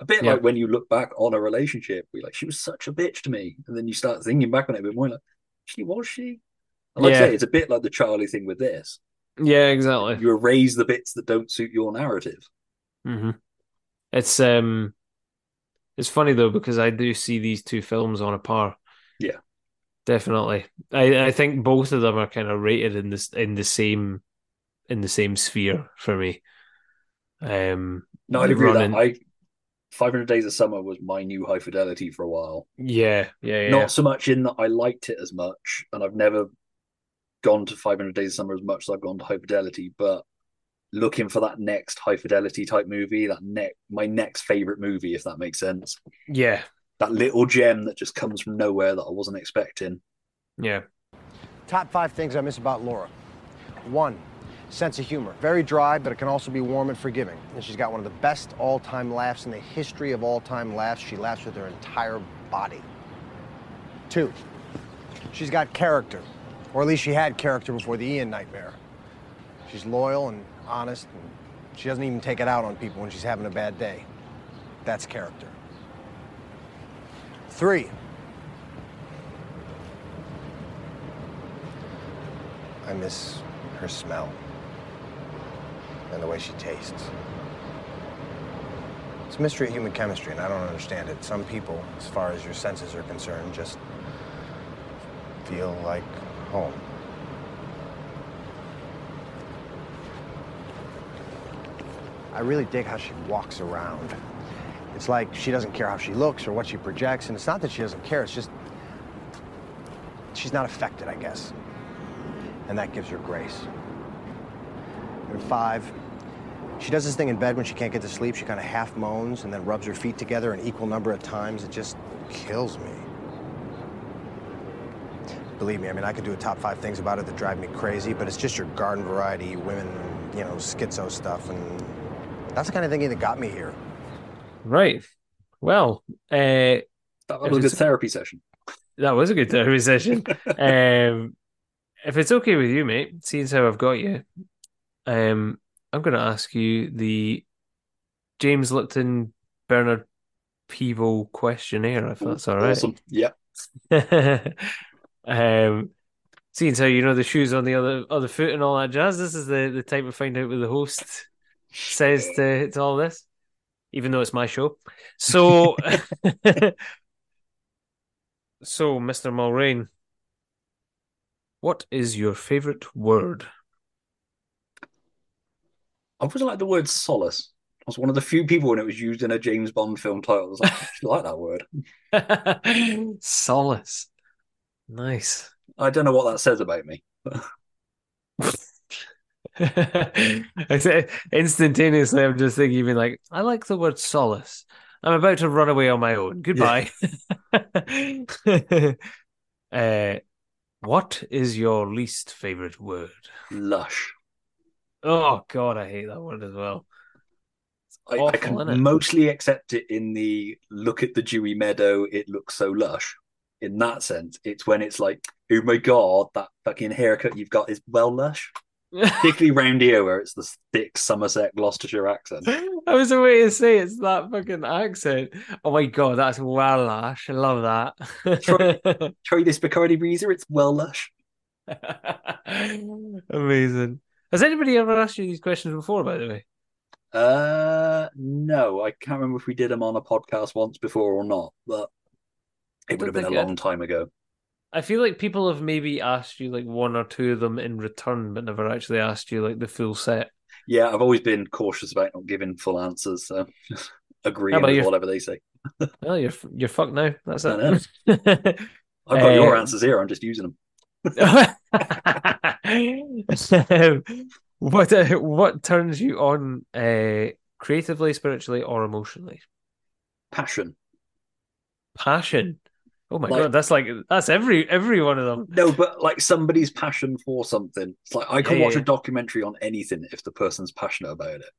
A bit Yeah. like when you look back on a relationship, we like she was such a bitch to me, and then you start thinking back on it a bit more like, she was she. And like I say, it's a bit like the Charlie thing with this. yeah, exactly. You erase the bits that don't suit your narrative. hmm It's um, it's funny though because I do see these two films on a par. Yeah. Definitely, I I think both of them are kind of rated in this in the same in the same sphere for me. Um, No, I'd agree with running- that. I 500 Days of Summer was my new high fidelity for a while. Yeah, yeah, yeah. Not so much in that I liked it as much, and I've never gone to 500 Days of Summer as much as I've gone to High Fidelity, but looking for that next High Fidelity type movie, that next my next favorite movie, if that makes sense. yeah, That little gem that just comes from nowhere that I wasn't expecting. yeah. Top five things I miss about Laura. One, sense of humor. Very dry, but it can also be warm and forgiving. And she's got one of the best all-time laughs in the history of all-time laughs. She laughs with her entire body. Two, she's got character. Or at least she had character before the Ian nightmare. She's loyal and honest, she doesn't even take it out on people when she's having a bad day. That's character. Three, I miss her smell and the way she tastes. It's a mystery of human chemistry, and I don't understand it. Some people, as far as your senses are concerned, just feel like home. I really dig how she walks around. It's like she doesn't care how she looks or what she projects, and it's not that she doesn't care, it's just she's not affected, I guess. And that gives her grace. And five, she does this thing in bed when she can't get to sleep. She kind of half moans and then rubs her feet together an equal number of times. It just kills me. Believe me, I mean, I could do a top five things about it that drive me crazy, but it's just your garden variety, women, you know, schizo stuff. And that's the kind of thing that got me here. Right. Well, uh, That was a good therapy session. That was a good therapy session. um, if it's okay with you, mate, seeing as how I've got you, um, I'm going to ask you the James Lipton Bernard Peeble questionnaire, if that's all right. Awesome. Yeah. um, seeing as how you know the shoes on the other other foot and all that jazz, this is the the time to find out with the host says to to all this, even though it's my show. So, so Mr. Mulrain, what is your favorite word? I was like the word solace. I was one of the few people when it was used in a James Bond film title. I was like, I actually like that word. Solace. Nice. I don't know what that says about me. Instantaneously. I'm just thinking, even like, I like the word solace. I'm about to run away on my own. Goodbye. uh, what is your least favorite word? Lush. Oh God, I hate that word as well. I, I can mostly accept it in the look at the dewy meadow, it looks so lush. In that sense, it's when it's like, oh my god, that fucking haircut you've got is well lush. Particularly round here where it's the thick Somerset Gloucestershire accent. I was waiting to say it's that fucking accent. Oh my god, that's well lush. I love that. Try, try this Bacardi Breezer, it's well lush. Amazing. Has anybody ever asked you these questions before, by the way? Uh, no, I can't remember if we did them on a podcast once before or not, but it would have been a long time ago. I feel like people have maybe asked you like one or two of them in return, but never actually asked you like the full set. Yeah, I've always been cautious about not giving full answers, so agreeing with whatever they say. Well, you're you're fucked now. That's it. I've got your Uh, answers here. I'm just using them. what uh, what turns you on uh, creatively, spiritually, or emotionally? Passion. Passion. Oh my Like- god, that's like that's every every one of them. No, but like somebody's passion for something. It's like I can Yeah, watch yeah. a documentary on anything if the person's passionate about it.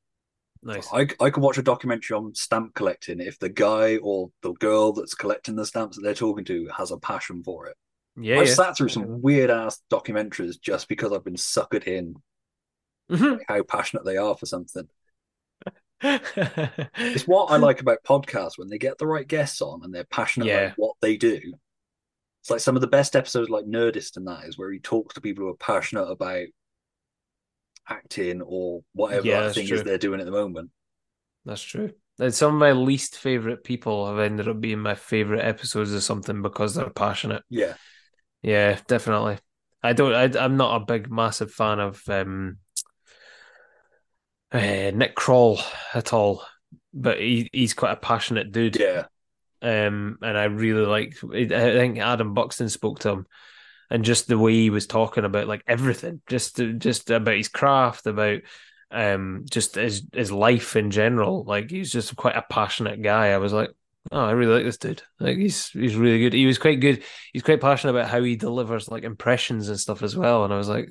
Nice. I, I can watch a documentary on stamp collecting if the guy or the girl that's collecting the stamps that they're talking to has a passion for it. Yeah, I've yeah. sat through some weird ass documentaries just because I've been suckered in Mhm. by how passionate they are for something. It's what I like about podcasts when they get the right guests on and they're passionate Yeah. about what they do. It's like some of the best episodes, like Nerdist, and that is where he talks to people who are passionate about acting or whatever Yeah, that thing true. is they're doing at the moment. That's true. And some of my least favorite people have ended up being my favorite episodes of something because they're passionate. Yeah, Yeah, definitely. I don't. I, I'm not a big, massive fan of um, uh, Nick Kroll at all, but he he's quite a passionate dude. yeah, Um, and I really like. I think Adam Buxton spoke to him, and just the way he was talking about like everything, just just about his craft, about um, just his his life in general. Like he's just quite a passionate guy. I was like, oh, I really like this dude. Like he's he's really good. He was quite good. He's quite passionate about how he delivers like impressions and stuff as well. And I was like.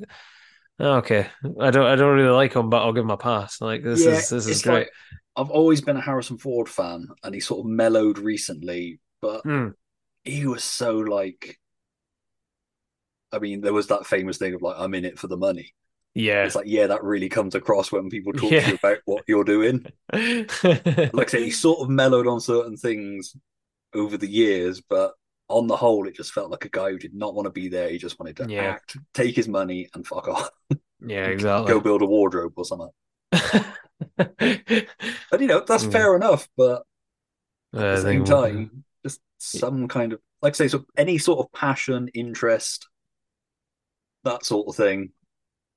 Okay, I don't, I don't really like him, but I'll give him a pass. Like this yeah. is, this is great. like I've always been a Harrison Ford fan, and he sort of mellowed recently, but Hmm. he was so like. I mean, there was that famous thing of like, I'm in it for the money. Yeah, It's like, yeah, that really comes across when people talk Yeah. to you about what you're doing. like I say, he sort of mellowed on certain things over the years, but on the whole, it just felt like a guy who did not want to be there. He just wanted to Yeah. act, take his money, and fuck off. yeah, exactly. Go build a wardrobe or something. And you know, that's Mm. fair enough, but Uh, at the same time, just some kind of like I say, so any sort of passion, interest, that sort of thing.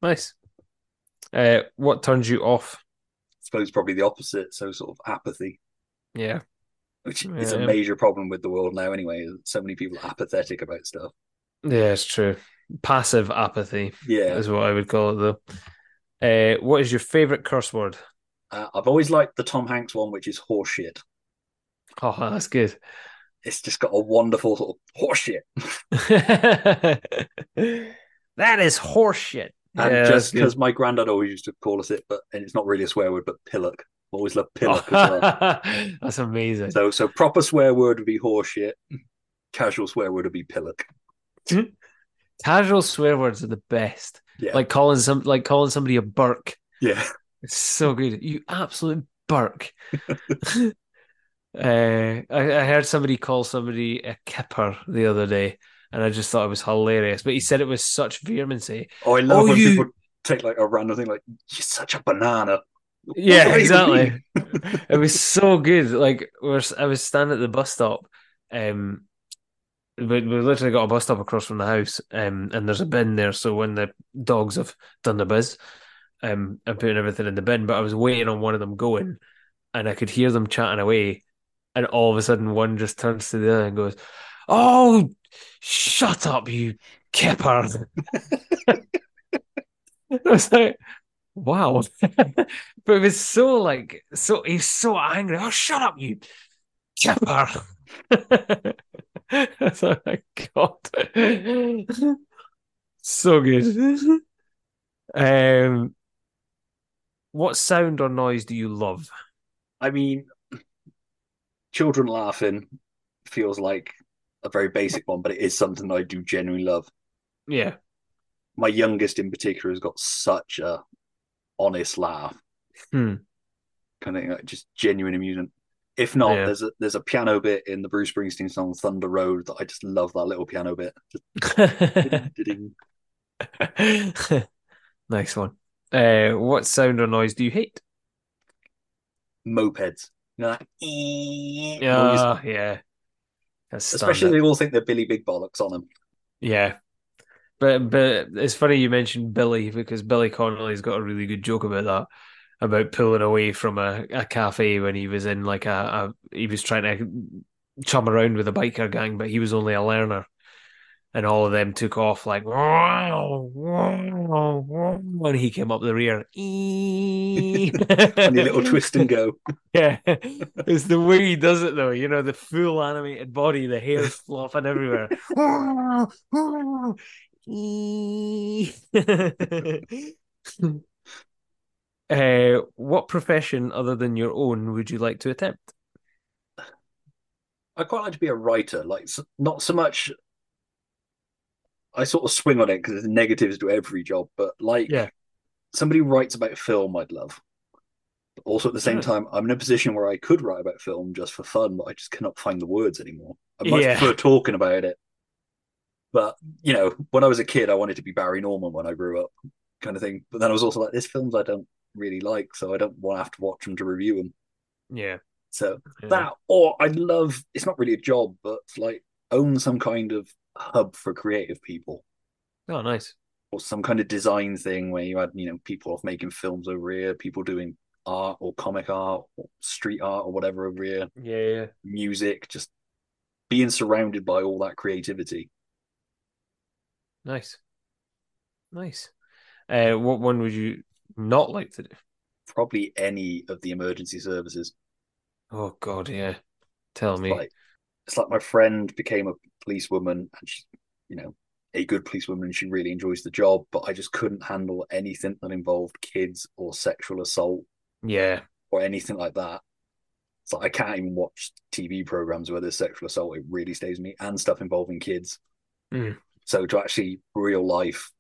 Nice. Uh, what turns you off? I suppose probably the opposite. So sort of apathy, Yeah, which is a major problem with the world now. Anyway, so many people are apathetic about stuff. yeah, it's true. Passive apathy Yeah, is what I would call it, though. Uh, what is your favorite curse word? uh, I've always liked the Tom Hanks one, which is horseshit. Oh, that's good. It's just got a wonderful sort of horseshit. that is horseshit. And Yeah, just because my granddad always used to call us it, but and it's not really a swear word, but pillock. Always love pillock as well. that's amazing. So so proper swear word would be horseshit. Casual swear word would be pillock. Casual swear words are the best. Yeah. Like calling some, like calling somebody a burk. Yeah. It's so good. You absolute burk. uh, I, I heard somebody call somebody a kipper the other day, and I just thought it was hilarious. But he said it with such vehemency. Oh, I love Oh, when you- people take like a random thing like you're such a banana. Yeah, exactly. it was so good. Like we're, I was standing at the bus stop. Um, we we literally got a bus stop across from the house. Um, and there's a bin there. So when the dogs have done the biz, um, I'm putting everything in the bin. But I was waiting on one of them going, and I could hear them chatting away. And all of a sudden, one just turns to the other and goes, "Oh, shut up, you kipper!" I was like, wow. but it was so like so he's so angry. Oh shut up, you chipper. oh my god. so good. Um what sound or noise do you love? I mean, children laughing feels like a very basic one, but it is something I do genuinely love. Yeah. My youngest in particular has got such a honest laugh. Hmm. Kind of like just genuine amusement. If not, Yeah. there's a there's a piano bit in the Bruce Springsteen song Thunder Road that I just love that little piano bit. Nice one. Uh, what sound or noise do you hate? mopeds. You know, noise. Yeah, yeah. That's Especially standard. they all think they're Billy Big Bollocks on them. Yeah. But but it's funny you mentioned Billy because Billy Connolly's got a really good joke about that. About pulling away from a, a cafe when he was in like a, a he was trying to chum around with a biker gang, but he was only a learner. And all of them took off like when he came up the rear. And little twist and go. Yeah, it's the way he does it though. You know, the full animated body, the hair flopping everywhere. Uh, what profession other than your own would you like to attempt? I quite like to be a writer, like not so much. I sort of swing on it because there's negatives to every job, but like Yeah. somebody writes about film, I'd love. But also at the same Yeah. time, I'm in a position where I could write about film just for fun, but I just cannot find the words anymore. I much Yeah. prefer talking about it. But you know, when I was a kid, I wanted to be Barry Norman when I grew up, kind of thing. But then I was also like, there's films I don't really like, so I don't want to have to watch them to review them. Yeah. So Yeah. that, or I'd love, it's not really a job, but like own some kind of hub for creative people Oh, nice. or some kind of design thing where you had, you know, people off making films over here, people doing art or comic art or street art or whatever over here, Yeah, yeah. music, just being surrounded by all that creativity. Nice. Nice. Uh, what one would you not like to do? Probably any of the emergency services. Oh God, yeah. Tell me. Like, it's like my friend became a policewoman and she, you know, a good policewoman and she really enjoys the job, but I just couldn't handle anything that involved kids or sexual assault Yeah. or anything like that. So I can't even watch TV programs where there's sexual assault. It really stays me and stuff involving kids. Mm. So to actually real life,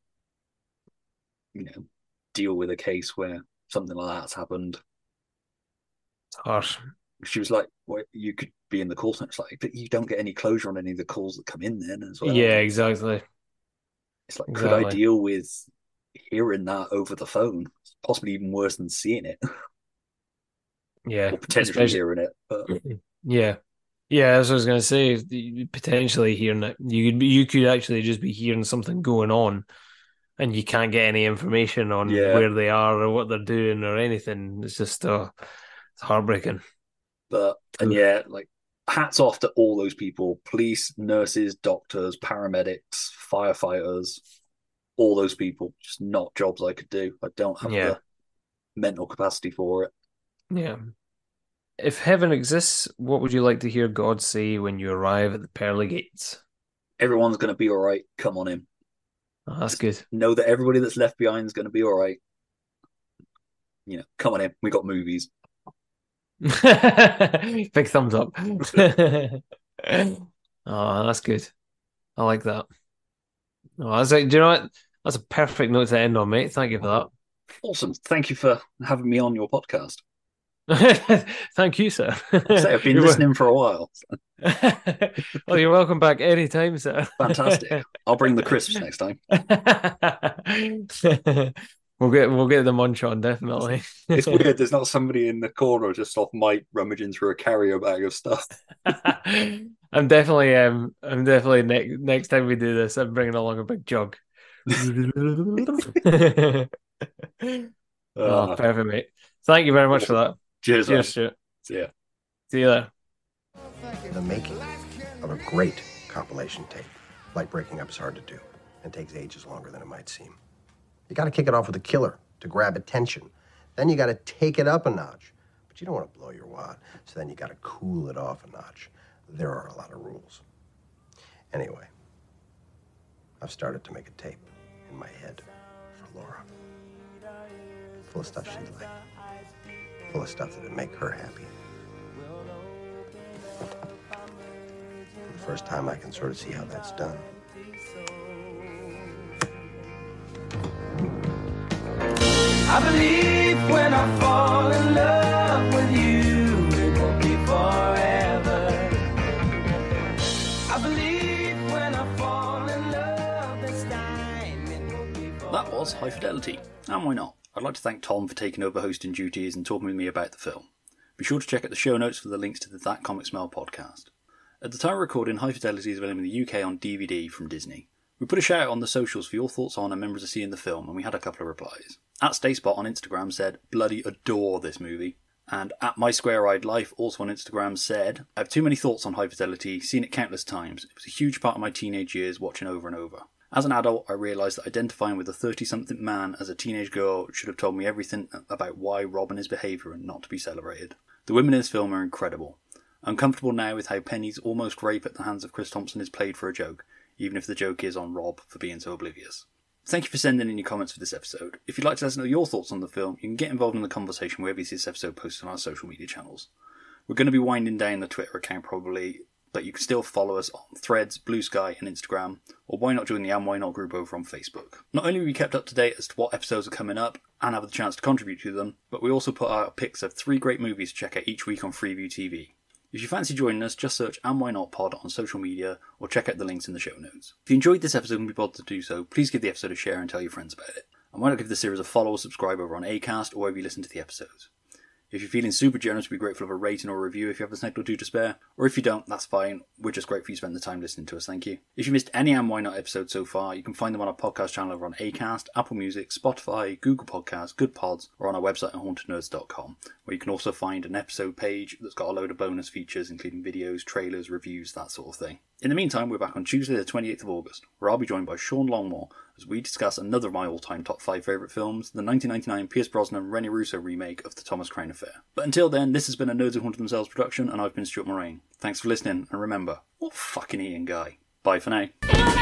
you know, deal with a case where something like that's happened. It's harsh. She was like, "Well, you could be in the call center." It's like, but you don't get any closure on any of the calls that come in then as well. Yeah, exactly. It's like, could I deal with hearing that over the phone? Possibly even worse than seeing it Yeah. or potentially especially- hearing it. But Yeah. Yeah, that's what I was gonna say. Potentially hearing it, you could you could actually just be hearing something going on, and you can't get any information on Yeah. where they are or what they're doing or anything. It's just uh, it's heartbreaking. But and yeah, like hats off to all those people: police, nurses, doctors, paramedics, firefighters, all those people. Just not jobs I could do. I don't have Yeah. the mental capacity for it. Yeah. If heaven exists, what would you like to hear God say when you arrive at the pearly gates? Everyone's going to be all right. Come on in. Oh, that's good. Know that everybody that's left behind is going to be all right. You know, come on in. We got movies. Big thumbs up. oh, that's good. I like that. Oh, that's like, do you know what? That's a perfect note to end on, mate. Thank you for that. Awesome. Thank you for having me on your podcast. Thank you, sir. Say I've been You're wel- listening for a while. well, you're welcome back anytime, sir. Fantastic. I'll bring the crisps next time. we'll get we'll get the munch on definitely. It's weird. There's not somebody in the corner just off mic rummaging through a carrier bag of stuff. I'm definitely um I'm definitely next next time we do this, I'm bringing along a big jug. oh, Uh, perfect, mate. Thank you very much for that. Cheers, man. Cheers, Stuart. See ya. See you there. The making of a great compilation tape. Like breaking up is hard to do and takes ages longer than it might seem. You got to kick it off with a killer, to grab attention. Then you got to take it up a notch. But you don't want to blow your wad, so then you got to cool it off a notch. There are a lot of rules. Anyway, I've started to make a tape in my head for Laura. Full of stuff she'd like. Full of stuff that'd make her happy. For the first time, I can sort of see how that's done. I believe when I fall in love with you, it won't be forever. I believe when I fall in love this time, it won't be That was High Fidelity, and why not? I'd like to thank Tom for taking over hosting duties and talking with me about the film. Be sure to check out the show notes for the links to the That Comic Smell podcast. At the time of recording, High Fidelity is available in the UK on DVD from Disney. We put a shout out on the socials for your thoughts on and members of seeing the film, and we had a couple of replies. At StaySpot on Instagram said, Bloody adore this movie. And at My Square Eyed Life, also on Instagram, said, I have too many thoughts on High Fidelity, seen it countless times. It was a huge part of my teenage years watching over and over. As an adult, I realised that identifying with a 30 something man as a teenage girl should have told me everything about why Rob and his behaviour are not to be celebrated. The women in this film are incredible. I'm comfortable now with how Penny's almost rape at the hands of Chris Thompson is played for a joke, even if the joke is on Rob for being so oblivious. Thank you for sending in your comments for this episode. If you'd like to let us know your thoughts on the film, you can get involved in the conversation wherever you see this episode posted on our social media channels. We're going to be winding down the Twitter account probably, but you can still follow us on Threads, Blue Sky, and Instagram, or why not join the And Why Not group over on Facebook. Not only will we kept up to date as to what episodes are coming up and have the chance to contribute to them, but we also put out picks of three great movies to check out each week on Freeview TV. If you fancy joining us, just search And Why Not Pod on social media or check out the links in the show notes. If you enjoyed this episode and be bothered to do so, please give the episode a share and tell your friends about it. And why not give the series a follow or subscribe over on Acast or wherever you listen to the episodes. If you're feeling super generous, we'd be grateful of a rating or a review if you have a snack or two to spare. Or if you don't, that's fine. We're just grateful you spend the time listening to us. Thank you. If you missed any And Why Not episodes so far, you can find them on our podcast channel over on Acast, Apple Music, Spotify, Google Podcasts, Good Pods, or on our website at hauntednerds.com, where you can also find an episode page that's got a load of bonus features, including videos, trailers, reviews, that sort of thing. In the meantime, we're back on Tuesday, the 28th of August, where I'll be joined by Sean Longmore as we discuss another of my all time top 5 favourite films, the 1999 Pierce Brosnan Rene Russo remake of The Thomas Crown Affair. But until then, this has been a Nerds Who Haunted Themselves production, and I've been Stuart Moraine. Thanks for listening, and remember, what fucking Ian guy. Bye for now.